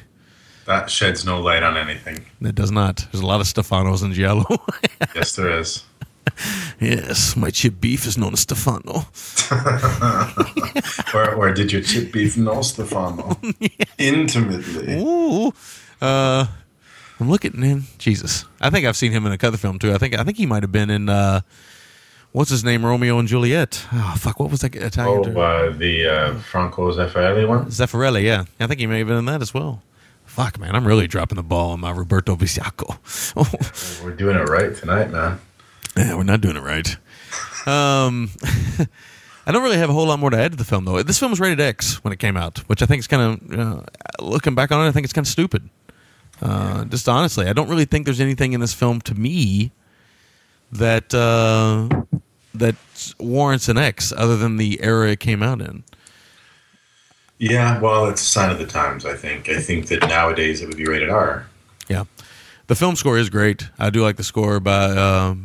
That sheds no light on anything. It does not. There's a lot of Stefanos in Giallo. Yes, there is. yes, my chip beef is known as Stefano. Or, or did your chip beef know Stefano? Intimately. Ooh. Uh, I'm looking in. Jesus. I think I've seen him in a other film too. I think I think he might have been in uh, what's his name, Romeo and Juliet. Oh fuck, what was that Italian? Oh, uh, the uh, Franco Zeffirelli one? Zeffirelli, yeah. I think he may have been in that as well. Fuck, man, I'm really dropping the ball on my Roberto Bisacco. Oh, We're doing it right tonight, man. yeah, we're not doing it right. Um, I don't really have a whole lot more to add to the film, though. This film was rated X when it came out, which I think is kind of, uh, looking back on it, I think it's kind of stupid. Uh, just honestly, I don't really think there's anything in this film to me that uh, that warrants an X other than the era it came out in. Yeah, well, it's a sign of the times, I think. I think that nowadays it would be rated R. Yeah, the film score is great. I do like the score by uh,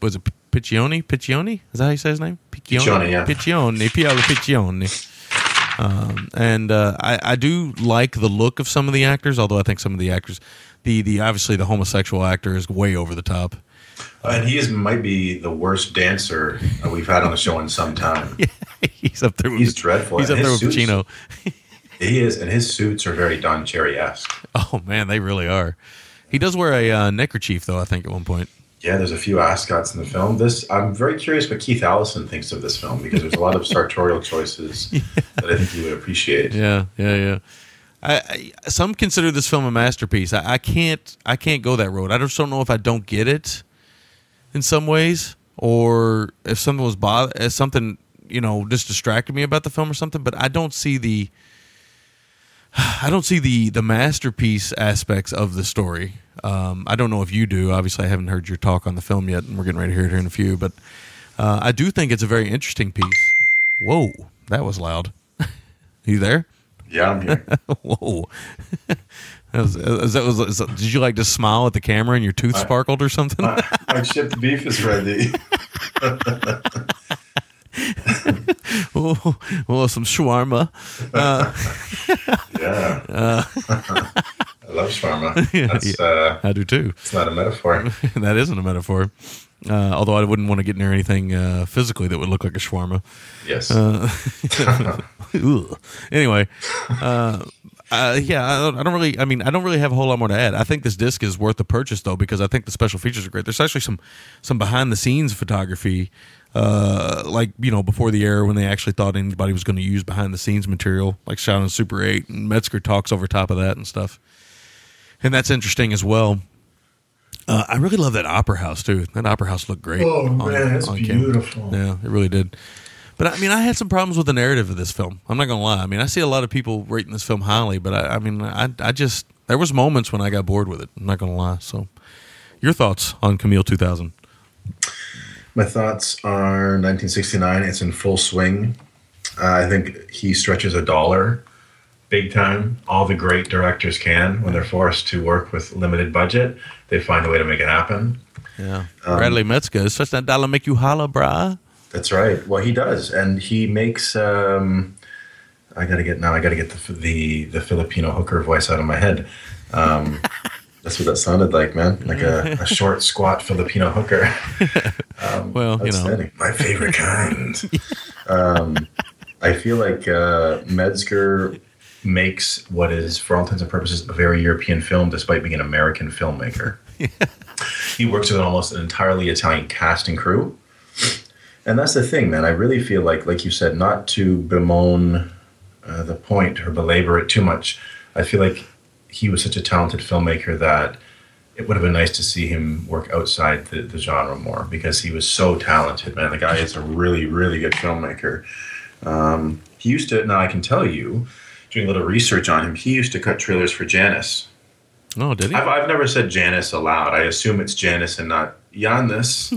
was it Piccioni? Piccioni is that how you say his name? Piccioni, yeah. Piccioni, Piero Piccioni. Um, and uh, I, I do like the look of some of the actors, although I think some of the actors, the the obviously the homosexual actor is way over the top. And he is might be the worst dancer that we've had on the show in some time. he's up there. With, He's dreadful. He's up there with suits- Pacino. He is, and his suits are very Don Cherry esque. Oh man, they really are. He does wear a uh, neckerchief though. I think at one point. Yeah, there's a few ascots in the film. This I'm very curious what Keith Allison thinks of this film because there's a lot of sartorial choices that I think he would appreciate. Yeah, yeah, yeah. I, I some consider this film a masterpiece. I, I can't I can't go that road. I just don't know if I don't get it in some ways, or if something was bother if something you know just distracted me about the film or something. But I don't see the I don't see the the masterpiece aspects of the story. Um, I don't know if you do. Obviously, I haven't heard your talk on the film yet, and we're getting ready to hear it here in a few. But uh, I do think it's a very interesting piece. Whoa, that was loud. you there? Yeah, I'm here. Whoa. Was, was, is did you like just smile at the camera and your tooth sparkled or something? my, my chipped beef is ready. oh, oh, some shawarma. Uh, Yeah, uh, love shawarma. Yeah, uh, I do too. it's not a metaphor. that isn't a metaphor. Uh, although I wouldn't want to get near anything uh, physically that would look like a shawarma. Yes. Uh, anyway, uh, uh, yeah, I don't, I don't really. I mean, I don't really have a whole lot more to add. I think this disc is worth the purchase though because I think the special features are great. There's actually some some behind the scenes photography, uh, like you know before the era when they actually thought anybody was going to use behind the scenes material, like shot on Super Eight, and Metzger talks over top of that and stuff. And that's interesting as well. Uh, I really love that opera house too. That opera house looked great. Oh, man, it's camera. beautiful. Yeah, it really did. But I mean, I had some problems with the narrative of this film. I'm not gonna lie. I mean, I see a lot of people rating this film highly, but I, I mean, I, I just there was moments when I got bored with it. I'm not gonna lie. So, your thoughts on Camille 2000? My thoughts are 1969. It's in full swing. Uh, I think he stretches a dollar big time. All the great directors can when they're forced to work with limited budget. They find a way to make it happen. Yeah, Um, Bradley Metzger. Is such that dollar make you holla, brah? That's right. Well, he does, and he makes. Um, I gotta get now. I gotta get the the the Filipino hooker voice out of my head. Um, that's what that sounded like, man. Like a, a short, squat Filipino hooker. Um, Well, you know. my favorite kind. um, I feel like uh, Metzger makes what is, for all intents and purposes, a very European film, despite being an American filmmaker. He works with almost an entirely Italian cast and crew. And that's the thing, man. I really feel like, like you said, not to bemoan uh, the point or belabor it too much. I feel like he was such a talented filmmaker that it would have been nice to see him work outside the, the genre more because he was so talented, man. The guy is a really, really good filmmaker. Um, he used to, now I can tell you, doing a little research on him, he used to cut trailers for Janus. Oh, did he? I've, I've never said Janice aloud. I assume it's Janice and not Janis.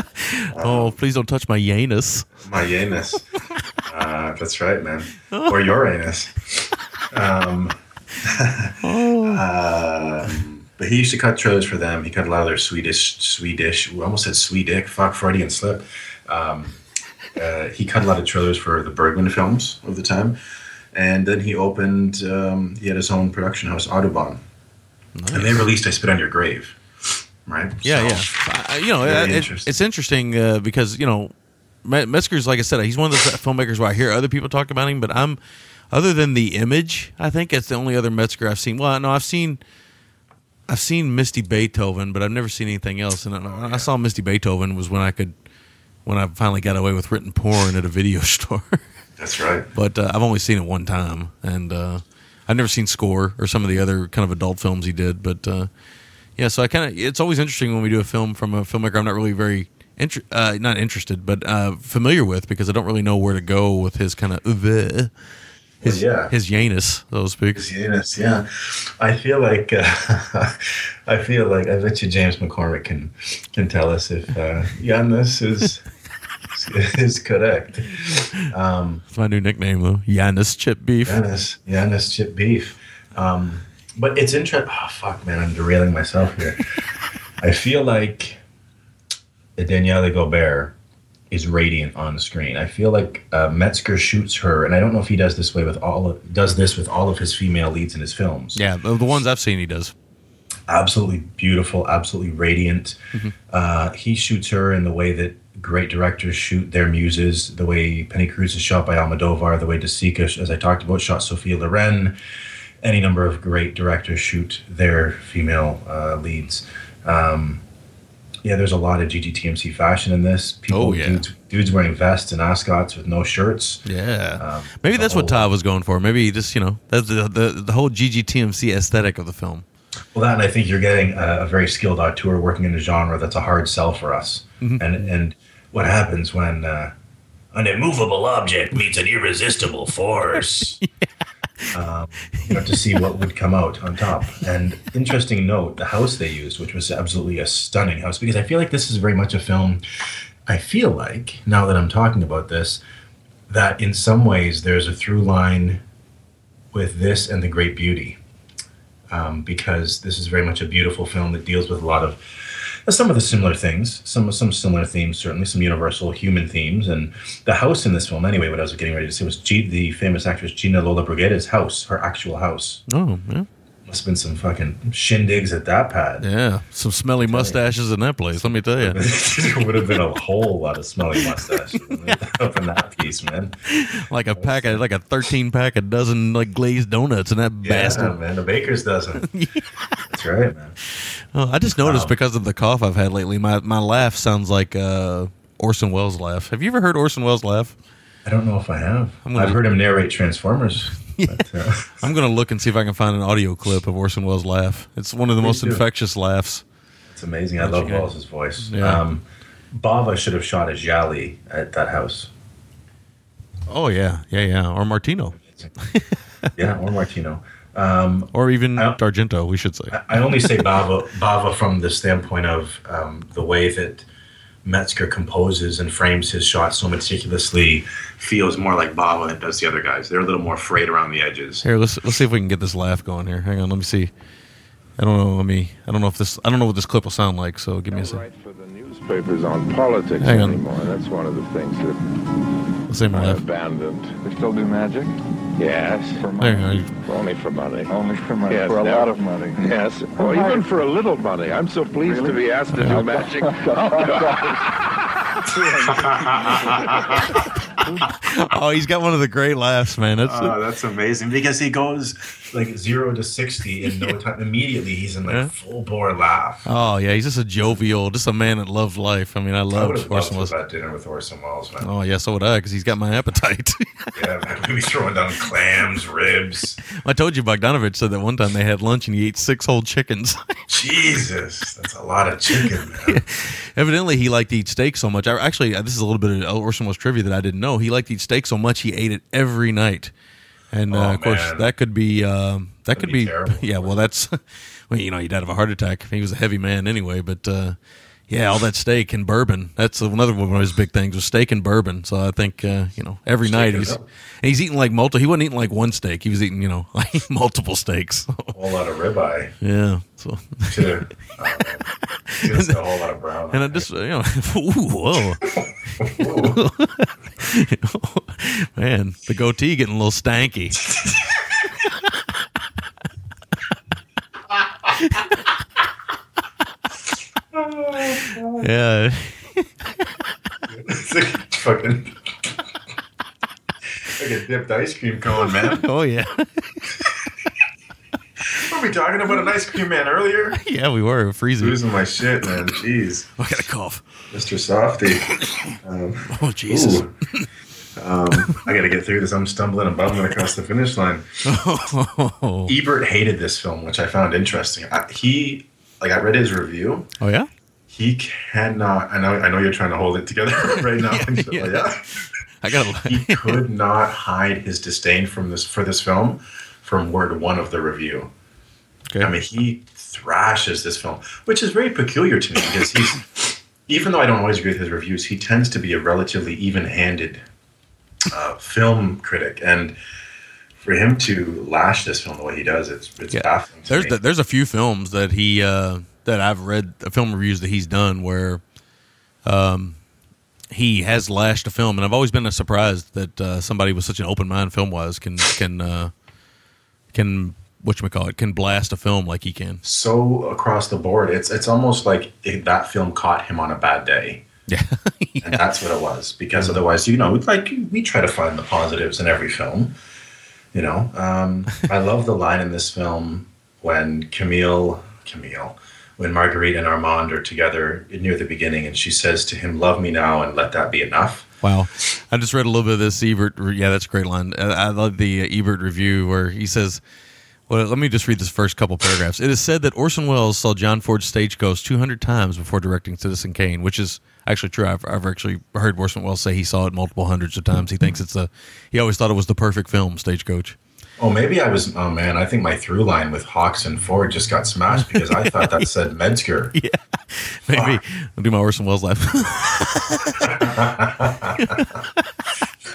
oh, please don't touch my Janus. My Janus. uh, that's right, man. Or your anus. Um, um, but he used to cut trailers for them. He cut a lot of their Swedish, Swedish. We almost said Swedish. Fuck, Freudian slip. Um, uh, he cut a lot of trailers for the Bergman films of the time, and then he opened. Um, he had his own production house, Audubon, and they released "I Spit on Your Grave." Right? Yeah, So- yeah. You know, it- interesting. it's interesting uh, because you know, Me- Metzger's like I said, he's one of those filmmakers where I hear other people talk about him, but I'm other than the image, I think it's the only other Metzger I've seen. Well, no, I've seen. I've seen Misty Beethoven, but I've never seen anything else. And I, I saw Misty Beethoven was when I could, when I finally got away with written porn at a video store. That's right. but uh, I've only seen it one time, and uh, I've never seen Score or some of the other kind of adult films he did. But uh, yeah, so I kind of it's always interesting when we do a film from a filmmaker I'm not really very inter- uh, not interested, but uh, familiar with because I don't really know where to go with his kind of his Well, yeah. his Janus, so to speak. Yes, yeah. I feel like uh, I feel like I bet you James McCormick can can tell us if uh, Janus is is correct. Um, It's my new nickname though, Janus Chip Beef. Janus, Janus chip beef. Um, but it's interesting. Oh fuck, man! I'm derailing myself here. I feel like Danièle Gaubert is radiant on the screen. I feel like uh, Metzger shoots her, and I don't know if he does this way with all of, does this with all of his female leads in his films. Yeah, the, the ones I've seen he does. absolutely beautiful, absolutely radiant. Mm-hmm. Uh, he shoots her in the way that great directors shoot their muses, the way Penny Cruz is shot by Almodovar, the way De Sica, as I talked about, shot Sophia Loren. Any number of great directors shoot their female uh, leads. Um, yeah, there's a lot of GGTMC fashion in this. People, Oh, yeah. dudes, dudes wearing vests and ascots with no shirts. Yeah, Um, maybe that's what oh. Todd was going for. Maybe just you know that's the the, the whole GGTMC aesthetic of the film. Well, that and I think you're getting a, a very skilled auteur working in a genre that's a hard sell for us. Mm-hmm. And and what happens when uh, an immovable object meets an irresistible force? um, you know, to see what would come out on top. And interesting note, the house they used, which was absolutely a stunning house, because I feel like this is very much a film. I feel like now that I'm talking about this, that in some ways there's a through line with this and The Great Beauty um, because this is very much a beautiful film that deals with a lot of some of the similar things, some some similar themes, certainly some universal human themes. And the house in this film, anyway, what I was getting ready to say was G- the famous actress Gina Lollobrigida's house, her actual house. Oh yeah, Must have been some fucking shindigs at that pad. yeah. Some smelly mustaches in that place. Let me tell you. there would have been a whole lot of smelly mustaches up in that piece, man. like a pack of like a thirteen pack a dozen like glazed donuts in that Yeah, bastard. man, the baker's dozen. That's right, man. Oh, I just noticed Wow. because of the cough I've had lately, my my laugh sounds like uh, Orson Welles' laugh. Have you ever heard Orson Welles' laugh? I don't know if I have. Gonna- I've heard him narrate Transformers. But, uh, I'm gonna look and see if I can find an audio clip of Orson Welles' laugh. It's one of the most infectious laughs. It's amazing. I love? Welles's voice. Yeah. Um, Bava should have shot a giallo at that house. Oh yeah, yeah, yeah. Or Martino, Yeah, or Martino. Um, or even I- D'Argento. We should say. I only say Bava, Bava from the standpoint of um, the way that Metzger composes and frames his shots so meticulously feels more like Bava than it does the other guys. They're a little more frayed around the edges. Here, let's let's see if we can get this laugh going here. Hang on, let me see. I don't know. Let me. I don't know if this. I don't know what this clip will sound like. So give me a Don't second. write for the newspapers on politics Hang on. anymore. That's one of the things that Let's see my I laugh. abandoned. They still do magic? Yes. For money. you go. Only for money. Only for money. Yes, for a now- lot of money. Yes. Or Hi. even for a little money. I'm so pleased to be asked to do magic. Oh, he's got one of the great laughs, man. That's Oh, that's amazing because he goes like zero to sixty in no time. Immediately, he's in like Yeah. full bore laugh. oh yeah, he's just a jovial, just a man that loves life. I mean, I I would love have loved Orson Welles. have dinner with Orson Welles, man. Oh yeah, so would I, because he's got my appetite. Yeah, man. We'd be throwing down clams, ribs. I told you Bogdanovich said that one time they had lunch and he ate six whole chickens. Jesus, that's a lot of chicken, man. Evidently, he liked to eat steak so much. I, actually, this is a little bit of Orson Welles trivia that I didn't know. He liked to eat steak so much he ate it every night, and uh, Oh, of course man. that could be um, that That'd could be be, terrible yeah. Well, that's well, you know, he died of a heart attack. He was a heavy man anyway, but uh, yeah, all that steak and bourbon. That's another one of his big things was steak and bourbon. So I think uh, you know every Steak night he's and he's eating like multiple. He wasn't eating like one steak. He was eating you know like multiple steaks. A whole lot of ribeye. yeah. So Too. Just a whole lot of brown. and I just you know, ooh, whoa. Man, the goatee getting a little stanky. yeah. it's like fucking like a dipped ice cream cone, man. Oh yeah. Were we talking about an ice cream man earlier? Yeah, we were freezing. Losing my shit, man. Jeez, I got a cough. Mr. Softy. Um, Oh Jesus. Um, I got to get through this. I'm stumbling and bumbling across the finish line. Oh, Ebert hated this film, which I found interesting. I, he, like, I read his review. oh yeah. He cannot. I know. I know you're trying to hold it together right now. Yeah, yeah. yeah. I got. he could not hide his disdain from this for this film from word one of the review. Okay. I mean, he thrashes this film, which is very peculiar to me because he's, even though I don't always agree with his reviews, he tends to be a relatively even-handed uh, film critic, and for him to lash this film the way he does, it's it's Yeah. baffling. There's the, there's a few films that he uh, that I've read uh, film reviews that he's done where um, he has lashed a film, and I've always been surprised that uh, somebody with such an open mind film wise can can uh, can what you call it can blast a film like he can. so across the board. It's it's almost like it, that film caught him on a bad day. Yeah, and that's what it was. Because otherwise, you know, like we try to find the positives in every film. You know, um, I love the line in this film when Camille, Camille, when Marguerite and Armand are together near the beginning, and she says to him, "Love me now, and let that be enough." Wow. I just read a little bit of this Ebert. Yeah, that's a great line. I, love the Ebert review where he says, well, let me just read this first couple paragraphs. It is said that Orson Welles saw John Ford's Stagecoach 200 times before directing Citizen Kane, which is actually true. I've, I've actually heard Orson Welles say he saw it multiple hundreds of times. He thinks it's a, he always thought it was the perfect film, Stagecoach. Oh, maybe I was. Oh man, I think my through line with Hawks and Ford just got smashed because I thought that said Metzger. Maybe I'll do my Orson Welles life.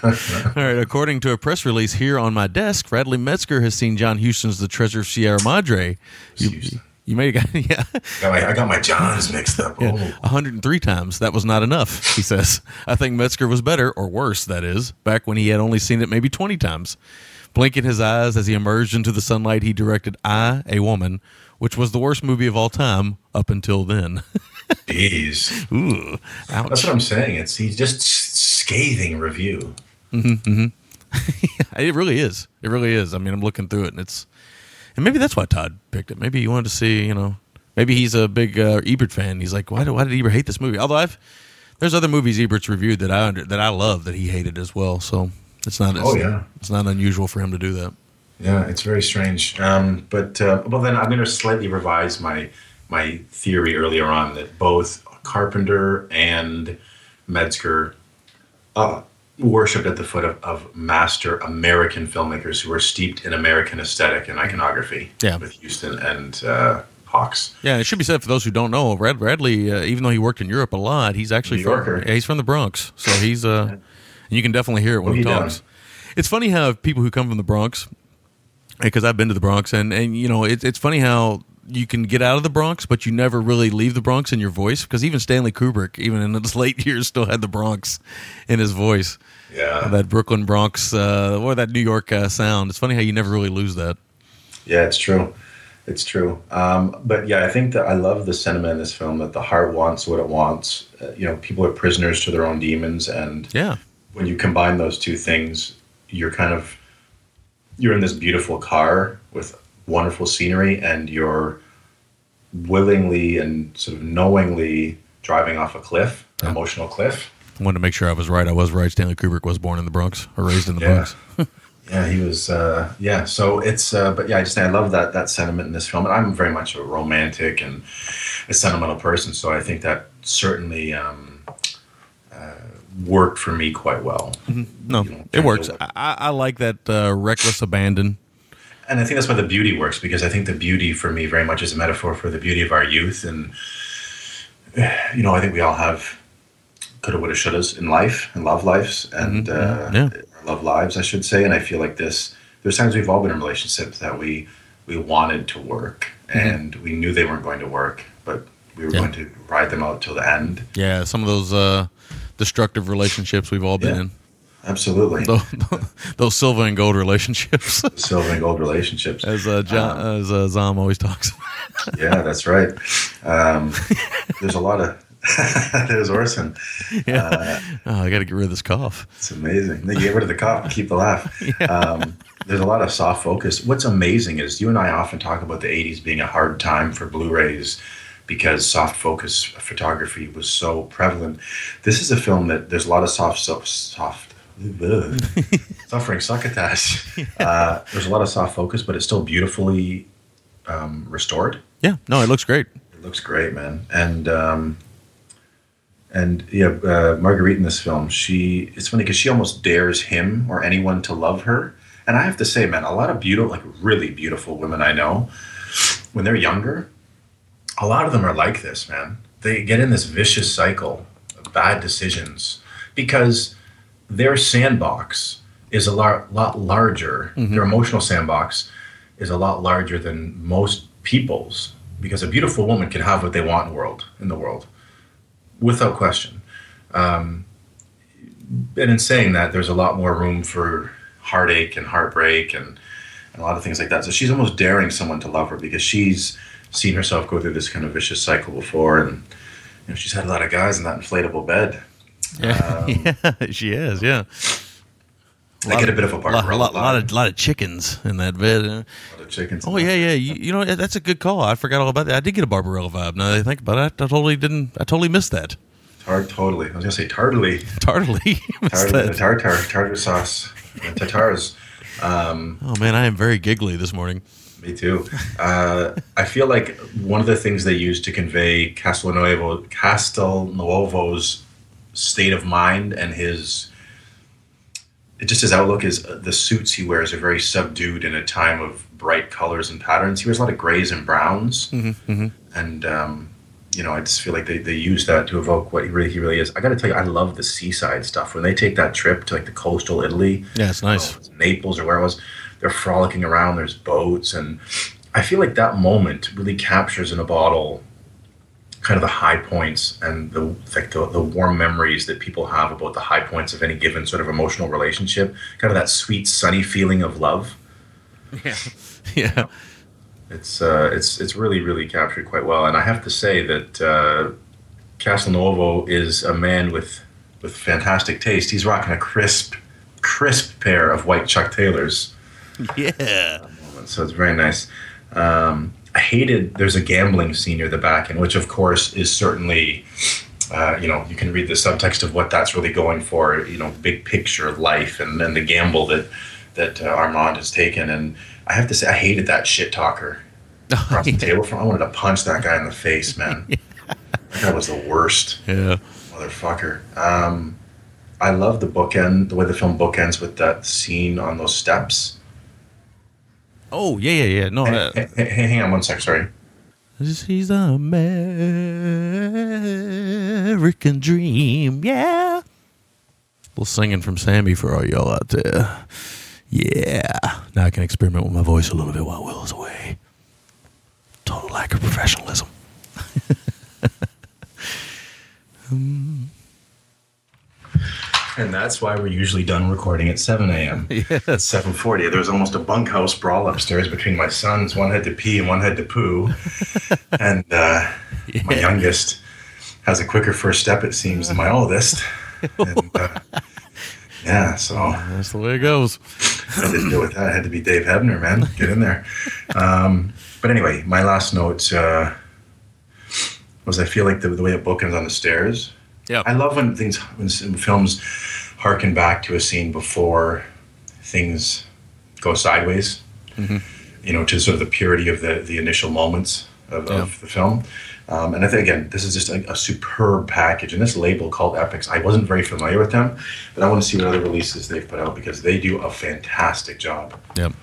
All right. According to a press release here on my desk, Radley Metzger has seen John Huston's The Treasure of Sierra Madre. You, you may have got yeah, I got my Johns mixed up. yeah, Oh. 103 times. That was not enough. He says. I think Metzger was better, or worse, that is, back when he had only seen it maybe 20 times. Blinking his eyes as he emerged into the sunlight, he directed "I, a Woman," which was the worst movie of all time up until then. Jeez. Ooh, ouch. That's what I'm saying. It's he's just scathing review. It really is. It really is. I mean, I'm looking through it, and it's, and maybe that's why Todd picked it. Maybe he wanted to see, you know, maybe he's a big uh, Ebert fan. He's like, why, do, why did Ebert hate this movie? Although I've, there's other movies Ebert's reviewed that I under, that I love that he hated as well. So it's not, it's, Oh, yeah. it's not unusual for him to do that. Yeah, it's very strange. Um, but uh, well, then I'm going to slightly revise my my theory earlier on that both Carpenter and Metzger uh, worshipped at the foot of, of master American filmmakers who were steeped in American aesthetic and iconography. Yeah. with Huston and uh, Hawks. Yeah, it should be said for those who don't know, Brad Bradley, uh, even though he worked in Europe a lot, he's actually New from Yorker. yeah, he's from the Bronx, so he's uh, you can definitely hear it when he down. talks. It's funny how people who come from the Bronx, because I've been to the Bronx, and and you know it's it's funny how you can get out of the Bronx, but you never really leave the Bronx in your voice. Because even Stanley Kubrick, even in his late years, still had the Bronx in his voice. Yeah, That Brooklyn Bronx uh, or that New York uh, sound. It's funny how you never really lose that. Yeah, it's true. It's true. Um, but yeah, I think that I love the sentiment in this film that the heart wants what it wants. Uh, you know, people are prisoners to their own demons, and Yeah, when you combine those two things, you're kind of you're in this beautiful car with wonderful scenery, and you're willingly and sort of knowingly driving off a cliff, an emotional cliff. I wanted to make sure I was right. I was right. Stanley Kubrick was born in the Bronx or raised in the Yeah. Bronx. Yeah, he was. Uh, yeah, so it's. Uh, but yeah, I just I love that that sentiment in this film, and I'm very much a romantic and a sentimental person, so I think that certainly um, worked for me quite well. No, You know, it works. I, I like that uh, reckless abandon. and I think that's why the beauty works because I think the beauty for me very much is a metaphor for the beauty of our youth, and you know I think we all have coulda, woulda, shouldas in life and love lives and uh, yeah. love lives, I should say. And I feel like this. There's times we've all been in relationships that we we wanted to work and we knew they weren't going to work, but we were Yeah. going to ride them out till the end. Yeah, some of those uh, destructive relationships we've all been Yeah. in. Absolutely, Those, those silver and gold relationships, silver and gold relationships. as uh, John, as uh, Zom always talks. yeah, that's right. Um, there's a lot of there's Orson. yeah, oh, I got to get rid of this cough. It's amazing. They get rid of the cough and keep the laugh. Um, there's a lot of soft focus. What's amazing is you and I often talk about the 80s being a hard time for Blu-rays because soft focus photography was so prevalent. This is a film that there's a lot of soft, soft, soft suffering succotash. Uh, there's a lot of soft focus, but it's still beautifully um, restored. Yeah, no, it looks great. It looks great, man. And um, and yeah, uh, Marguerite in this film, she it's funny because she almost dares him or anyone to love her. And I have to say, man, a lot of beautiful, like really beautiful women I know, when they're younger, a lot of them are like this, man. They get in this vicious cycle of bad decisions because their sandbox is a lot, lot larger. Their emotional sandbox is a lot larger than most people's because a beautiful woman can have what they want in the world in the world without question. Um, and in saying that, there's a lot more room for heartache and heartbreak and, and a lot of things like that. So she's almost daring someone to love her because she's seen herself go through this kind of vicious cycle before, and you know, she's had a lot of guys in that inflatable bed. Yeah, yeah she is. Yeah, I get a bit of a lot, Barbarella. lot, lot of lot of chickens in that bed. uh. lot of chickens. Oh yeah, yeah. You, you know that's a good call. I forgot all about that. I did get a Barbarella vibe. Now that I think about it, I totally didn't. I totally missed that. Tart, totally. I was gonna say tartly, missed tartar, tartar, sauce, and tatars. Um, Oh man, I am very giggly this morning. Me too. Uh, I feel like one of the things they use to convey Castelnuovo, Castelnuovo's state of mind and his, it just his outlook is uh, the suits he wears are very subdued in a time of bright colors and patterns. He wears a lot of grays and browns, and um, you know, I just feel like they, they use that to evoke what he really he really is. I got to tell you, I love the seaside stuff when they take that trip to like the coastal Italy. Yeah, it's nice. Naples or where it was. They're frolicking around. There's boats, and I feel like that moment really captures in a bottle kind of the high points and the like the, the warm memories that people have about the high points of any given sort of emotional relationship. Kind of that sweet, sunny feeling of love. Yeah, yeah. It's uh, it's it's really really captured quite well, and I have to say that uh, Castelnuovo is a man with with fantastic taste. He's rocking a crisp crisp pair of white Chuck Taylors. Yeah. so it's very nice. Um, I hated. There's a gambling scene near the back, end, which of course is certainly, uh, you know, you can read the subtext of what that's really going for. You know, big picture life and then the gamble that that uh, Armand has taken. And I have to say, I hated that shit talker across the table from. I wanted to punch that guy in the face, man. That guy was the worst Yeah. motherfucker. Um, I love the bookend, the way the film bookends with that scene on those steps. Oh yeah, yeah, yeah. No, uh, Hey, hey, hey, hang on one sec. Sorry. this is the American dream. Yeah. little singing from Sammy for all y'all out there. Yeah. Now I can experiment with my voice a little bit while Will's away. Total lack of professionalism. And that's why we're usually done recording at 7 a.m. Yes. 7:40. There was almost a bunkhouse brawl upstairs between my sons. One had to pee and one had to poo. and uh, my youngest has a quicker first step, it seems, than my oldest. And, uh, Yeah, so That's the way it goes. I didn't deal with that. It had to be Dave Hebner, man. Get in there. Um, but anyway, my last note uh, was I feel like the, the way it bookends on the stairs. Yeah. I love when things when films harken back to a scene before things go sideways. You know, to sort of the purity of the the initial moments of, of the film. Um, and I think again, this is just a, a superb package. And this label called Epics, I wasn't very familiar with them, but I want to see what other releases they've put out because they do a fantastic job. Yep.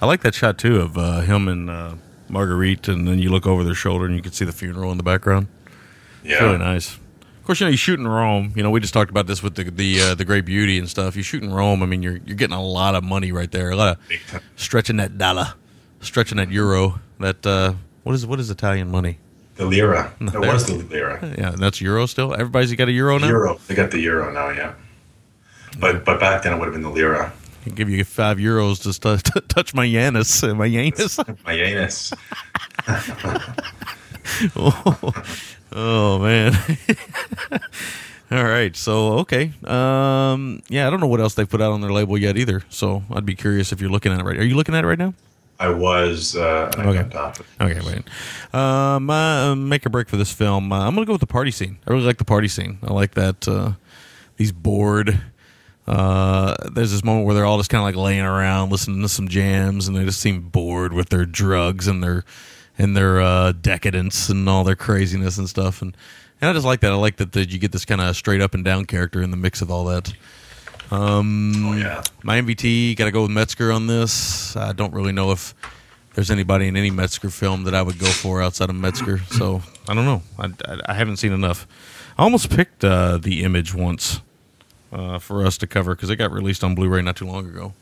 I like that shot too of uh, him and uh, Marguerite, and then you look over their shoulder and you can see the funeral in the background. It's Yeah. really nice. Of course, you know you shoot in Rome. You know we just talked about this with the the uh, the Great Beauty and stuff. You shoot in Rome. I mean, you're you're getting a lot of money right there. A lot of stretching that dollar, stretching that euro. That uh, what is what is Italian money? The lira. It there- was the lira. Yeah, that's euro still. Everybody's got a euro now. Euro. They got the euro now, yeah. But but back then it would have been the lira. I give you five euros just to t- touch my Yanis, uh, my Yanis. My anus. oh, oh, man. All right, so okay, um, yeah, I don't know what else they put out on their label yet either. So I'd be curious if you're looking at it right. Are you looking at it right now? I was uh I Okay. Okay, wait. My uh, make a break for this film. Uh, I'm gonna go with the party scene. I really like the party scene. I like that. Uh, he's bored. Uh, there's this moment where they're all just kind of like laying around, listening to some jams, and they just seem bored with their drugs and their and their uh, decadence and all their craziness and stuff. And and I just like that. I like that, that you get this kind of straight up and down character in the mix of all that. Um, Oh yeah. my MVT got to go with Metzger on this. I don't really know if there's anybody in any Metzger film that I would go for outside of Metzger. So I don't know. I, I, I haven't seen enough. I almost picked uh, the image once uh, for us to cover because it got released on Blu-ray not too long ago.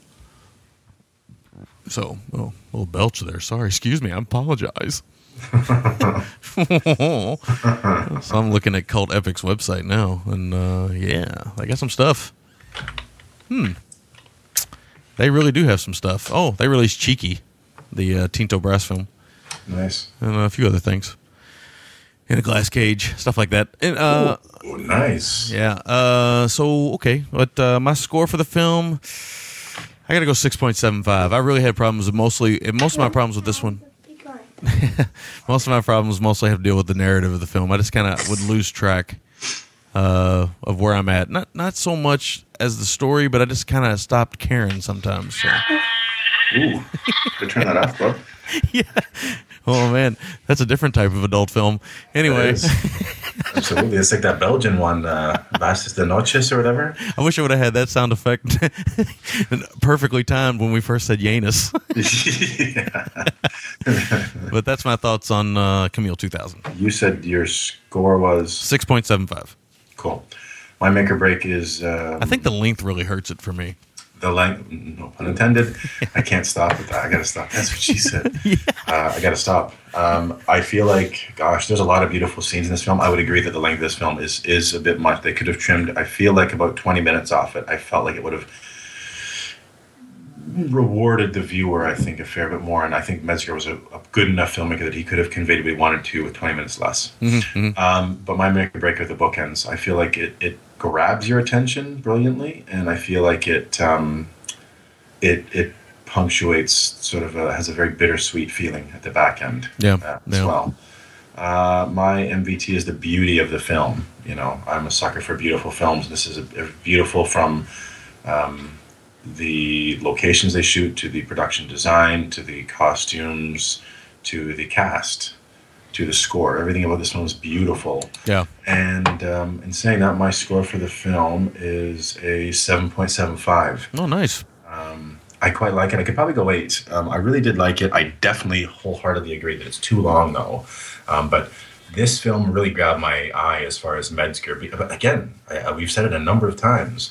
So, oh, a little belch there. Sorry, excuse me. I apologize. so I'm looking at Cult Epic's website now, and uh, yeah, they got some stuff. Hmm. They really do have some stuff. Oh, they released Cheeky, the uh, Tinto Brass film, Nice. and a few other things. In a glass cage, stuff like that. And, uh, Oh, nice. yeah. Uh, so okay, but uh, my score for the film, I got to go six point seven five. I really had problems with mostly. Most of my problems with this one. most of my problems mostly have to deal with the narrative of the film. I just kind of would lose track uh, of where I'm at. Not not so much as the story, but I just kind of stopped caring sometimes. So. Ooh. Could turn that off, bro. Oh man, that's a different type of adult film. Anyway, Absolutely. It's like that Belgian one, uh, Bastas de Noches or whatever. I wish I would have had that sound effect perfectly timed when we first said Janus. but that's my thoughts on uh, Camille 2000. You said your score was 6.75. cool. My make or break is um, I think the length really hurts it for me. The length. No pun intended. I can't stop with that. I gotta stop. That's what she said. uh, I gotta stop. Um, I feel like, gosh, there's a lot of beautiful scenes in this film. I would agree that the length of this film is is a bit much. They could have trimmed. I feel like about 20 minutes off it. I felt like it would have rewarded the viewer. I think a fair bit more, and I think Metzger was a, a good enough filmmaker that he could have conveyed what he wanted to with 20 minutes less. Um, but my make or break of the bookends, I feel like it, it grabs your attention brilliantly, and I feel like it um, it it punctuates sort of a, has a very bittersweet feeling at the back end. Yeah, uh, as yeah. well. Uh, my MVT is the beauty of the film. You know, I'm a sucker for beautiful films. This is a, a beautiful from um, the locations they shoot to the production design to the costumes to the cast to the score. Everything about this film is beautiful. Yeah. And um, in saying that, my score for the film is a 7.75. Oh, nice. I quite like it. I could probably go eight. Um, I really did like it. I definitely wholeheartedly agree that it's too long, though. Um, but this film really grabbed my eye as far as Metzger. But again, I, we've said it a number of times.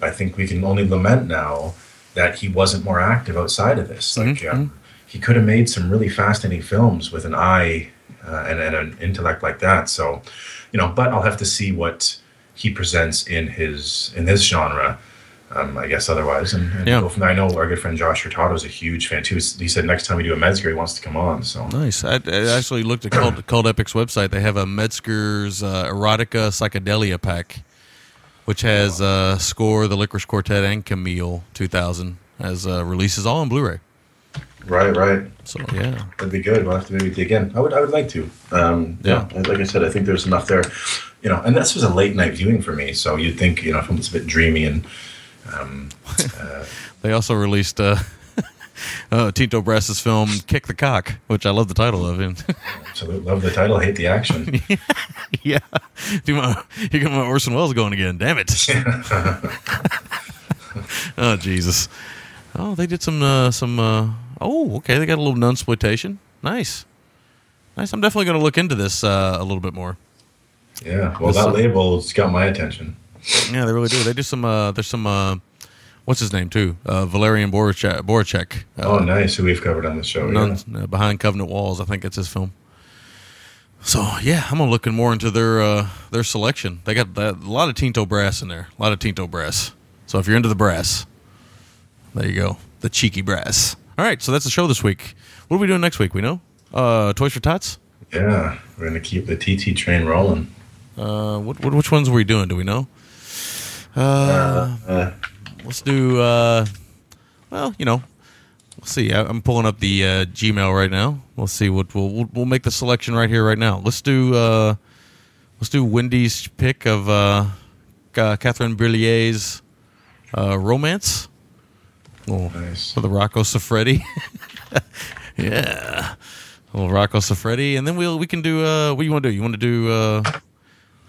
I think we can only lament now that he wasn't more active outside of this. Like um, he could have made some really fascinating films with an eye uh, and, and an intellect like that. So, you know, but I'll have to see what he presents in his in this genre. Um, I guess otherwise, and, and Yeah. go from there. I know our good friend Josh Hurtado is a huge fan too. He said next time we do a Metzger, he wants to come on. So Nice. I, I actually looked at Cult, Cult Epic's website. They have a Metzger's uh, Erotica Psychedelia pack. which has uh, Score, The Lickerish Quartet, and Camille 2000 as uh, releases all on Blu-ray. Right, right. So yeah, That'd be good. We'll have to maybe dig in. I would, I would like to. Um, Yeah. Like I said, I think there's enough there. You know, and this was a late night viewing for me. So you'd think, you know, if it's a bit dreamy and um, uh, they also released uh, uh, Tinto Brass's film "Kick the Cock," which I love the title of. And absolutely love the title, hate the action. yeah, Do my, here come my Orson Welles going again. Damn it! oh Jesus! Oh, they did some uh, some. Uh, oh, okay, they got a little nunsploitation. Nice, nice. I'm definitely going to look into this uh, a little bit more. Yeah. Well, This, that label's got my attention. Yeah, they really do. They do some. Uh, there's some. Uh, what's his name too? Uh, Valerian Borowczyk. Borowczyk. Uh, oh, nice. Who we've covered on the show. None, yeah. uh, behind Convent Walls. I think it's his film. So yeah, I'm gonna looking more into their uh, their selection. They got that, a lot of Tinto brass in there. A lot of Tinto brass. So if you're into the brass, there you go. The cheeky brass. All right, so that's the show this week. What are we doing next week? We know. Uh, Toys for Tots. Yeah. We're going to keep the TT train rolling. Uh, what, what which ones were we doing? Do we know? Uh, Uh, let's do. Uh, well, you know, we'll see. I, I'm pulling up the uh, Gmail right now. We'll see what we'll, we'll we'll make the selection right here, right now. Let's do. Uh, let's do Wendy's pick of uh, Ca- Catherine Breillat's uh, romance. Oh, nice. for the Rocco Siffredi. yeah, a little Rocco Siffredi, and then we'll we can do. Uh, what do you want to do? You want to do? Uh,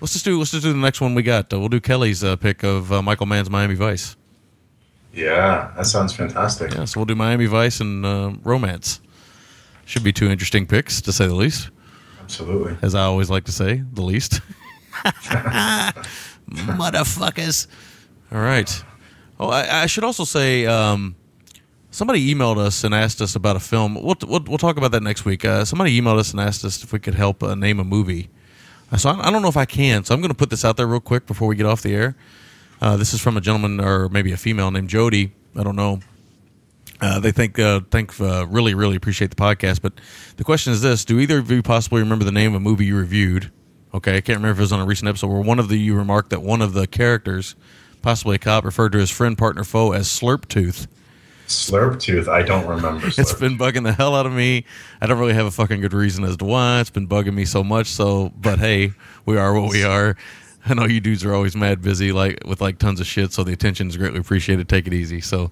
let's just do. Let's just do the next one we got. Uh, we'll do Kelly's uh, pick of uh, Michael Mann's Miami Vice. Yeah. That sounds fantastic. Yeah, so we'll do Miami Vice and uh, Romance. Should be two interesting picks, to say the least. Absolutely. As I always like to say, the least. Motherfuckers. All right. Oh, I, I should also say, um, somebody emailed us and asked us about a film. We'll, we'll, we'll talk about that next week. Uh, somebody emailed us and asked us if we could help uh, name a movie. Uh, So I, I don't know if I can. So I'm going to put this out there real quick before we get off the air. Uh, this is from a gentleman or maybe a female named Jody. I don't know. Uh, they think uh, think uh, really really appreciate the podcast, but the question is this: Do either of you possibly remember the name of a movie you reviewed? Okay, I can't remember if it was on a recent episode where one of the you remarked that one of the characters, possibly a cop, referred to his friend, partner, foe as Slurp Tooth. Slurp Tooth. I don't remember. it's been bugging the hell out of me. I don't really have a fucking good reason as to why. It's been bugging me so much. So, but hey, we are what we are. I know you dudes are always mad busy, like with like tons of shit. So the attention is greatly appreciated. Take it easy. So,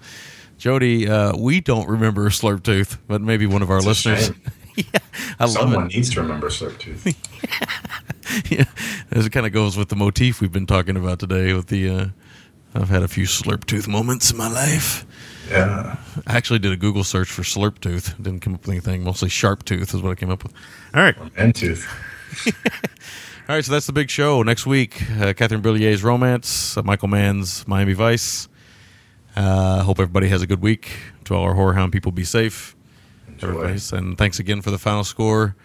Jody, uh, we don't remember Slurp Tooth, but maybe one of our listeners. yeah, I Someone needs to remember Slurp Tooth. yeah, as it kind of goes with the motif we've been talking about today. With the, uh, I've had a few Slurp Tooth moments in my life. Yeah. I actually did a Google search for Slurp Tooth. Didn't come up with anything. Mostly Sharp Tooth is what I came up with. All right. And Tooth. All right, so that's the big show next week. Uh, Catherine Breillat's Romance, uh, Michael Mann's Miami Vice. Uh, hope everybody has a good week. To all our horror hound people, be safe. Everybody's- And thanks again for the final score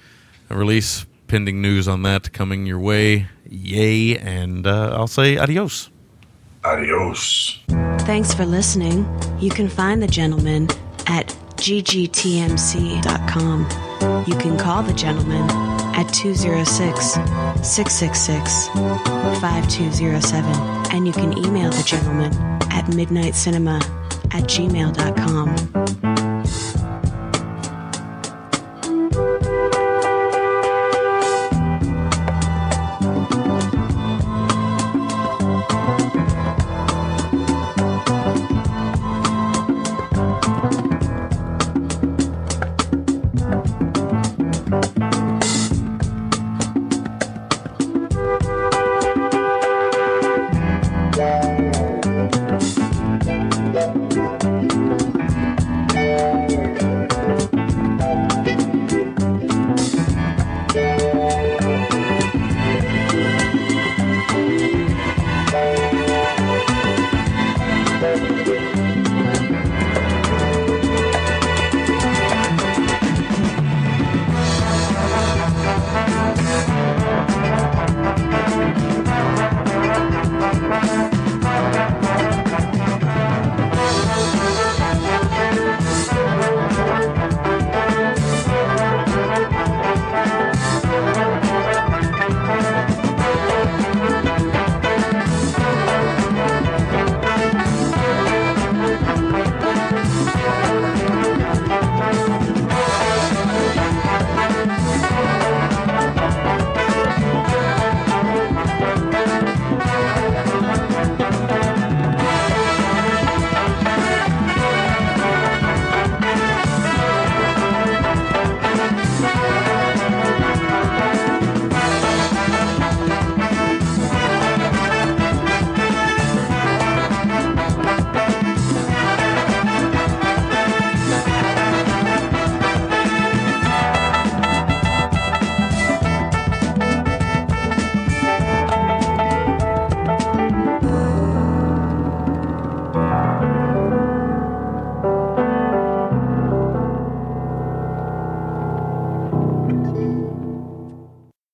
release. Pending news on that coming your way. Yay. And uh, I'll say adios. Adios. Thanks for listening. You can find the gentleman at ggtmc.com. You can call the gentleman at 206 666 5207. And you can email the gentleman at midnitecinema at gmail.com.